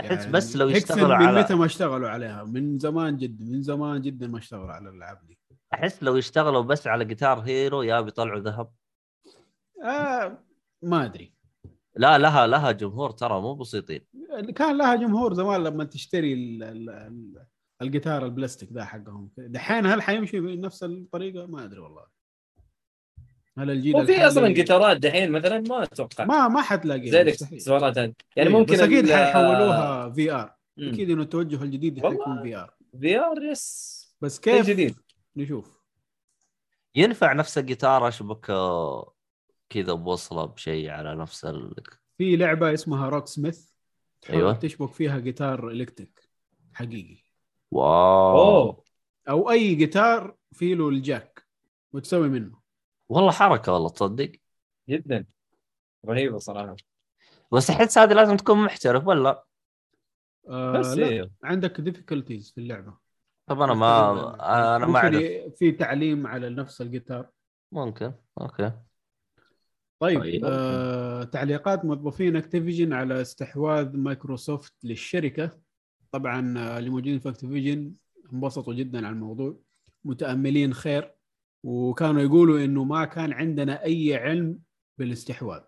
احس بس لو يشتغلوا من على متى ما اشتغلوا عليها؟ من زمان جدا من زمان جدا ما اشتغلوا على الألعاب دي. أحس لو يشتغلوا بس على Guitar Hero يا بيطلعوا ذهب. آه ما أدري. لا لها لها جمهور ترى مو بسيطين. كان لها جمهور زمان لما تشتري ال ال ال الجيتار البلاستيك ذا حقهم. دحين هل حيمشي بنفس الطريقة؟ ما أدري والله. هل الجيل وفي أصلا جيتارات دحين مثلا ما أتوقع. ما ما حتلاقي زي الاكسسوارات هذه. يعني ممكن بس أكيد حيحولوها VR. أكيد إنه التوجه الجديد. حيكون VR VR yes. بس شيء كيف جديد. نشوف؟ ينفع نفس الجيتار اشبك كذا بوصلة بشيء على نفس ال... في لعبة اسمها روك سميث. أيوة. تشبك فيها جيتار electric حقيقي. wow. أوه. أو أي جيتار فيه له الجاك وتسوي منه. والله حركة والله تصدق؟ جدا. رهيبة صراحة. بس احس هذه لازم تكون محترف ولا؟ آه بس لا إيه. عندك difficulties في اللعبة. طب أنا ما أنا ما أعرف. في تعليم على نفس الجيتار. ممكن okay. طيب, طيب. آه تعليقات موظفين اكتيفيجن على استحواذ مايكروسوفت للشركة. طبعا آه، اللي موجودين في اكتيفيجن انبسطوا جدا على الموضوع. متأملين خير. وكانوا يقولوا إنه ما كان عندنا أي علم بالاستحواذ.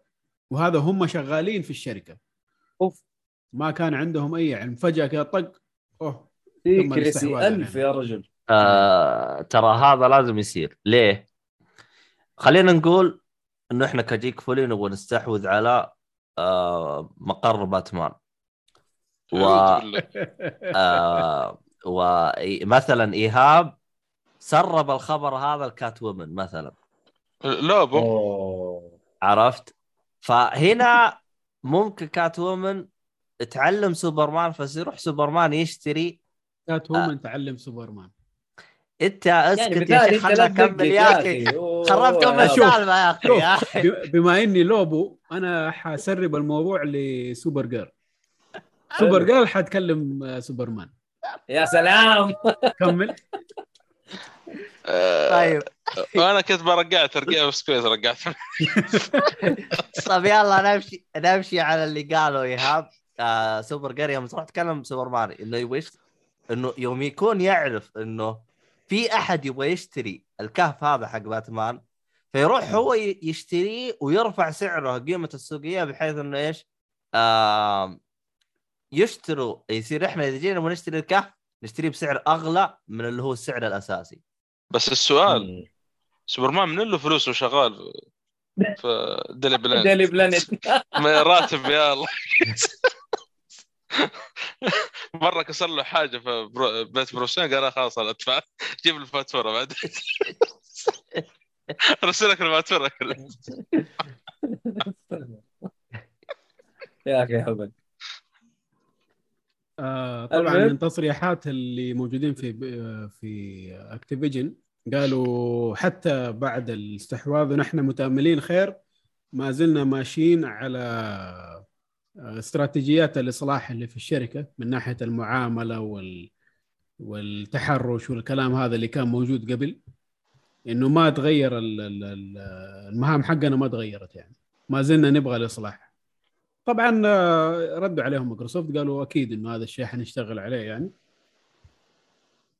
وهذا هم شغالين في الشركة. أوف. ما كان عندهم أي علم. فجأة كذا طق أوه. الاستحواذ ألف علينا. يا رجل. آه ترى هذا لازم يصير. ليه؟ خلينا نقول إنه إحنا كجيك فولي نبغى نستحوذ على آه مقر باتمان. و. آه ومثلا إيهاب سرب الخبر هذا الكات وومن مثلا. لعبه أوه. عرفت؟ فهنا ممكن كات وومن تعلم سوبرمان فيروح سوبرمان يشتري. كات وومن تعلم سوبرمان. انت اسكت يا بالله شيخ عليك خلنا لا أكمل يا أخي. خربت أم يا شوف. السالفة يا أخي. يا أخي. ب- بما إني لوبو أنا حسرب الموضوع لسوبر جير سوبر جير حتكلم آه، سوبرمان. يا سلام. كمل. طيب وأنا كنت برجع ترقيع بس كويس رجعت طيب يلا نمشي نمشي على اللي قاله إيهاب آه سوبر جير يوم تروح تكلم سوبر مان إنه يبغى. إنه يوم يكون يعرف إنه في أحد يبغى يشتري الكهف هذا حق باتمان فيروح هو يشتريه ويرفع سعره قيمة السوقيه بحيث إنه إيش؟ آه يشتروا يصير إحنا إذا جينا نبغى نشتري الكهف نشتريه بسعر أغلى من اللي هو السعر الأساسي بس السؤال سوبرمان من له فلوس وشغال في- Daily Plan- Daily Planet ما راتب يا الله. مرة كسر له حاجة في برو... بيت بروسين قال خلاص أنا أدفع. جيب الفاتورة بعد. ارسل لك الفاتورة. كلها يا أخي هبل آه طبعا. من تصريحات اللي موجودين في في اكتيفيجن قالوا حتى بعد الاستحواذ ونحن متأملين خير ما زلنا ماشيين على آه، استراتيجيات الإصلاح اللي في الشركة من ناحية المعاملة وال والتحرش والكلام هذا اللي كان موجود قبل إنه ما تغير ال- ال- ال- المهام حقنا ما تغيرت يعني ما زلنا نبغى الإصلاح طبعا آه، ردوا عليهم مايكروسوفت قالوا أكيد إنه هذا الشيء حنشتغل عليه يعني.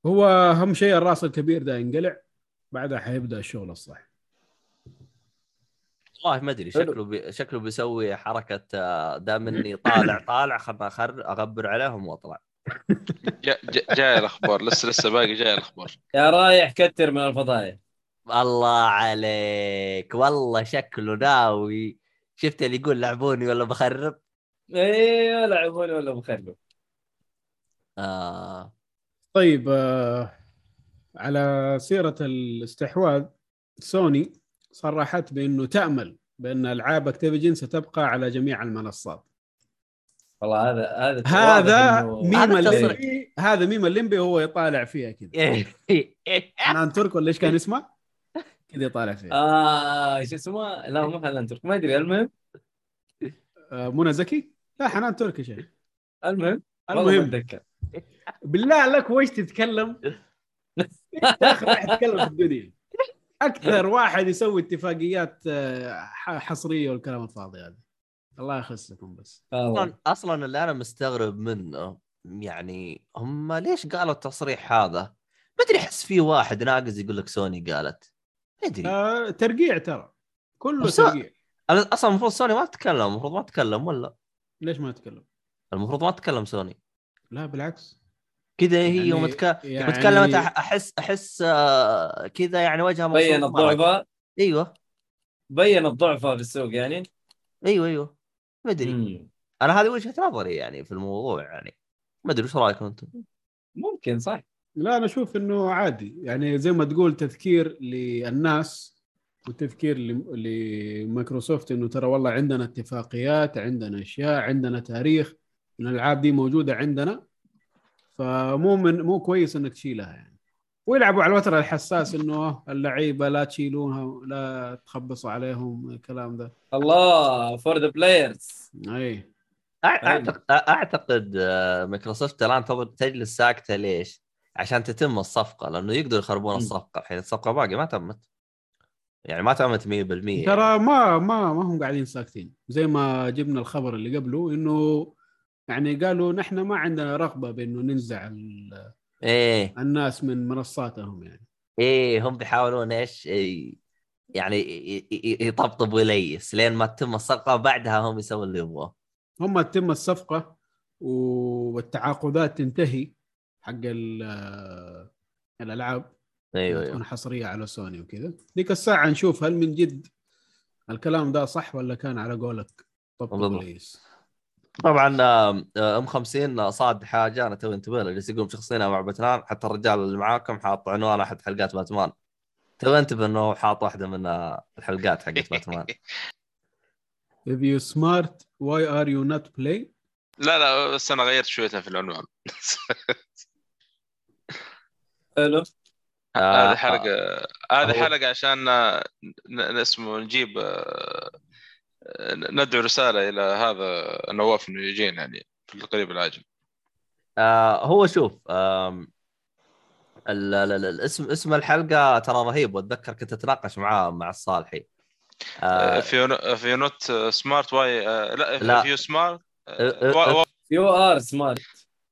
هو اهم شيء الرأس الكبير ده ينقلع بعدها حيبدأ الشغل الصح. والله ما أدري. شكله بي... شكله بيسوي حركة آه، دام اني طالع طالع خلنا أخر... أغبر عليهم وأطلع. جا- جا- جاي الأخبار لسه لسه باقي جاي الأخبار. يا رايح كتر من الفضايح. الله عليك والله شكله ناوي. شفت اللي يقول لعبوني ولا بخرب؟ أيوه لعبوني ولا بخربوا آه. طيب آه، على سيرة الاستحواذ سوني صرحت بأنه تأمل بأن العاب اكتيفيجن ستبقى على جميع المنصات. والله هذا هذا هذا ميم هذا الليمبي هذا ميم الليمبي هو يطالع فيها كذا. ترك ولا إيش كان اسمه؟ كذا يطالع فيها آه شو اسمه؟ لا مو حنان ترك ما أدري المهم آه، منى زكي؟ لا حنان ترك يا شيخ المهم المهم أتذكر بالله لك وش تتكلم؟ اخر واحد يتكلم في الدنيا أكثر واحد يسوي اتفاقيات آه، ح- حصرية والكلام الفاضي هذا الله يخسكم بس آه. أصلا أصلا اللي أنا مستغرب منه يعني هم ليش قالوا التصريح هذا؟ ما أدري أحس في واحد ناقص يقول لك سوني قالت أدري. آه ترقيع ترى. كله بس- ترقيع. أنا أصلا المفروض سوني ما تتكلم المفروض ما تتكلم ولا؟ ليش ما تتكلم؟ المفروض ما تتكلم سوني. لا بالعكس. كذا هي يعني- يوم تك... يوم يعني- تكلمت أح- احس أحس آه، كذا يعني وجهها بين. الضعفاء؟ أيوه. بين الضعفاء في السوق يعني؟ أيوه أيوه. ما أدري. أنا هذه وجهة نظري يعني في الموضوع يعني. ما أدري إيش رأيكم أنتم؟ ممكن صح. لا أنا أشوف إنه عادي. يعني زي ما تقول تذكير للناس وتذكير ل- لمايكروسوفت إنه ترى والله عندنا اتفاقيات عندنا أشياء عندنا تاريخ الألعاب دي موجودة عندنا. فمو من مو كويس إنك تشيلها يعني. ويلعبوا على الوتر الحساس إنه اللعيبة لا تشيلونها لا تخبصوا عليهم الكلام ده. الله for the players أي. اعتقد أعتقد آه، مايكروسوفت الآن تجلس ساكتة ليش؟ عشان تتم الصفقة لأنه يقدروا يخربون. الصفقة. الحين الصفقة باقي ما تمت يعني ما تمت 100% ترى ما ما ما هم قاعدين ساكتين. زي ما جبنا الخبر اللي قبله إنه يعني قالوا نحن ما عندنا رغبة بإنه ننزع إيه. الناس من منصاتهم يعني. إيه هم بيحاولون إيش؟ إيه، يعني يطبطبوا ليس لين ما تتم الصفقة بعدها هم يسووا اللي يبغوه. هم تتم الصفقة والتعاقدات تنتهي. حق ال- الألعاب أيوه أيوه. تكون حصرية على سوني وكذا. ذيك الساعة نشوف هل من جد الكلام ده صح ولا كان على قولك؟ بالضبط. كويس. طبعا آه، أم 50 صاد حاجة. أنا توي انتبه له جالس يقول شخصينا مع باتمان. حتى الرجال اللي معاكم حاط عنوان احد حلقات باتمان. تو انتبه إنه حاط واحدة من آه، الحلقات حقت باتمان. If you smart why are you not play? لا لا بس أنا غيرت شويتها في العنوان. حلو آه، هذه حلقه هذه حلقة عشان ن- ن- اسمه نجيب آه، ندعو رسالة إلى هذا نواف إنه يجينا يعني في القريب العاجل. آه هو شوف آم، ال- ال- ال- الاسم اسم الحلقة ترى رهيب وأتذكر كنت أتناقش معاه مع الصالحي. آه في في not smart why آه، لا لا. في smart you are smart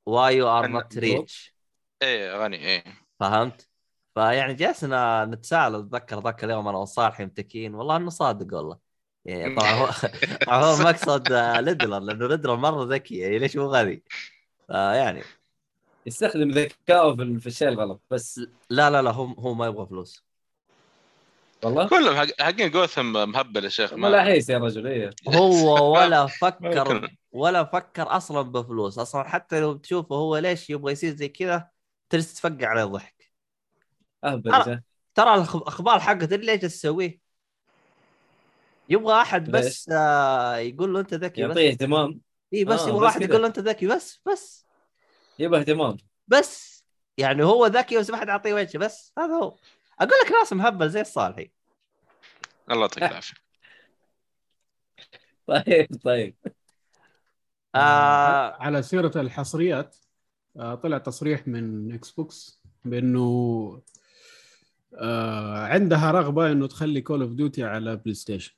why you are not rich إيه غني إيه. فهمت؟ فيعني جلسنا نتساءل أتذكر ذاك اليوم أنا والصالحي متكين والله إنه صادق والله يعني طبعا هو طبعا هو المقصد لـ Riddler لأنه الـ Riddler مرة ذكي يعني ليش هو غبي؟ فيعني يستخدم ذكائه في الشيء الغلط بس لا لا لا هو هو ما يبغى فلوس والله كلهم حق- حقين جوثم مهبل يا شيخ ما لاحيس يا رجل إيه هو ولا فكر. ولا فكر أصلا بفلوس أصلا حتى لو تشوفه هو ليش يبغى يصير زي كذا تجلس تفقع عليه ضحك اهبل أنا- جا. ترى الاخبار حقته ليش تسويه؟ يبغى أحد ليش؟ بس آه يقول له أنت ذكي بس. يعطيه اهتمام. اي بس آه، يبغى بس واحد. يقول له أنت ذكي بس بس. يبغى اهتمام. بس. يعني هو ذكي بس ما حد يعطيه وجه بس. هذا هو. أقول لك ناس مهبل زي الصالحي. الله يعطيك العافية. طيب طيب. آه على سيرة الحصريات طلع تصريح من Xbox بأنه آه، عندها رغبة إنه تخلي Call of Duty على PlayStation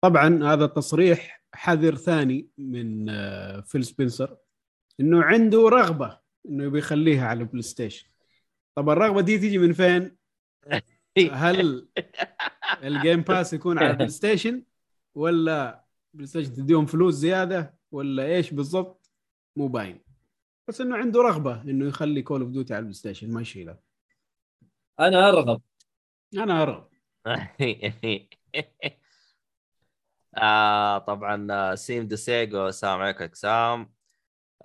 طبعا هذا تصريح حذر ثاني من آه، فيل سبنسر إنه عنده رغبة إنه يبي يخليها على PlayStation طب الرغبة دي تيجي من فين؟ هل ال Game Pass يكون على PlayStation ولا PlayStation تديهم فلوس زيادة ولا إيش بالضبط؟ مو باين. بس إنه عنده رغبة إنه يخلي Call of Duty على ال PlayStation ما يشيلها أنا أرغب. أنا أرغب. آه طبعا سيم ديسيجو السلام عليكم اكسام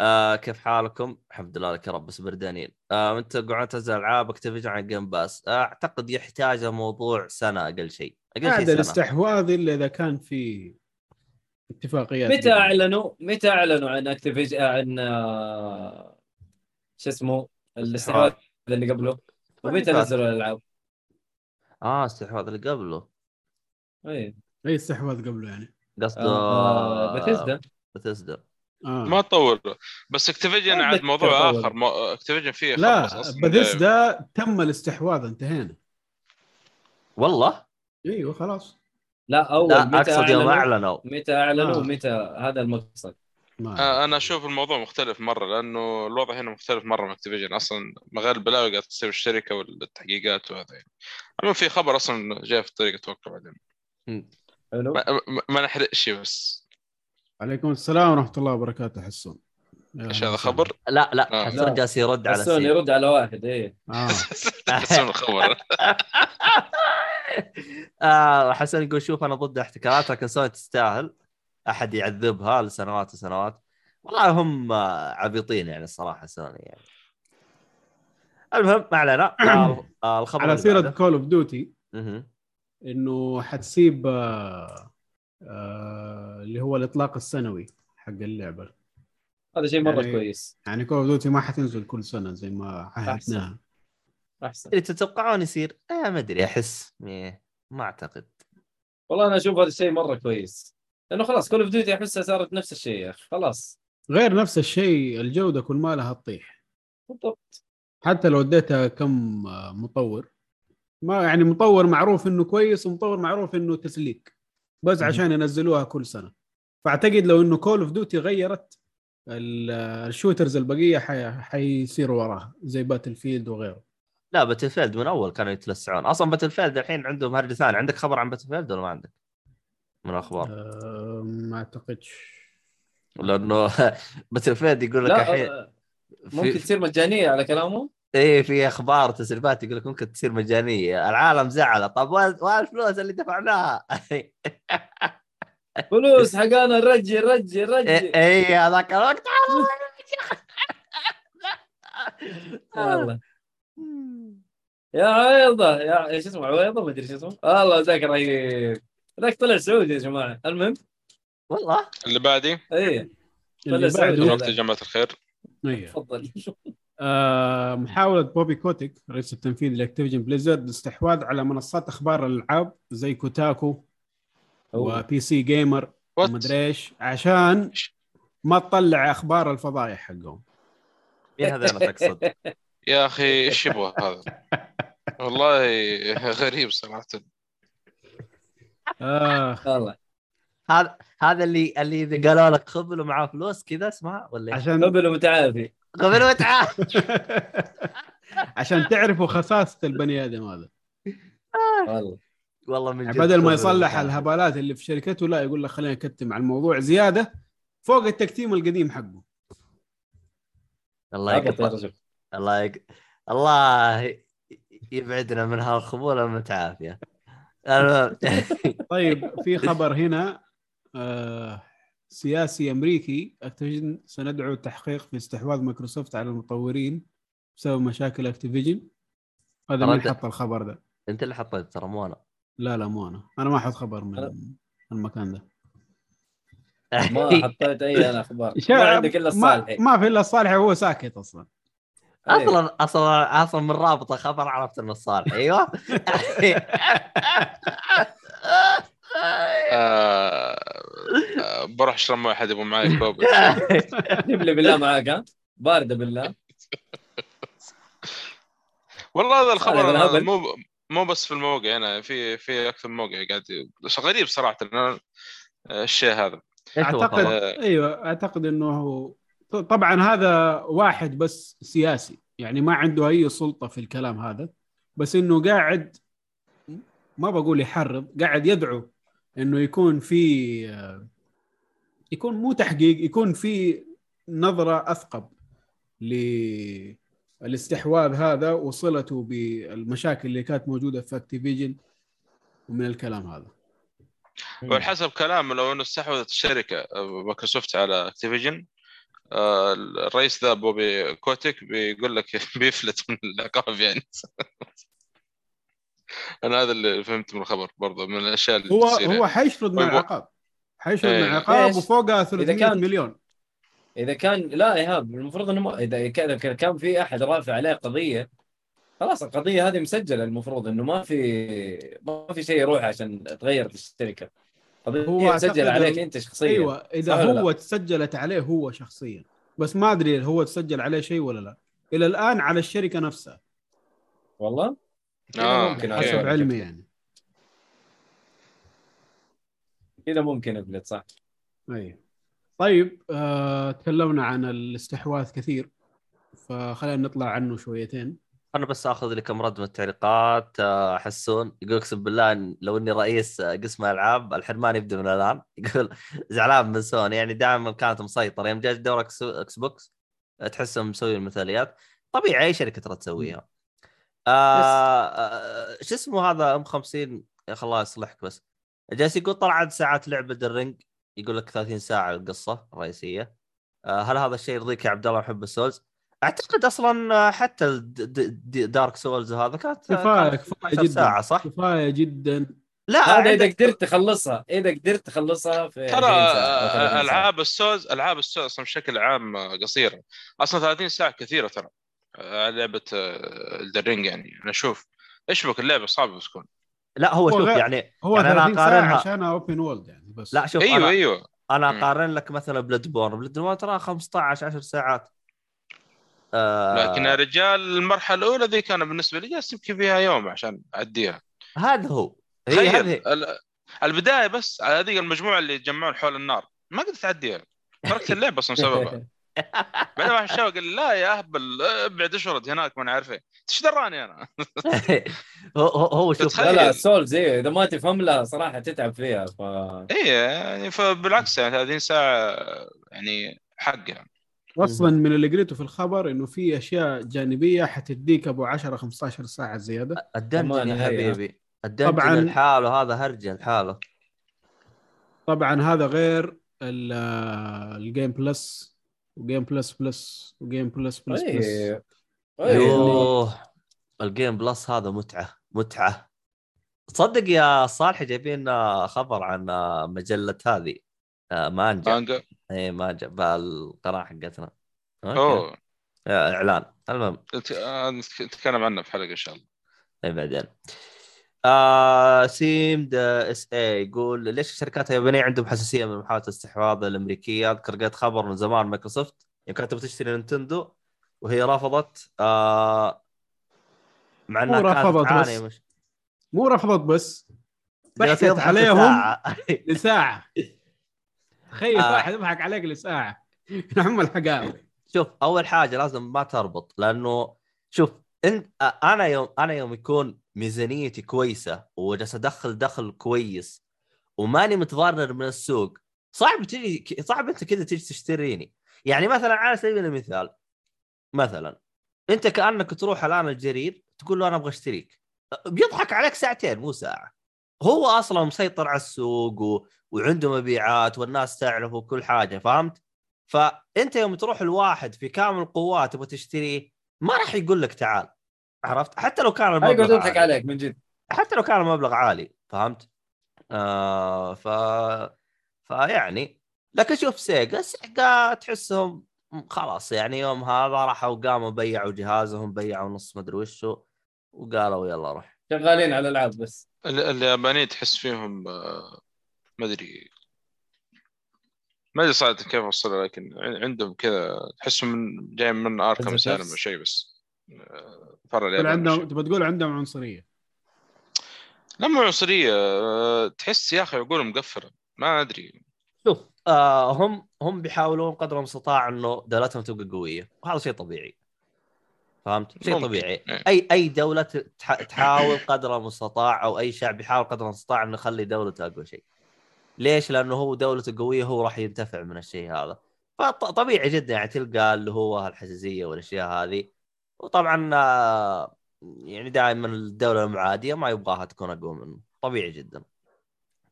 آه كيف حالكم؟ الحمد لله لك يا رب بس بردانين آه أنت قاعد تنزل ألعاب أكتيفيجن على ال Game Pass آه أعتقد يحتاج الموضوع سنة أقل شيء. أقل هذا شيء سنة. الاستحواذ إلا إذا كان في اتفاقيات متى. اعلنوا متى أعلنوا عن اكتيفيجن عن آه، شو اسمه الاستحواذ اللي قبله ومتى. نزلوا الألعاب؟ آه استحواذ اللي قبله اي اي استحواذ قبله يعني قصده آه بثزدا بثزدا آه. ما تطول بس Activision عاد موضوع. آخر مو... Activision فيه لا. بثيسدا تم الاستحواذ انتهينا والله أيوه خلاص لا أول لا متى أقصد يوم أعلنوا؟ متى أعلنوا؟ آه. ومتى هذا المقصد؟ آه، أنا أشوف الموضوع مختلف مرة لأنه الوضع هنا مختلف مرة من اكتيفيجن أصلا مغال البلاوي قاعد تصير في الشركة والتحقيقات وهذا يعني. المهم في خبر أصلا جاي في الطريق أتوقع بعدين. حلو. ما, ما, ما نحرقش بس. عليكم السلام ورحمة الله وبركاته حسون. إيش هذا. خبر؟ لا لا آه. حسون جالس يرد على حسون يرد على واحد إيه. اسم الخبر. آه حسن يقول شوف أنا ضد احتكارات لكن سوني تستاهل. أحد يعذبها لسنوات وسنوات. والله هم عبيطين يعني الصراحة سوني يعني. المهم ما علينا. آه، الخبر على سيرة. Call of Duty. إنه حتسيب آه آه اللي هو الإطلاق السنوي حق اللعبة. هذا شيء مرة يعني- كويس. يعني Call of Duty ما حتنزل كل سنة زي ما عهدناها. أحسن. اللي تتوقعون يصير؟ آه ما أدري أحس إيه، ما أعتقد. والله أنا أشوف هذا الشيء مرة كويس. لأنه خلاص Call of Duty احسها صارت نفس الشيء يا أخي خلاص. غير نفس الشيء الجودة كل ما لها تطيح. بالضبط. حتى لو اديتها كم آه، مطور. ما يعني مطور معروف إنه كويس ومطور معروف إنه تسليك. بس. عشان ينزلوها كل سنة. فأعتقد لو إنه Call of Duty غيرت ال- ال shooters البقية حي... حيصيروا وراها زي Battlefield وغيره. لا Battlefield من أول كانوا يتلسعون. أصلا Battlefield الحين عندهم هرجه ثانية عندك خبر عن Battlefield ولا ما عندك؟ من الأخبار. أه ما أعتقدش. لأنه Battlefield يقول لك الحين لا آه، ممكن في تصير مجانية على كلامه. إيه في أخبار تسريبات يقول لك ممكن تصير مجانية. العالم زعل. طب وين الفلوس اللي دفعناها؟ فلوس حقانا. رجي رجي رجي إيه إيه، هذاك الوقت. والله. يا عويضة يا إيش اسمه عويضة؟ ما أدري إيش اسمه. الله ذاك رهيب ذاك طلع سعودي يا جماعة. المهم. والله. اللي بعدي؟ إيه. اللي سعودي. وقت يا جماعة الخير. أيه. تفضل. آه، محاولة بوبي كوتيك رئيس التنفيذي لأكتيفيجن بليزرد الاستحواذ على منصات أخبار الألعاب زي كوتاكو. وبي سي جيمر ومدري إيش عشان ما تطلع أخبار الفضايح حقهم. مين هذين تقصد؟ يا أخي إيش يبغى هذا؟ والله غريب صراحة. آه. والله. هذا هذا اللي اللي إذا قالوا لك خذ له معاه فلوس كذا اسمها ولا؟ عشان قبل متعافي. خذ له تعال عشان تعرفوا خساسة البني آدم هذا. والله. والله من جد بدل ما يصلح. الهبالات اللي في شركته لا يقول لك خلينا نكتم على الموضوع زيادة فوق التكتيم القديم حقه. الله يقطع الله يق... الله يبعدنا من هالخبول المتعافيه المهم طيب في خبر هنا آه سياسي أمريكي Activision سندعو التحقيق في استحواذ مايكروسوفت على المطورين بسبب مشاكل أكتيفيجن. هذا رد- حط الخبر ده؟ أنت اللي حطيت ترى مو أنا. لا لا مو أنا. أنا ما أحط خبر من المكان ده. ما حطيت أي أنا أخبار ما عندك إلا الصالحي. ما, ما في إلا الصالحي وهو ساكت أصلا. أصلا أصلا أصلا من رابطة خبر عرفت إنه صالح أيوه. آه آه بروح أشرب مويه حد يبغى معي كوب. جيب لي بالله معاك ها؟ باردة بالله. والله هذا الخبر مو مو بس في الموقع هنا في في أكثر من موقع قاعد غريب صراحة الشيء هذا. اعتقد. أيوه أعتقد إنه هو طبعا هذا واحد بس سياسي يعني ما عنده أي سلطة في الكلام هذا بس إنه قاعد ما بقول يحرض قاعد يدعو إنه يكون في يكون مو تحقيق يكون في نظرة أثقب للاستحواذ هذا وصلته بالمشاكل اللي كانت موجودة في Activision ومن الكلام هذا. وحسب كلامه لو إنه استحوذت الشركة مايكروسوفت على Activision الرئيس ذا بوبي كوتيك بيقول لك بيفلت من العقاب يعني أنا هذا اللي فهمت من الخبر برضه من الأشياء اللي هو تصير هو يعني. حيشرد من ويبغى- العقاب حيشرد من إيه. العقاب؟ وفوقها 300 كان- مليون إذا كان لا إيهاب المفروض إنه ما... إذا كان في أحد رافع عليه قضية خلاص القضية هذه مسجلة المفروض إنه ما في ما في شيء يروح عشان تغير في الشركة هو مسجله أعتقد عليك أنت شخصيا؟ أيوه إذا هو تسجلت عليه هو شخصيا. بس ما أدري هو تسجل عليه شيء ولا لا. إلى الآن على الشركة نفسها. والله؟ آه ممكن okay. حسب علمي يعني. كذا ممكن يفلت صح. اي طيب آه، تكلمنا عن الاستحواذ كثير فخلينا نطلع عنه شويتين. أنا بس آخذ لي كم رد من التعليقات آه، حسون يقول أقسم بالله إن لو إني رئيس آه، قسم ألعاب الحرمان يبدأ من الآن. يقول زعلان من سوني يعني دائما كانت مسيطرة. يوم جاء دور Xbox آه، تحسهم مسوي المثاليات طبيعي أي شركة ترى تسويها. آه شو اسمه هذا؟ M50 يا أخي الله يصلحك بس. جالس يقول طلع عدد ساعات لعبة الرنج يقول لك 30 ساعة القصة الرئيسية. آه، هل هذا الشيء يرضيك يا عبد الله محب ال Souls؟ أعتقد أصلا آه، حتى الد- د- د- دارك سولز هذا كانت كفاية كفاية 12 جدا. ساعة صح؟ كفاية جدا. لا هذا إذا عندك- قدرت تخلصها إذا قدرت تخلصها في 20 ترى ساعة أو 30 ساعة. العاب السوز ألعاب السوز أصلا بشكل عام قصيرة. أصلا 30 ساعة كثيرة ترى. آه، لعبة Elden Ring يعني. أنا أشوف إيش بك؟ اللعبة صعبة بتكون. لا هو هو شوف غير- يعني هو يعني أنا 30 ساعة أقارنها- عشانها open world يعني بس. لا شوف أيوه أنا أيوه. أنا. أقارن لك مثلا Bloodborne Bloodborne ترى 15 10 ساعات. آه لكن يا رجال المرحلة الأولى ذي كان بالنسبة لي جالس يمكن فيها يوم عشان أعديها. هذا هو. هي تخيل هذه. ال- البداية بس هذه المجموعة اللي يتجمعون حول النار. ما قدرت تعديها تركت اللعبة أصلا بسببها بعدين واحد الشباب قال لي لا يا اهبل ابعد أشرد هناك ما أنا عارف إيه. إيش دراني أنا؟ هو هو هو شوف. لا لا سول زي إذا ما تفهم لها صراحة تتعب فيها ف إيه يعني فبالعكس يعني 30 ساعة يعني حقها أصلا من اللي قريته في الخبر إنه في أشياء جانبية حتديك أبو 10 15 ساعة زيادة. الدنجن يا حبيبي. ال dungeon طبعاً. لحاله هذا هرجة لحاله. طبعا هذا غير ال- ال game plus و game plus plus و game plus plus plus إيه. يوه ال game plus هذا متعة متعة. تصدق يا صالح جايبين خبر عن مجلة هذه آه، مانجا. مانجا. اي مانجا بالقناه حقتنا. okay. أوه. آه، إعلان. المهم. آه، نتكلم عنه في حلقة إن شاء الله. اي بعدين. آه سيم دا إس اي يقول ليش الشركات اليابانية عندهم حساسية من محاولة الاستحواذ الأمريكية؟ أذكر قريت خبر من زمان مايكروسوفت يوم كانت تبغى تشتري نينتندو وهي رفضت آه مع إنها مو كانت رفضت تعاني بس. مش مو رفضت بس. يضحك عليهم. لساعة. تخيل آه. واحد يضحك عليك لساعة. نعم الحقائق. شوف أول حاجة لازم ما تربط لأنه شوف انت أنا يوم أنا يوم يكون ميزانيتي كويسة وجالس أدخل دخل كويس وماني متضرر من السوق صعب تجي صعب أنت كذا تجي تشتريني. يعني مثلا على سبيل المثال مثلا أنت كأنك تروح الآن الجرير تقول له أنا أبغى أشتريك. بيضحك عليك ساعتين مو ساعة. هو أصلا مسيطر على السوق و... وعنده مبيعات والناس تعرفه وكل حاجة فهمت؟ فأنت يوم تروح الواحد في كامل القوات تبغى تشتريه ما راح يقول لك تعال عرفت؟ حتى لو كان يقعد المبلغ يضحك عالي. عليك من جد حتى لو كان المبلغ عالي فهمت؟ آه ف فيعني لكن شوف سيجا سيجا تحسهم خلاص يعني يوم هذا راحوا قاموا بيعوا جهازهم بيعوا نص مدري وشو وقالوا يلا روح شغالين على العاب بس اليابانيين تحس فيهم آه، ما أدري ما أدري صراحة كيف اوصلها لكن عندهم كذا تحسهم من جاي من أركم سالم. أو شيء بس آه، فرع تقول اليابان عندهم. تبغى تقول عندهم عنصرية لما عنصرية آه، تحس يا أخي عقولهم مقفره ما أدري شوف آه هم هم بيحاولون قدر المستطاع إنه دولتهم تبقى قوية وهذا شيء طبيعي فهمت؟ شيء. طبيعي إيه. أي أي دولة تح- تحاول قدر المستطاع أو أي شعب يحاول قدر المستطاع إنه يخلي دولته أقوى شيء. ليش؟ لأنه هو دولته قوية هو راح ينتفع من الشيء هذا. فطبيعي جدا يعني تلقى اللي هو الحساسيه والأشياء هذه وطبعا آه، يعني دائما الدولة المعادية ما يبغاها تكون أقوى منه طبيعي جدا.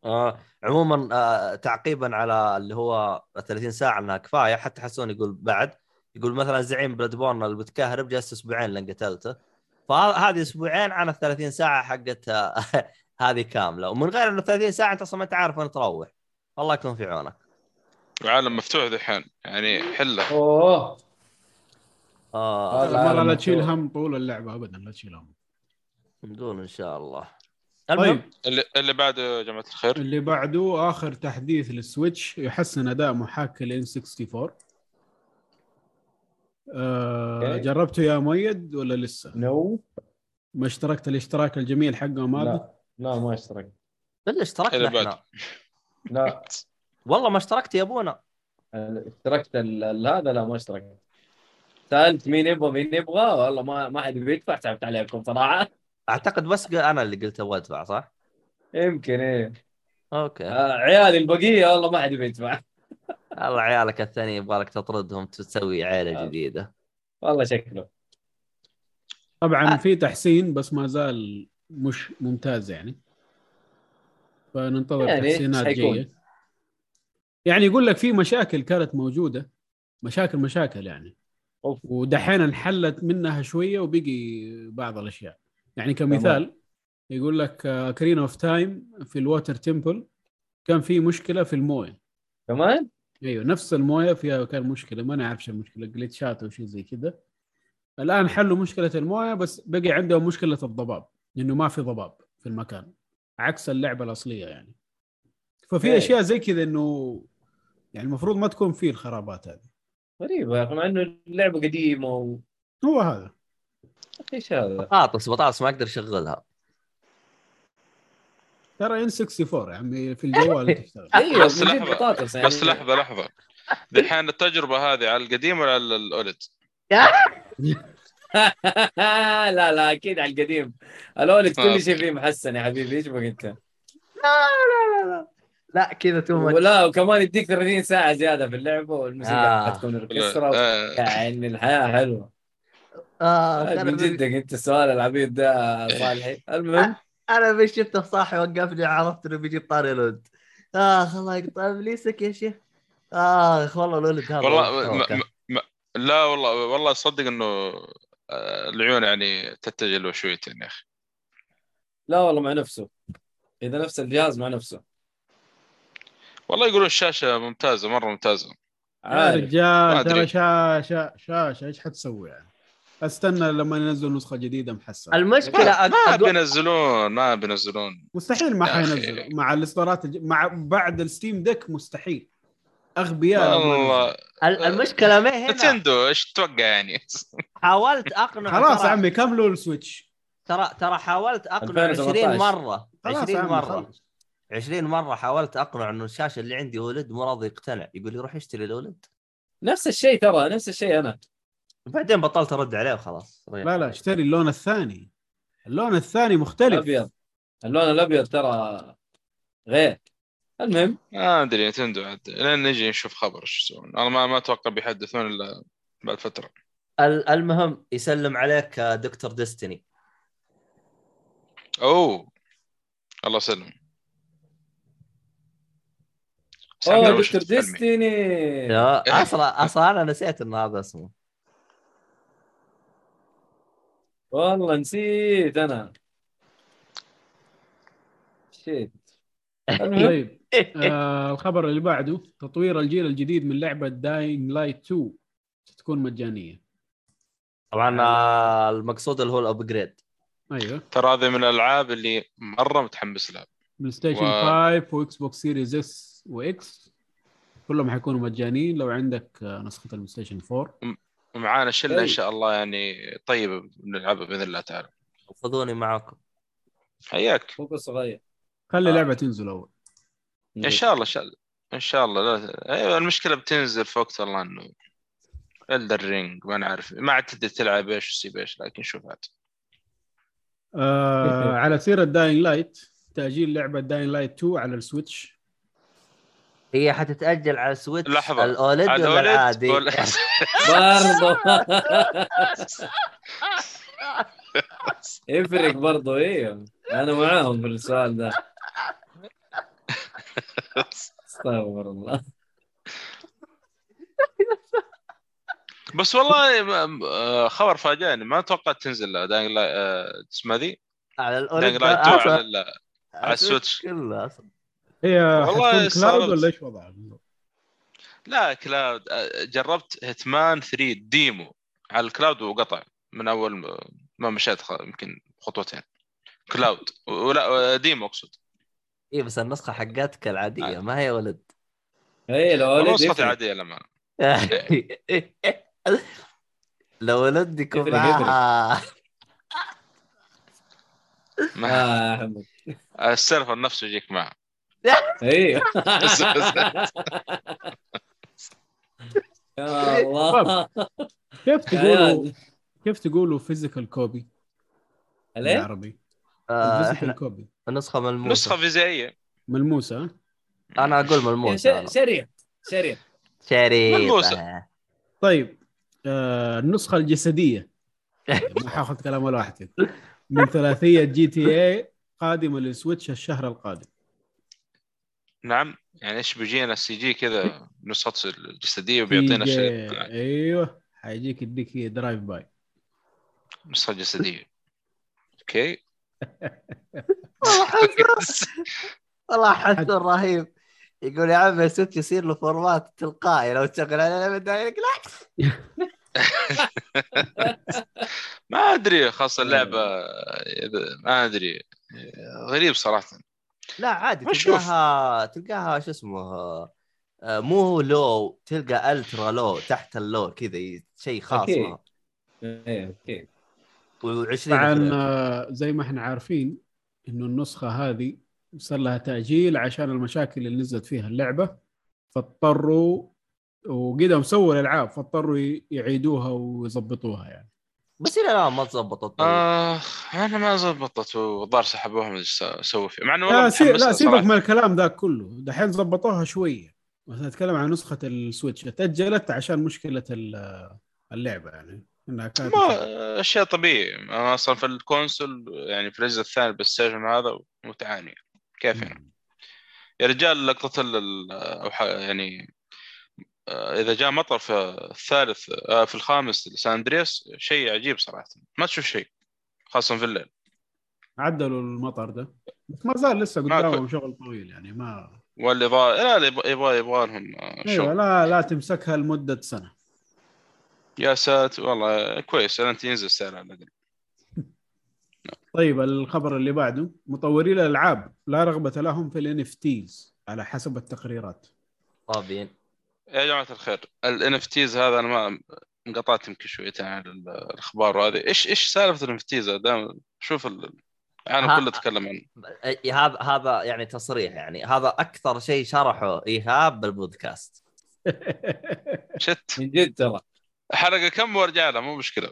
آه عموما آه تعقيبا على اللي هو 30 ساعة إنها كفاية حتى حسون يقول بعد يقول مثلا زعيم Bloodborne اللي بتكهرب جلس أسبوعين لين قتلته فهذه أسبوعين عن ال 30 ساعة حقت هذه كاملة. ومن غير ال 30 ساعة أنت أصلا ما انت عارف وين تروح. الله يكون في عونك. وعالم مفتوح ذحين يعني حلة. أوه. آه. عالم لا تشيل. هم طول اللعبة ابدا لا تشيل هم. نقول إن شاء الله. المهم طيب. اللي, اللي بعده يا جماعة الخير. اللي بعده آخر تحديث لل Switch يحسن أداء محاكي ال N64 آه. جربته يا مؤيد ولا لسه؟ no. ما اشتركت الاشتراك الجميل حقهم هذا؟ لا. لا ما اشترك إلا اشتركنا. إحنا. لا. والله ما اشتركت يا أبونا. اشتركت هذا لا ما اشتركت. سألت مين يبغى مين يبغى؟ والله ما ما حد بيدفع تعبت عليكم صراحة. أعتقد بس أنا اللي قلت أبغى أدفع صح؟ يمكن إيه. okay. آه عيالي البقية والله ما حد بيدفع الله عيالك الثاني يبغى لك تطردهم تسوي عيلة آه. جديدة والله شكله طبعا آه. في تحسين بس ما زال مش ممتاز يعني فننتظر يعني تحسينات؟ جاية يعني يقول لك في مشاكل كانت موجودة مشاكل مشاكل يعني أوف. ودحين انحلت منها شوية وبقي بعض الأشياء يعني كمثال يقول لك Ocarina of Time في ال Water Temple كان في مشكلة في الموية كمان؟ أيوه نفس الموية فيها كان مشكلة ما نعرف شو المشكلة جلتشات أو شيء زي كذا. الآن حلوا مشكلة الموية بس بقي عندهم مشكلة الضباب إنه ما في ضباب في المكان عكس اللعبة الأصلية يعني. ففي إيه. أشياء زي كذا إنه يعني المفروض ما تكون فيه الخرابات هذه. أخي مع إنه اللعبة قديمة و... هو هذا. إيش هذا؟ بطاطس بطاطس ما أقدر أشغلها. ترى N64 يا عمي في الجوال تشتغل. أيوه بس لحظة، بطاطس يعني. بس لحظة لحظة. دحين التجربة هذه على القديم ولا على ال OLED؟ لا لا أكيد على القديم. ال OLED كل شيء فيه محسن يا حبيبي إيش بك أنت؟ لا لا لا لا. لا كذا too much ولا وكمان يديك 30 ساعة زيادة في اللعبة والموسيقى آه. حتكون اوركسترا آه، يعني الحياة حلوة. آه من جدك أنت السؤال العبيط ده صالحي. المهم أنا بس شفته صاحي وقفني عرفت إنه بيجيب طاري الولد آخ الله يقطع إبليسك يا شيخ. آخ والله الولد هذا والله أوكي. م- م- م- لا والله والله اصدق إنه آه، العيون يعني تتجه له شويتين يا أخي. لا والله مع نفسه. إذا نفس الجهاز مع نفسه. والله يقولون الشاشة ممتازة مرة ممتازة. يا ما رجال. ترى شاشه شاشة إيش حتسوي يعني؟ أستنى لما ينزلوا نسخة جديدة محسنة. المشكلة ما, ما بينزلون ما بينزلون. مستحيل ما. حينزلوا. مع الاصدارات الج... مع بعد ال Steam Deck مستحيل. أغبياء والله المشكلة ما هنا. نتندو إيش تتوقع يعني؟ حاولت أقنع خلاص ترى- يا عمي كملوا ال Switch. ترى ترى حاولت أقنع 2017. 20 مرة. خلاص يا 20 عمي مرة. خلص 20 مرة حاولت أقنع إنه الشاشة اللي عندي OLED مو راضي يقتنع. يقول لي روح اشتري ال OLED. نفس الشيء ترى نفس الشيء أنا. وبعدين بطلت ارد عليه وخلاص لا لا اشتري اللون الثاني. اللون الثاني مختلف. الأبيض. اللون الأبيض ترى غير. المهم. ما أدري نتندو عاد. لين نجي نشوف خبر إيش يسوون. أنا ما ما أتوقع بيحدثون إلا بعد فترة. ال- المهم يسلم عليك آه، دكتور ديستني. أوه. الله يسلم أوه دكتور؟ Destiny. يا أصلا أصلا أنا نسيت انه هذا اسمه. والله نسيت أنا. shit. طيب آه الخبر اللي بعده تطوير الجيل الجديد من لعبة Dying Light 2 ستكون مجانية. طبعا آه، المقصود اللي هو ال upgrade أيوه. ترى هذه من الألعاب اللي مرة متحمس لها. PlayStation و- 5 و Xbox Series S و X كلهم حيكونوا مجانيين. لو عندك آه، نسخة ال PlayStation 4 ومعانا شلة. إن شاء الله يعني طيبة بنلعبها بإذن الله تعالى. خذوني معاكم. حياك. فوق صغير خلي آه. اللعبه تنزل أول. إن شاء الله إن شاء الله إن شاء الله. لا أيوه المشكلة بتنزل في وقت الله إنه Elden Ring ما نعرف. ما عاد تدري تلعب إيش وتسيب إيش لكن شوف عاد. آه على سيرة Dying Light تأجيل لعبة Dying Light 2 على ال Switch. هي حتتأجل على Switch لحظة. ال OLED ولا العادي؟ برضو. يفرق برضو أيوه أنا معاهم في السؤال ده. استغفر الله. بس والله آه، خبر فاجأني. ما توقعت تنزل Dying Light اسمها ذي؟ على ال OLED Light 2 أصلاً- على ال- على ال Switch. كله أصلا. هي والله cloud. ولا إيش وضعها؟ لا cloud آه، جربت Hitman 3 demo على ال cloud وقطع من أول ما مشيت يمكن خطوتين. cloud ولا آه، demo أقصد. اي بس النسخة حقتك العادية ما هي OLED. اي لو OLED نسختي يفرق. عاديه لما لو OLED يكون يفرق- يفرق. معاها ما. احمد ال server نفسه يجيك معه. أيوه يا الله كيف تقولوا. كيف تقولوا physical copy؟ بالعربي؟ آه، ال physical إحنا copy نسخه ملموسة نسخة فيزيائية ملموسة ها؟ أنا أقول ش- شريط شريط شريطه ملموسة. طيب آه النسخة الجسدية ما حاخذ كلام ولا واحد. من ثلاثية GTA قادمة لل Switch الشهر القادم نعم يعني إيش بيجينا ال CJ كذا نسخته الجسدية وبيعطينا شيء. أيوه حيجيك يديك drive-by نسخه جسدية. okay. والله حسن والله حسن رهيب. يقول يا عمي ال Switch يصير له format تلقائي. لو تشغل يقول لك لا. ما أدري خاصة اللعبة إذا- ما أدري. غريب صراحة. لا عادي تلقاها تلقاها شو اسمه آه، مو لو تلقى ultra low تحت ال low كذا شيء خاص. لها إيه okay. و20 طبعا آه، زي ما إحنا عارفين إنه النسخة هذه صار لها تأجيل عشان المشاكل اللي نزلت فيها اللعبة فاضطروا وقدروا سووا الألعاب فاضطروا يعيدوها ويظبطوها يعني. بس إلى الآن ما تزبطت طيب. آه أنا ما زبطت والظاهر سحبوها إيش سووا فيها مع إنه والله لا, سي... لا سيبك. من الكلام ذا كله. دحين ظبطوها شوية. بس أتكلم عن نسخة ال Switch. تأجلت عشان مشكلة ال- اللعبة يعني. إنها كانت ما أشياء طبيعي أنا أصلا في الكونسول يعني في الأجهزة الثانية بالستيشن هذا متعاني. كيف يعني؟ يا رجال لقطة ال ح- يعني إذا جاء مطر في الثالث آه، في الخامس سان أندرياس شيء عجيب صراحة. ما تشوف شيء خاصة في الليل. عدلوا المطر ده. بس ما زال لسه قدامهم شغل طويل يعني ما والاضاءه لا لا، يبغى يبغى لهم آه، أيوه شغل. لا لا تمسكها لمدة سنة. يا ساتر والله كويس أنت ينزل سعر على الأقل. طيب الخبر اللي بعده مطوري الألعاب لا رغبة لهم في ال NFTs على حسب التقريرات. طابين يا جماعة الخير ال NFTs هذا أنا ما انقطعت يمكن شويتين عن ال- الأخبار وهذه إيش إيش سالفة ال NFTs دائما شوف ال- العالم كله تكلم عنه أي- هذا هذا يعني تصريح يعني. هذا أكثر شيء شرحه إيهاب بالبودكاست. shit. من جد ترى. حلقة كم وارجع لها مو مشكلة.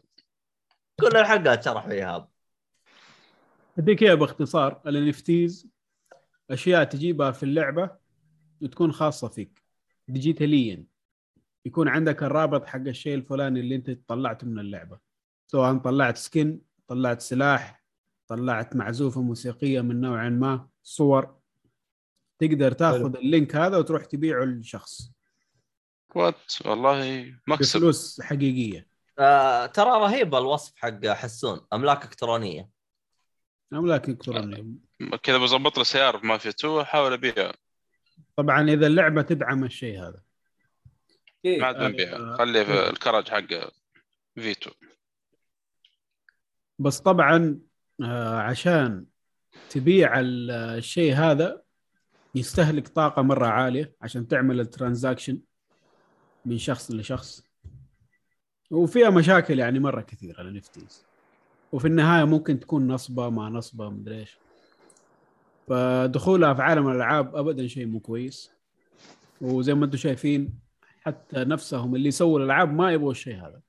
كل الحلقات شرحوا إيهاب. أديك إياها باختصار. ال NFTs أشياء تجيبها في اللعبة وتكون خاصة فيك. digitally يكون عندك الرابط حق الشيء الفلاني اللي انت طلعته من اللعبة. سواء طلعت skin طلعت سلاح طلعت معزوفة موسيقية من نوع ما صور. تقدر تاخذ ال link هذا وتروح تبيعه للشخص. what والله مكسب بفلوس حقيقية. آه ترى رهيب الوصف حق حسون. أملاك إلكترونية. أملاك إلكترونية. كذا بظبط لي سيارة في مافيا 2 أحاول ابيعها طبعا إذا اللعبة تدعم الشيء هذا. ما عاد آه، بنبيعها خليه في الكراج حق Vito. بس طبعا آه، عشان تبيع ال- الشيء هذا يستهلك طاقة مرة عالية عشان تعمل ال transaction من شخص لشخص. وفيها مشاكل يعني مرة كثيرة ال NFTs وفي النهاية ممكن تكون نصبة مع نصبة مدري إيش. فدخولها في عالم الألعاب أبدا شيء مو كويس. وزي ما أنتم شايفين حتى نفسهم اللي يسووا الألعاب ما يبغوا الشيء هذا.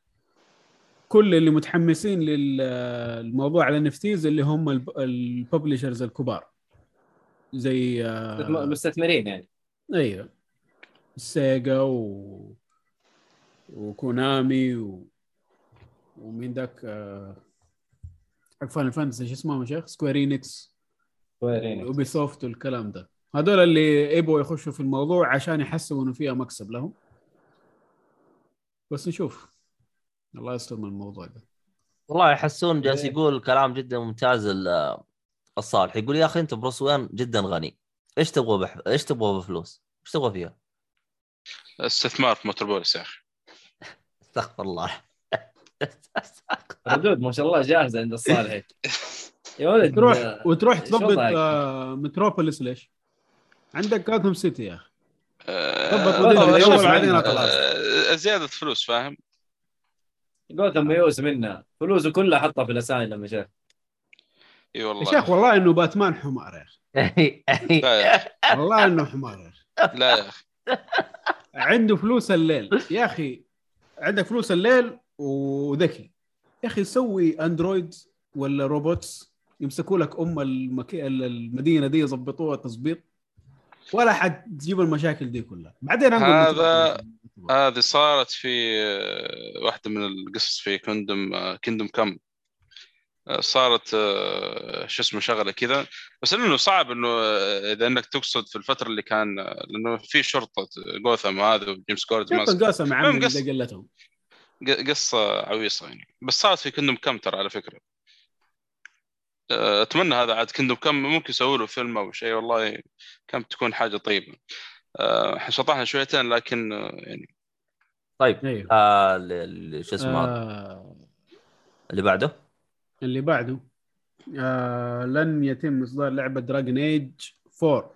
كل اللي متحمسين للموضوع على ال NFTs اللي هم ال publishers الكبار. زي آه، مستثمرين يعني. أيوه Sega و... و Konami و... ومين ذاك آه، حق Final Fantasy شو اسمه يا شيخ؟ Square Enix Square Enix. Ubisoft والكلام ده. هذول اللي يبغوا يخشوا في الموضوع عشان يحسوا انه فيها مكسب لهم. بس نشوف. الله يستر من الموضوع ده. والله يا حسون جالس إيه. يقول كلام جدا ممتاز ال- الصالح يقول يا أخي أنت Bruce Wayne جدا غني. إيش تبغى بح... إيش تبغى بفلوس؟ إيش تبغى فيها؟ استثمار في Metropolis يا أخي. استغفر الله. ردود ما شاء الله جاهزة عند الصالح يا ولد تروح وتروح إيش تضبط؟ آه، متروبوليس ليش؟ عندك جاثم سيتي يا أخي. ضبط آه،. آه، زيادة فلوس فاهم؟ جوثم ميؤوس منها فلوسه كلها حطها في الاسامي لما شاف. إي يا والله شيخ والله إنه باتمان حمار يا يا أخي. والله إنه حمار يا أخي. لا يا أخي. عنده فلوس الليل. يا أخي عندك فلوس الليل وذكي. يا أخي سوي اندرويد ولا روبوتس يمسكوا لك أم المكي... المدينة دي يظبطوها تظبيط ولا حد تجيب المشاكل دي كلها. بعدين هذا-. هذه صارت في آه، واحدة من القصص في كندم كندم كم. صارت آه، شو اسمه شغلة كذا. بس إنه صعب إنه آه، إذا إنك تقصد في الفترة اللي كان آه، لأنه في شرطة جوثم هذا وجيمس جورد ماسك القاسم عم قلتهم. قصة عويصة يعني. بس صارت في كندم كم ترى على فكرة؟ آه، أتمنى هذا عاد. كندم كم ممكن يسووا له فيلم أو شيء والله كم تكون حاجة طيبة. آه، إحنا شطحنا شويتين لكن آه، يعني. طيب أيوه. آه شو اسمه هذا؟ آه. اللي بعده؟ اللي بعده. آه لن يتم إصدار لعبة دراجون ايج 4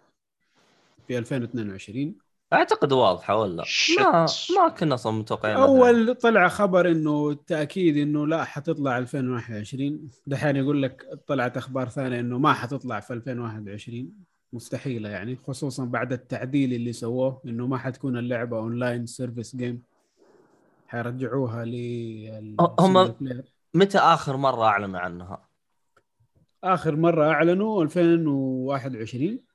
في 2022 أعتقد واضحة ولا. ما ما كنا أصلا متوقعين أول طلع خبر إنه تاكيد إنه لا حتطلع 2021 دحين يقول لك طلعت أخبار ثانية إنه ما حتطلع في 2021 مستحيلة يعني خصوصا بعد التعديل اللي سووه إنه ما حتكون اللعبة online service game حيرجعوها لل هم-. متى آخر مرة أعلنوا عنها؟ آخر مرة أعلنوا 2021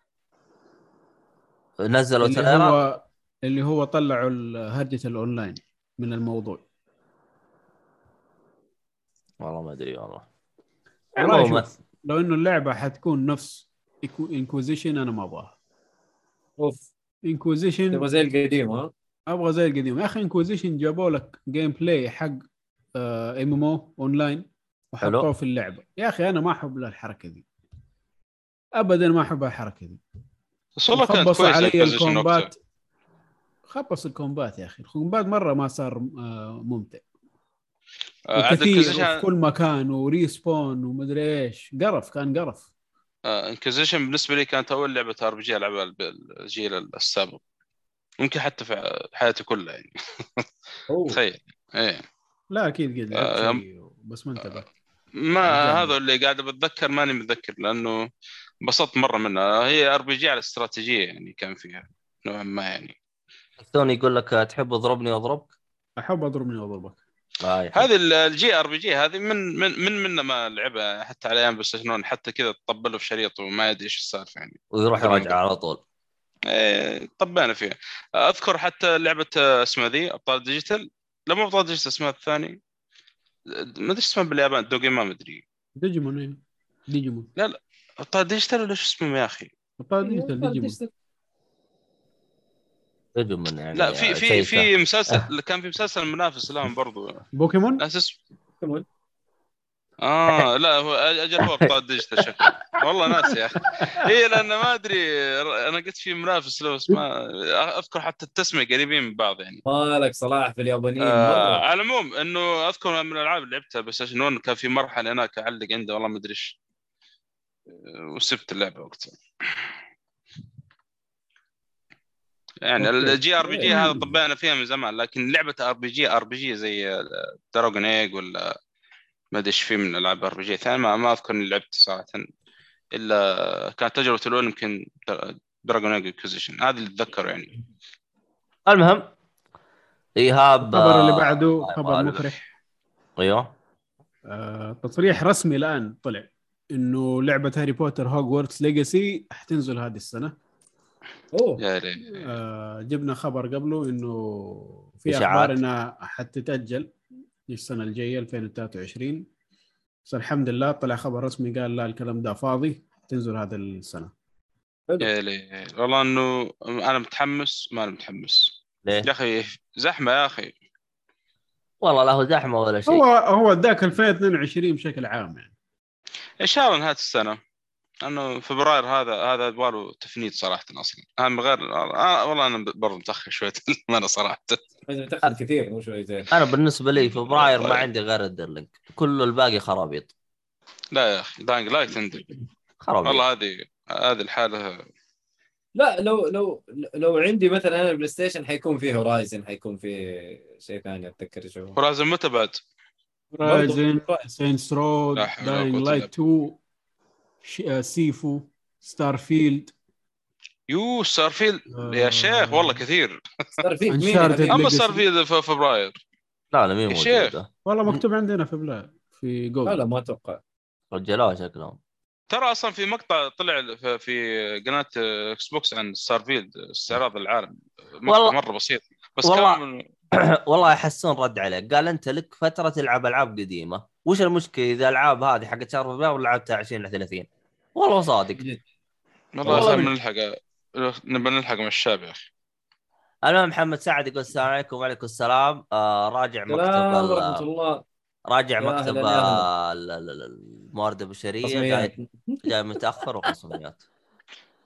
نزلوا اللي trailer هو اللي هو طلعوا هرجه الأونلاين من الموضوع. والله ما أدري والله. والله عموما شوف، لو إنه اللعبة حتكون نفس Inquisition أنا ما أبغاها. أوف. Inquisition تبغى زي القديم ها؟ أبغى زي القديم. يا أخي Inquisition جابوا لك gameplay حق MMO online وحطوه. في اللعبة. يا أخي أنا ما أحب الحركة دي. ابدا ما أحب الحركة دي. بس والله كانت كويسة علي ال combat. خبص ال combat يا أخي. ال combat مرة ما صار آه، ممتع. آه، Inquisition وفي كل مكان و respawn ومدري إيش. قرف كان قرف. Inquisition بالنسبة لي كانت أول لعبة RPG ألعبها بالجيل السابق. ممكن حتى في حياتي كلها يعني. تخيل. إيه. لا أكيد قد آه، بس ما انتبهت. ما. هذا اللي قاعد بتذكر ماني متذكر لأنه انبسطت مرة منها. هي ار بي جي على استراتيجية يعني كان فيها نوعا ما يعني. ستوني يقول لك تحب اضربني واضربك؟ أحب أضربني وأضربك. آه. هذه ال- الجي ار بي جي هذه من من من من ما لعبها حتى على أيام بلاي حتى كذا تطبله في شريط وما يدري إيش السالفة يعني. ويروح يراجع على طول. إيه، طبينا فيها. أذكر حتى لعبة آه، اسمها ذي أبطال ديجيتال. لا مو أبطال ديجيتال اسمها الثاني. ما أدري اسمها باليابان دوجي ما مدري ديجيمون إيه. ديجيمون ابطال ديجيتال ولا شو اسمهم يا أخي؟ ابطال ديجيتال ديجيمون. يعني لا في في في مسلسل كان في مسلسل منافس لهم برضو. بوكيمون؟ ناس اسمه آه لا هو أجل هو ابطال ديجيتال شكله. والله ناس يا أخي. اي لأن ما أدري أنا قلت في منافس له بس ما أذكر حتى التسمية قريبين من بعض يعني. مالك صلاح في اليابانيين آه. على العموم إنه أذكر من الألعاب اللي لعبتها بس عشان 1 كان في مرحلة هناك أعلق عنده والله ما أدري إيش. آه، وسبت اللعبة وقتها. يعني. ال JRPG هذا طبقنا فيها من زمان لكن لعبة آر بي جي آر بي جي زي Dragon Age ولا ما أدري إيش في من ألعاب RPG ثانية ما, ما أذكر إني لعبت صراحة. إلا كانت تجربة الأولى يمكن Dragon Age Inquisition هذا اللي أتذكره يعني. المهم ايهاب الخبر اللي بعده خبر. مفرح أيوه. آه، تصريح رسمي الآن طلع. إنه لعبة هاري بوتر Hogwarts Legacy حتنزل هذه السنة. أوه. يا ريت. آه، جبنا خبر قبله إنه في. أخبار انها حتتأجل السنة الجاية 2023 بس الحمد لله طلع خبر رسمي قال لا الكلام ده فاضي تنزل هذا السنة. يا لي والله إنه أنا متحمس ما أنا متحمس. ليه؟ يا أخي زحمة يا أخي. والله لا هو زحمة ولا شيء. هو هو ذاك 2022 بشكل عام يعني. إن شاء الله نهاية السنة. انه فبراير هذا هذا يبغى تفنيد صراحة أصلا. أنا من غير آه والله أنا برضه متأخر شوية أنا صراحة. لازم تاخذ كثير مو شوي زين أنا بالنسبة لي فبراير ما طيب. عندي غير الدرلينج كل الباقي خرابيط. لا يا أخي داينج لايت عندي خرابيط. والله هذه هذه الحالة. لا لو لو لو عندي مثلا أنا البلاي ستيشن حيكون فيه هورايزن حيكون فيه شيء ثاني أتذكر هو. هورايزن متى بعد؟ رايزن سينس رود لا داينج لايت 2 ش- آه، سيفو ستار فيلد يو ستارفيلد. يا شيخ والله كثير. مين Uncharted هذه؟ أما Legacy. ستارفيلد في فبراير. لا لا مين يا شيخ. والله مكتوب عندنا في بلا في لا جوجل لا ما أتوقع. رجلوها شكلهم. ترى أصلا في مقطع طلع في- في قناة إكس بوكس عن ستارفيلد استعراض العالم. مقطع والله- مرة بسيط. بس والله- كان والله يحسون رد عليك. قال أنت لك فترة تلعب ألعاب قديمة. وش المشكلة؟ إذا الالعاب هذه حقت شهر فبراير ولا لعبتها 20 ل 30 والله صادق. والله نلحق نبى نلحق من الشاب يا أخي. المهم محمد سعد يقول السلام عليكم وعليكم السلام. آه راجع مكتب ورحمة الله. راجع مكتب الموارد البشرية. جاي جاي متأخر وخصوميات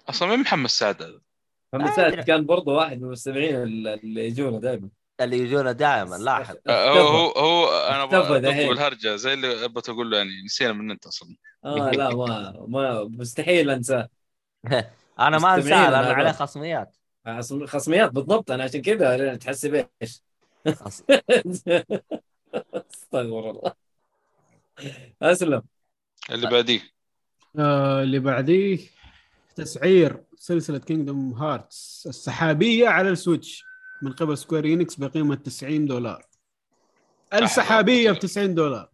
أصلا مين محمد سعد هذا؟ محمد سعد كان برضه واحد من المستمعين اللي يجونا دائما اللي يجونا دائما لاحظ. آه، هو هو, هو أنا دحين. بالهرجه زي اللي أبغى أقول له يعني نسينا من أنت أصلا. آه لا ما ما مستحيل انساه أنا ما انساه لأنه هذول. عليه خصميات. خصميات بالضبط. أنا عشان كذا تحسب إيش خص... أستغفر الله. أسلم. اللي بعديه. آه اللي بعديه تسعير سلسلة Kingdom Hearts السحابية على ال Switch. من قبل Square Enix بقيمة 90 دولار. السحابية ب 90 دولار.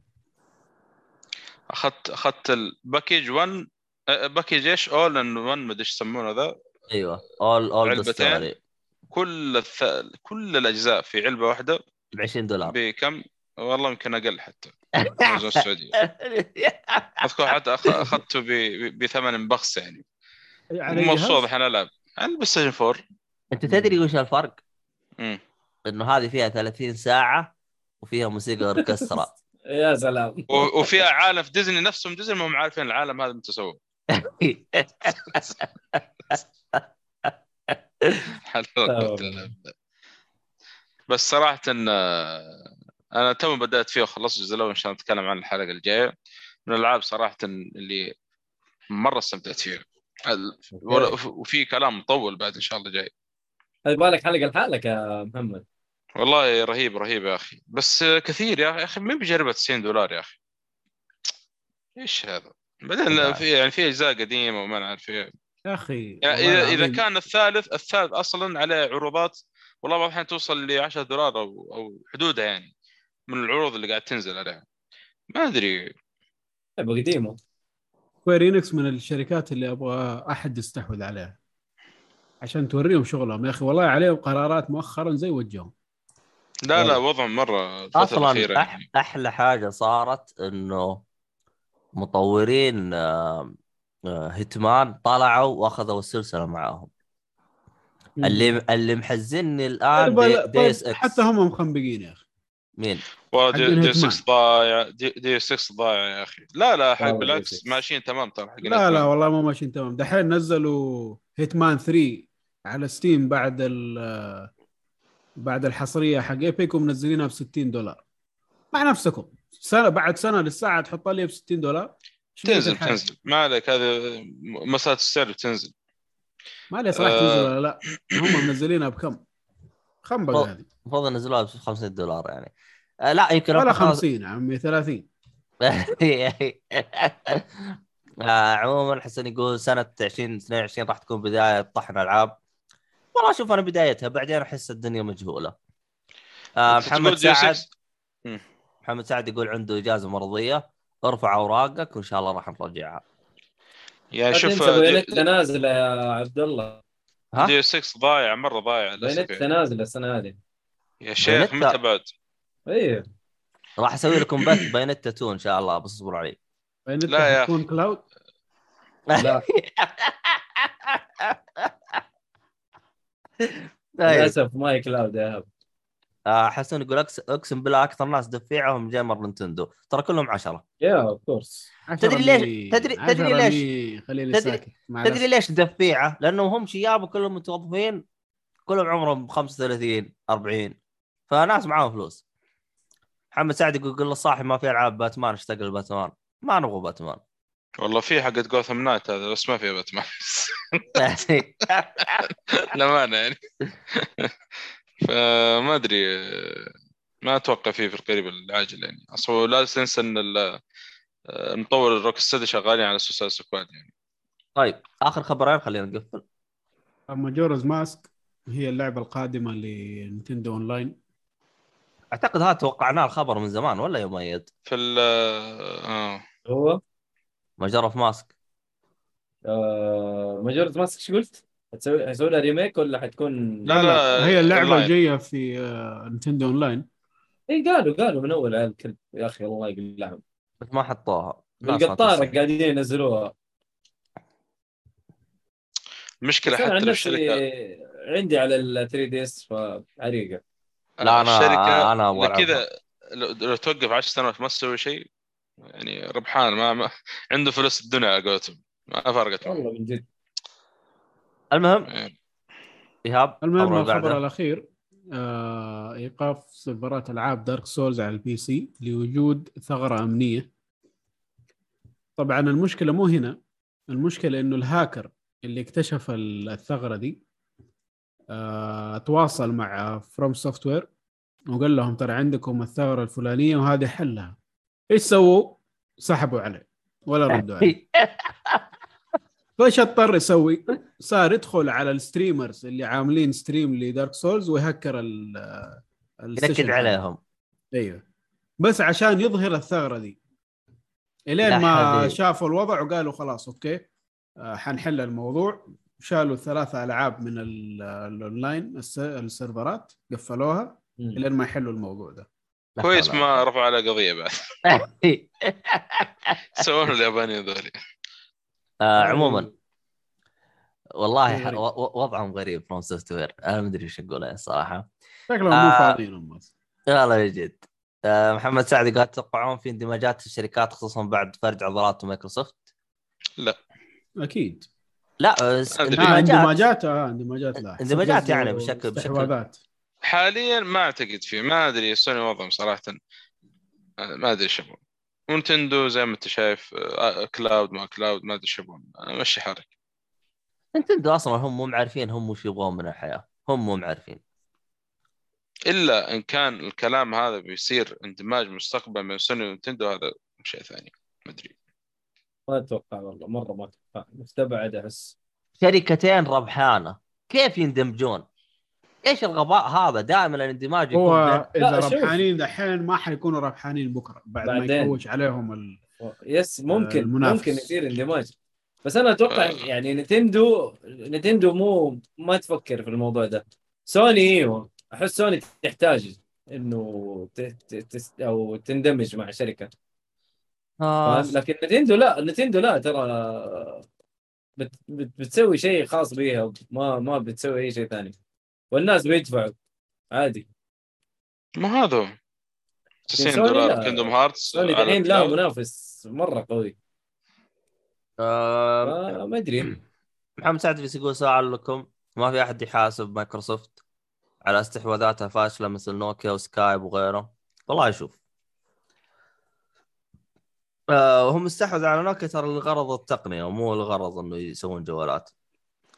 اخذت أخذت ال package 1 أه، package إيش؟ all in one ما أدري إيش يسمونه ذا أيوه. اول اول علبتين. كل الث... كل الأجزاء في علبة واحدة. ب 20 دولار. بكم؟ والله يمكن أقل حتى. أمازون السعودي أذكر حتى أخذته ب... ب- بثمن بخس يعني. مبسوط العب على البلاي ستيشن 4 أنت تدري وش الفرق؟ مم. إنه هذه فيها 30 ساعة وفيها موسيقى أوركسترا. يا سلام. وفيها عالم في ديزني نفسهم ديزني ما هم عارفين العالم هذا بالله. بس صراحة إن أنا تو بدأت فيه وخلصت الجزء الأول إن شاء الله نتكلم عن الحلقة الجاية. من الألعاب صراحة اللي مرة استمتعت فيها. وفي كلام مطول بعد إن شاء الله جاي. يبغى لك حلقة لحالك يا محمد. والله رهيب رهيب يا أخي. بس كثير يا أخي مين بيجربها 90 دولار يا أخي؟ إيش هذا؟ بعدين في يعني في أجزاء قديمة وما نعرف يا أخي يعني إذا إذا كان الثالث الثالث أصلا عليه عروضات والله بعض الاحيان توصل ل 10 دولار أو أو حدودها يعني من العروض اللي قاعد تنزل عليها. ما أدري. قديمة. Square Enix من الشركات اللي أبغى أحد يستحوذ عليها. عشان توريهم شغلهم. يا أخي والله عليهم قرارات مؤخرا زي وجههم. لا لا وضع مرة الفترة الأخيرة أصلا أح يعني. أحلى حاجة صارت إنه مطورين آه، آه، Hitman طلعوا وأخذوا السلسلة معاهم. اللي اللي محزني الآن طيب, دي, this طيب إكس حتى هم مخنبقين يا أخي. مين؟ والله دي, دي هيتمان. 6 ضايع دي, دي 6 ضايع يا أخي. لا لا حق بالعكس 6. ماشيين تمام ترى حق لا لا والله ما ماشيين تمام. دحين نزلوا هيتمان 3 على ستيم بعد ال بعد الحصرية حق ايبك ومنزلينها ب 60 دولار. مع نفسكم. سنة بعد سنة للساعة تحط لي ب 60 دولار. تنزل؟ تنزل. ما عليك هذا مسألة السعر تنزل ما لي صلاح آه. تنزل ولا لا. هم منزلينها بكم؟ والله. هذه. المفروض ينزلوها ب 50 دولار يعني. آه لا يمكن ولا أبغى خلاص- 50 يا عمي 30 آه، عموما حسن يقول سنة 2022 راح تكون بداية طحن ألعاب. والله شوف أنا بدايتها بعدين أحس الدنيا مجهولة. آه محمد سعد. 6 محمد سعد يقول عنده إجازة مرضية. ارفع أوراقك وإن شاء الله راح نرجعها. لا شوف بينتا نازلة يا عبد الله. ها؟ دي 6 ضايع مرة ضايع بينتا يعني. نازلة السنة هذه. يا شيخ. متى بعد؟ إيه. راح أسوي لكم بث بين التاتو إن شاء الله بس اصبروا علي. فانت لا يا تكون كلاود؟ لا. للأسف ماي كلاود يا هب. آه، حسن يقول اقسم بالله أكثر ناس دفيعهم جيمر نينتندو ترى كلهم عشرة. يا اوف كورس تدري ليش- تدري- تدري ليش؟ خليني تدري- تدري. ليش دفيعة؟ لأنه هم شياب وكلهم متوظفين كلهم عمرهم 35 40 فناس معاهم فلوس. محمد سعد يقول قل للصاحب ما في ألعاب باتمان اشتاق لباتمان ما نبغى باتمان. والله في حقت جوثم نايت هذا بس ما في باتمان للأمانة يعني. فما أدري ما أتوقع فيه في القريب العاجل يعني. أصلا لا تنسى إن ال- مطور ال Rocksteady شغالين على Suicide Squad يعني. طيب آخر خبرين خلينا نقفل. Majora's Mask هي اللعبة القادمة ل Nintendo Online أعتقد هذا توقعناه الخبر من زمان ولا يا مؤيد؟ في ال آه. هو؟ Majora Mask. آه Mask إيش قلت؟ هتسوي هيسوي لها remake ولا حتكون لا لا هي اللعبة. الجاية في آه، نتندو أونلاين. اي قالوا قالوا من أول على الكلب يا أخي الله يقلعهم بس ما حطوها. بالقطاره تسمع. قاعدين ينزلوها. مشكلة حتى عن الشركة عندي على ال 3 دي اس فعريقة. لا، أنا- الشركة إذا كذا لو توقف 10 سنوات ما تسوي شيء يعني ربحان ما, ما عنده فلوس الدنيا على قولتهم. ما فرقت. والله من جد. المهم يعني إيهاب المهم الخبر. الأخير آه، إيقاف سيرفرات ألعاب Dark Souls على ال PC لوجود ثغرة أمنية. طبعا المشكلة مو هنا. المشكلة إنه الهاكر اللي اكتشف الثغرة دي آه، تواصل مع FromSoftware وقال لهم ترى عندكم الثغرة الفلانية وهذه حلها. إيش سووا؟ سحبوا عليه ولا ردوا عليه فايش اضطر يسوي؟ صار يدخل على ال streamers اللي عاملين stream ل Dark Souls ويهكر ال ينكد عليهم أيوه بس عشان يظهر الثغرة دي إلين ما. شافوا الوضع وقالوا خلاص okay آه، حنحل الموضوع شالوا ثلاثة ألعاب من ال- الاونلاين الس- السيرفرات قفلوها. إلين ما يحلوا الموضوع ده كويس ما رفعوا على قضية بعد. قوة. سوونا اليابانيين ذولي. آه، عموما. والله غريب. وضعهم غريب FromSoftware أنا ما أدري إيش أقول إيه الصراحه شكلهم مو آه. فاضيين هم بس. والله جد. آه، محمد سعد قال تتوقعون في اندماجات الشركات خصوصا بعد فرد عضلات مايكروسوفت؟ أكيد. لا بس أدري. آه اندماجات اندماجات آه اندماجات لا. اندماجات يعني بشكل- بشكل- حاليا ما اعتقد فيه. ما أدري سوني وضعهم صراحة. آه، ما أدري إيش يبغون و Nintendo زي ما أنت شايف آه، cloud ما cloud ما أدري إيش يبغون آه، مشي حالك. Nintendo أصلا هم مو معرفين هم وش يبغون من الحياة. هم مو معرفين. إلا إن كان الكلام هذا بيصير اندماج مستقبل بين Sony و Nintendo هذا شيء ثاني. ما أدري. ما أتوقع والله مرة ما أتوقع. مستبعد أحس. شركتين ربحانة. كيف يندمجون؟ إيش الغباء هذا؟ دائما الاندماج يكون هو إذا. ربحانين دحين ما حيكونوا ربحانين بكرة بعد ما بعدين. يكوش عليهم ال... yes ممكن المنافس. ممكن يصير اندماج بس أنا أتوقع آه. يعني Nintendo Nintendo مو ما تفكر في الموضوع ده سوني إيوه أحس سوني تحتاج إنه ت... ت... تس- أو تندمج مع شركة آه. لكن Nintendo لا Nintendo لا ترى بت... بت... بتسوي شيء خاص بيها ما ما بتسوي أي شيء ثاني والناس بيدفعوا عادي ما هذا هو. 90 سوني دولار لا. Kingdom Hearts Sony الحين لا. منافس مرة قوي آه. ما أدري محمد سعد بس يقول سؤال لكم ما في أحد يحاسب مايكروسوفت على استحواذاتها فاشلة مثل Nokia و Skype وغيره والله شوف آه هم استحوذوا على نوكيا ترى لغرض التقنية ومو لغرض إنه يسوون جوالات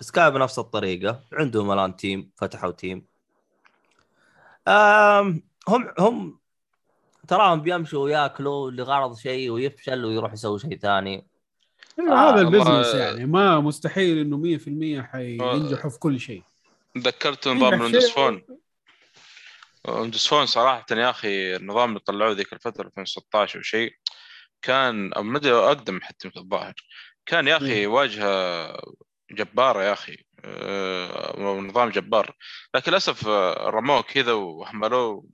Skype بنفس الطريقة عندهم الآن Teams فتحوا Teams آم هم هم تراهم بيمشوا وياكلوا لغرض شيء ويفشل ويروح يسوي شيء ثاني. آه، هذا ال business يعني. ما مستحيل إنه 100% حينجحوا في كل شيء. تذكرت نظام Windows Phone Windows Phone صراحة يا أخي النظام اللي طلعوه ذيك الفترة 2016 أو شيء كان أو مدري أقدم حتى الظاهر كان يا أخي واجهة جباره يا أخي. آه، نظام جبار. لكن للأسف آه، رموه كذا وحملوه.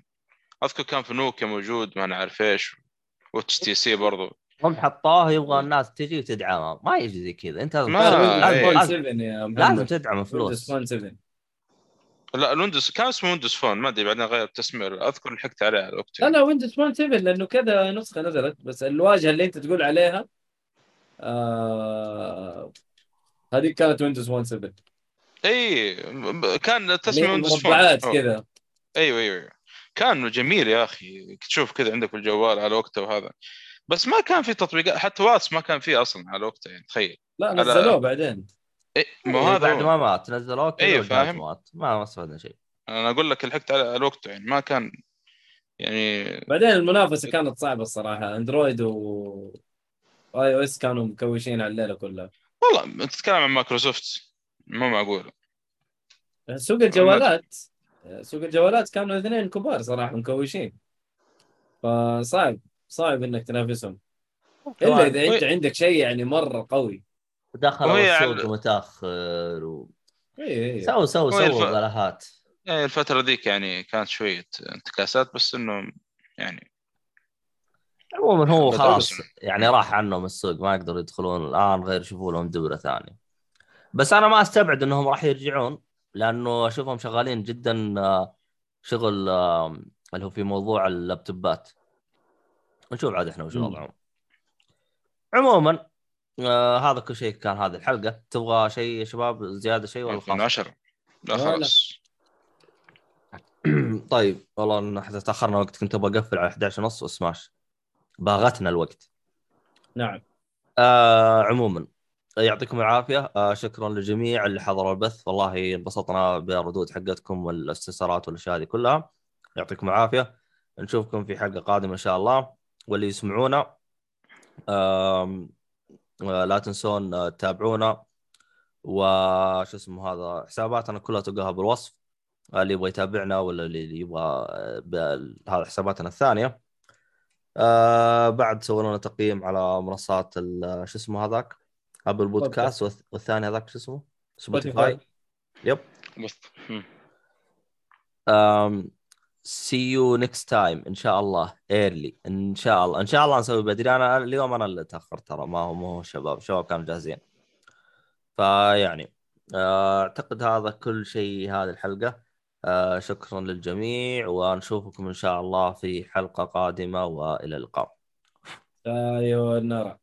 أذكر كان في نوكيا موجود ما نعرف إيش. و HTC برضو. هم حطوه يبغى الناس تجي وتدعمه. ما يجي زي كذا. أنت لازم لازم, إيه. لازم, 7 يا لازم تدعم Windows فلوس. Phone 7 لا ال Windows كان اسمه Windows Phone ما أدري بعدين غير التسمية أذكر لحقت عليه على الوقت لا لا Windows Phone 7 لأنه كذا نسخة نزلت. بس الواجهة اللي أنت تقول عليها آه هذيك كانت Windows Phone 7 إي كان تسمية Windows Phone مربعات. كذا. أيوه أيوه كان جميل يا أخي. تشوف كذا عندك في الجوال على وقته وهذا. بس ما كان في تطبيقات حتى واتس ما كان فيه أصلا على وقته يعني تخيل. لا على- نزلوه بعدين. إيه ما إيه هذا بعد. ما مات. نزلوه كذا إيه، وجهاز فاهم. مات ما ما استفدنا شيء. أنا أقول لك لحقت على على وقته يعني ما كان يعني بعدين المنافسة كانت صعبة الصراحة. Android و iOS كانوا مكوشين على الليلة كلها. والله انت تتكلم عن مايكروسوفت مو معقول. سوق الجوالات سوق الجوالات كانوا اثنين كبار صراحة مكوشين. فصعب صعب إنك تنافسهم. إلا إذا أنت عندك شيء يعني مرة قوي. دخلوا وهي السوق على- متأخر و... اي اي سووا سووا وهي سووا الف- غلهات يعني الفترة ذيك يعني كانت شوية انتكاسات بس إنه يعني عموما هو خلاص. يعني راح عنهم السوق ما يقدروا يدخلون الآن غير يشوفوا لهم دبرة ثانية. بس أنا ما أستبعد إنهم راح يرجعون لأنه أشوفهم شغالين جدا آه، شغل اللي هو في موضوع اللابتوبات. نشوف عاد إحنا وش. وضعهم. عموما آه هذا كل شيء كان هذه الحلقة. تبغى شيء يا شباب؟ زيادة شيء ولا خلاص؟ 10 لا لا، لا. خلاص. طيب والله إن إحنا تأخرنا وقت كنت أبغى أقفل على 11 ونص وسماش. باغتنا الوقت. نعم. آه عموما يعطيكم العافية. آه شكرا للجميع اللي حضروا البث. والله انبسطنا بالردود حقتكم والاستفسارات والأشياء هذه كلها. يعطيكم العافية. نشوفكم في حلقة قادمة إن شاء الله. واللي يسمعونا آه، لا تنسون آه، تتابعونا. وش اسمه هذا حساباتنا كلها تلقاها بالوصف. آه، اللي يبغى يتابعنا ولا اللي يبغى آه، بال- هذا حساباتنا الثانية. آه بعد سووا لنا تقييم على منصات ال- شو اسمه هذاك؟ Apple Podcast والث- والثاني هذاك شو اسمه؟ Spotify يب. Um, see you next time إن شاء الله ايرلي إن شاء الله إن شاء الله نسوي بدري أنا اليوم أنا اللي تاخرت ترى ما هو ما هو الشباب الشباب كانوا جاهزين. فيعني آه، أعتقد هذا كل شيء هذه الحلقة. آه، شكرا للجميع ونشوفكم إن شاء الله في حلقة قادمة وإلى اللقاء. أيوه نرى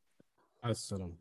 السلام